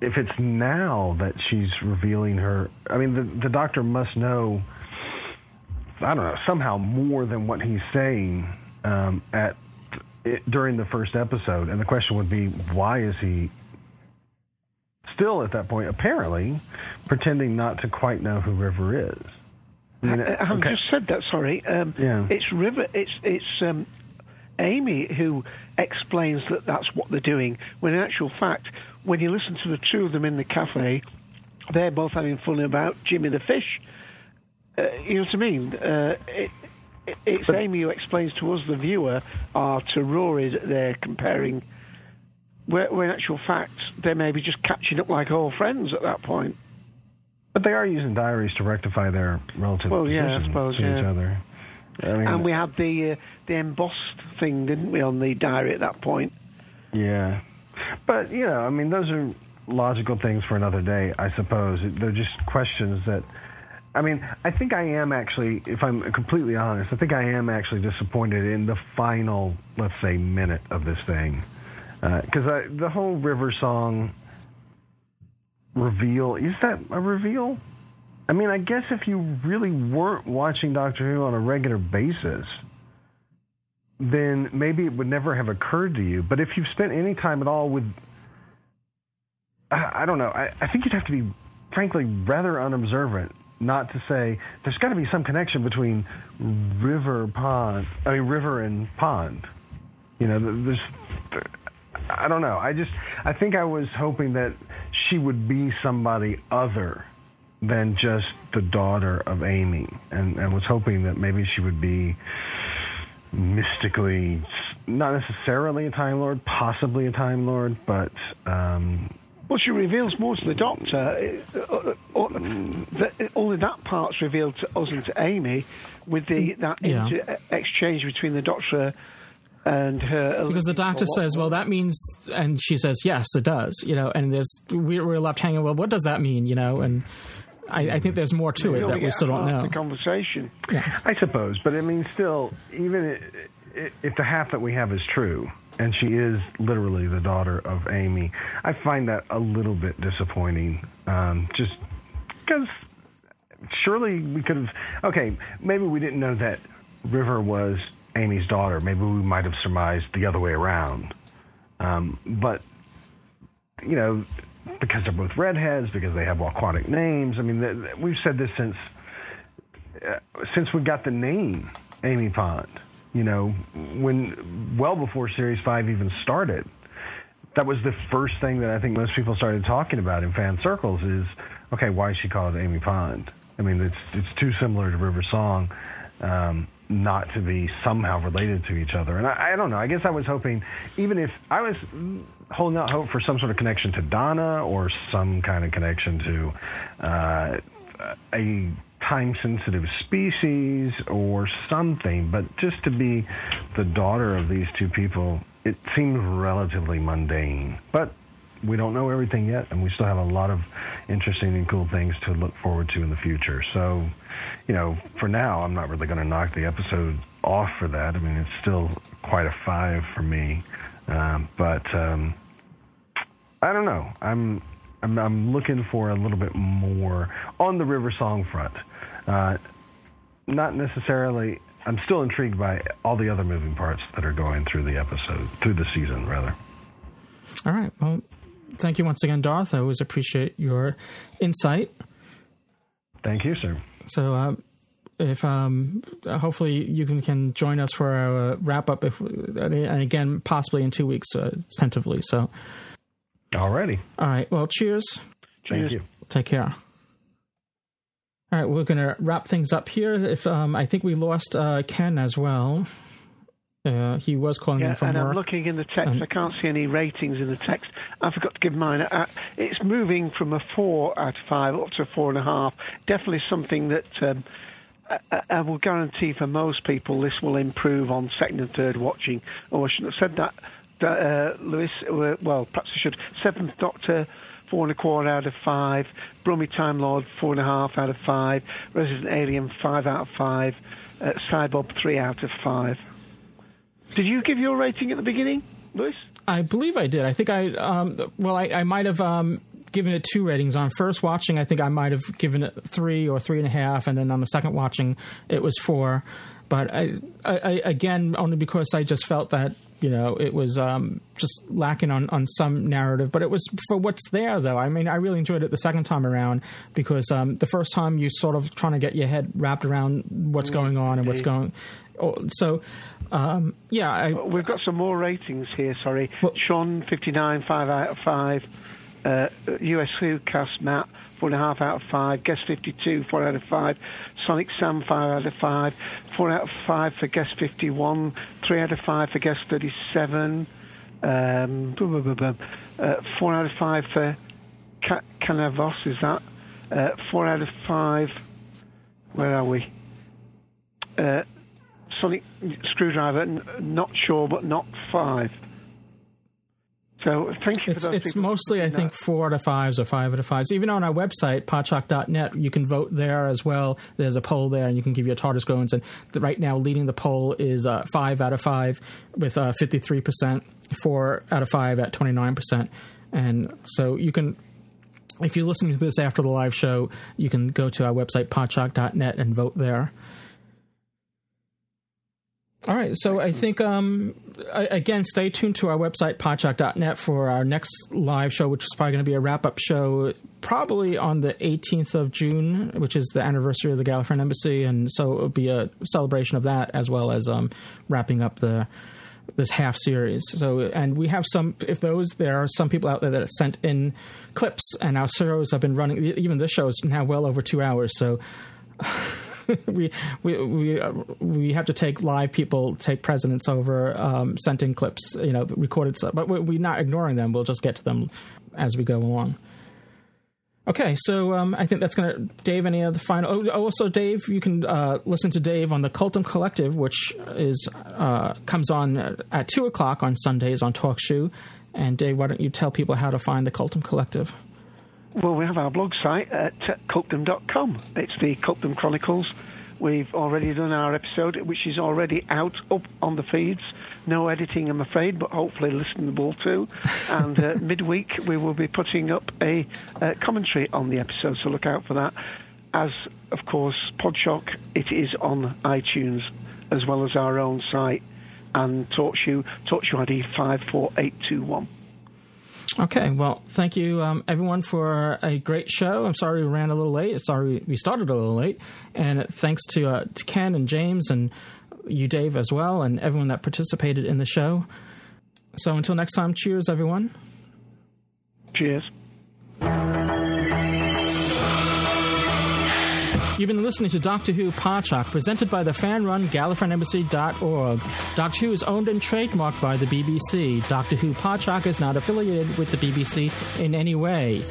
if it's now that she's revealing her, I mean, the the doctor must know. I don't know somehow more than what he's saying um, at it, during the first episode, and the question would be, why is he still at that point apparently pretending not to quite know who River is? I mean, I, have okay. just said that. Sorry. Um, Yeah. It's River. It's it's um, Amy who explains that that's what they're doing. When in actual fact, when you listen to the two of them in the cafe, they're both having fun about Jimmy the fish. Uh, you know what I mean? Uh, it, it, it's Amy who explains to us, the viewer, or to Rory that they're comparing. Where, where in actual fact, they may be just catching up like old friends at that point. But they are using diaries to rectify their relative Well, yeah, I suppose, to yeah. each other. I mean, and we had the uh, the embossed thing, didn't we, on the diary at that point? yeah. But, you know, I mean, those are logical things for another day, I suppose. They're just questions that. I mean, I think I am actually, if I'm completely honest, I think I am actually disappointed in the final, let's say, minute of this thing. Because the whole River Song reveal, is that a reveal? I mean, I guess if you really weren't watching Doctor Who on a regular basis, then maybe it would never have occurred to you. But if you've spent any time at all with, I, I don't know, I, I think you'd have to be, frankly, rather unobservant not to say there's got to be some connection between river pond, I mean river and pond. You know, there's, I don't know. I just, I think I was hoping that she would be somebody other than just the daughter of Amy, and, and was hoping that maybe she would be mystically, not necessarily a Time Lord, possibly a Time Lord, but um, Well, she reveals more to the Doctor. Uh, uh, uh, only that part's revealed to us and to Amy, with the that Yeah. inter- exchange between the Doctor and her. because the doctor says, "Well, that means," and she says, "Yes, it does." You know, and there's we're, we're left hanging. Well, what does that mean? You know, and I, I think there's more to it that we still don't know. The conversation. I suppose, but I mean, still, even if the half that we have is true, and she is literally the daughter of Amy, I find that a little bit disappointing. Um, just because surely we could have. Okay, maybe we didn't know that River was Amy's daughter. Maybe we might have surmised the other way around. Um, but you know, because they're both redheads, because they have aquatic names. I mean, we've said this since uh, since we got the name Amy Pond. You know, when well before Series Five even started, that was the first thing that I think most people started talking about in fan circles. Is okay, why is she called Amy Pond? I mean, it's it's too similar to River Song. Um, not to be somehow related to each other, and I, I don't know. I guess I was hoping, even if I was holding out hope for some sort of connection to Donna or some kind of connection to uh, a time sensitive species or something, but just to be the daughter of these two people, it seems relatively mundane. But we don't know everything yet, and we still have a lot of interesting and cool things to look forward to in the future. So, you know, for now, I'm not really going to knock the episode off for that. I mean, it's still quite a five for me. Um, but um, I don't know. I'm, I'm I'm looking for a little bit more on the River Song front. Uh, not necessarily. I'm still intrigued by all the other moving parts that are going through the episode, through the season, rather. All right. Well, thank you once again, Darth. I always appreciate your insight. Thank you, sir. So, uh, if um, hopefully you can, can join us for our wrap up, if and again possibly in two weeks, uh, tentatively. So, alrighty. All right. Well, cheers. Thank you. Take care. All right, we're going to wrap things up here. If um, I think we lost uh, Ken as well. Uh, he was calling Yeah, in from and work. I'm looking in the text. Um, I can't see any ratings in the text. I forgot to give mine. Uh, it's moving from a four out of five up to a four and a half. Definitely something that um, I, I- I will guarantee for most people this will improve on second and third watching. Oh, I shouldn't have said that, that uh, Louis. Uh, well, perhaps I should. Seventh Doctor. Four and a quarter out of five. Brummy Time Lord, four and a half out of five. Resident Alien, five out of five. Uh, Cybob, three out of five. Did you give your rating at the beginning, Louis? I believe I did. I think I, um, well, I, I might have um, given it two ratings. On first watching, I think I might have given it three or three and a half, and then on the second watching, it was four. But I, I, I again, only because I just felt that you know it was um, just lacking on, on some narrative. But it was for what's there, though. I mean, I really enjoyed it the second time around because um, the first time you sort of trying to get your head wrapped around what's going on and what's going. Oh, so, um, yeah, I, We've got some more ratings here, sorry. Sean, 59, 5 out of 5. Uh, US cast Matt, 4.5 out of 5. Guest 52, 4 out of 5. Sonic Sam, 5 out of 5. 4 out of 5 for Guest 51. 3 out of 5 for Guest 37. Um, blah, blah, blah. Uh, 4 out of 5 for Ca- Canavos, is that? Uh, 4 out of 5. Where are we? Uh, Sonic Screwdriver, n- not sure, but not five. So thank you It's, it's mostly, I think, four out of fives or five out of fives. Even on our website, podshock.net, you can vote there as well. There's a poll there, and you can give your TARDIS goings. And the, right now, leading the poll is uh, five out of five with uh, 53%, four out of five at 29%. And so you can, if you're listening to this after the live show, you can go to our website, podshock.net, and vote there. All right, so I think um, again, stay tuned to our website podshock.net for our next live show, which is probably going to be a wrap up show, probably on the 18th of June, which is the anniversary of the Gallifreyan Embassy, and so it'll be a celebration of that as well as um, wrapping up the this half series. So, and we have some. If those there are some people out there that have sent in clips, and our shows have been running. Even this show is now well over two hours. So. we we we we have to take live people take precedence over um, sent in clips, you know, recorded stuff. But we- we're not ignoring them. We'll just get to them as we go along. Okay, so um, I think that's going to. Dave, any other final? Oh, also, Dave, you can uh, listen to Dave on the Cultdom Collective, which is uh, comes on at two o'clock on Sundays on TalkShoe. And Dave, why don't you tell people how to find the Cultdom Collective? Well, we have our blog site at cultdom.com. It's the Cultdom Chronicles. We've already done our episode, which is already out up on the feeds. No editing, I'm afraid, but hopefully listenable too. And uh, midweek, we will be putting up a uh, commentary on the episode, so look out for that. As, of course, Podshock, it is on iTunes as well as our own site and TalkShoe, TalkShoe ID 54821. Okay, well, thank you, um, everyone, for a great show. I'm sorry we ran a little late. Sorry we started a little late. And thanks to, uh, to Ken and James and you, Dave, as well, and everyone that participated in the show. So until next time, cheers, everyone. Cheers. You've been listening to Doctor Who Podshock, presented by the fan-run GallifreyanEmbassy.org. Doctor Who is owned and trademarked by the BBC. Doctor Who Podshock is not affiliated with the BBC in any way.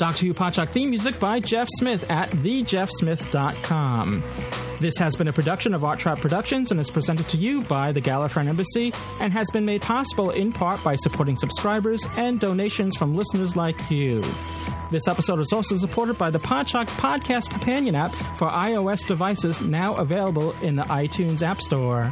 Doctor Who Podshock theme music by Jeff Smith at thejeffsmith.com. This has been a production of Art Trap Productions and is presented to you by the Gallifreyan Embassy and has been made possible in part by supporting subscribers and donations from listeners like you. This episode is also supported by the Podshock Podcast Companion app for iOS devices now available in the iTunes App Store.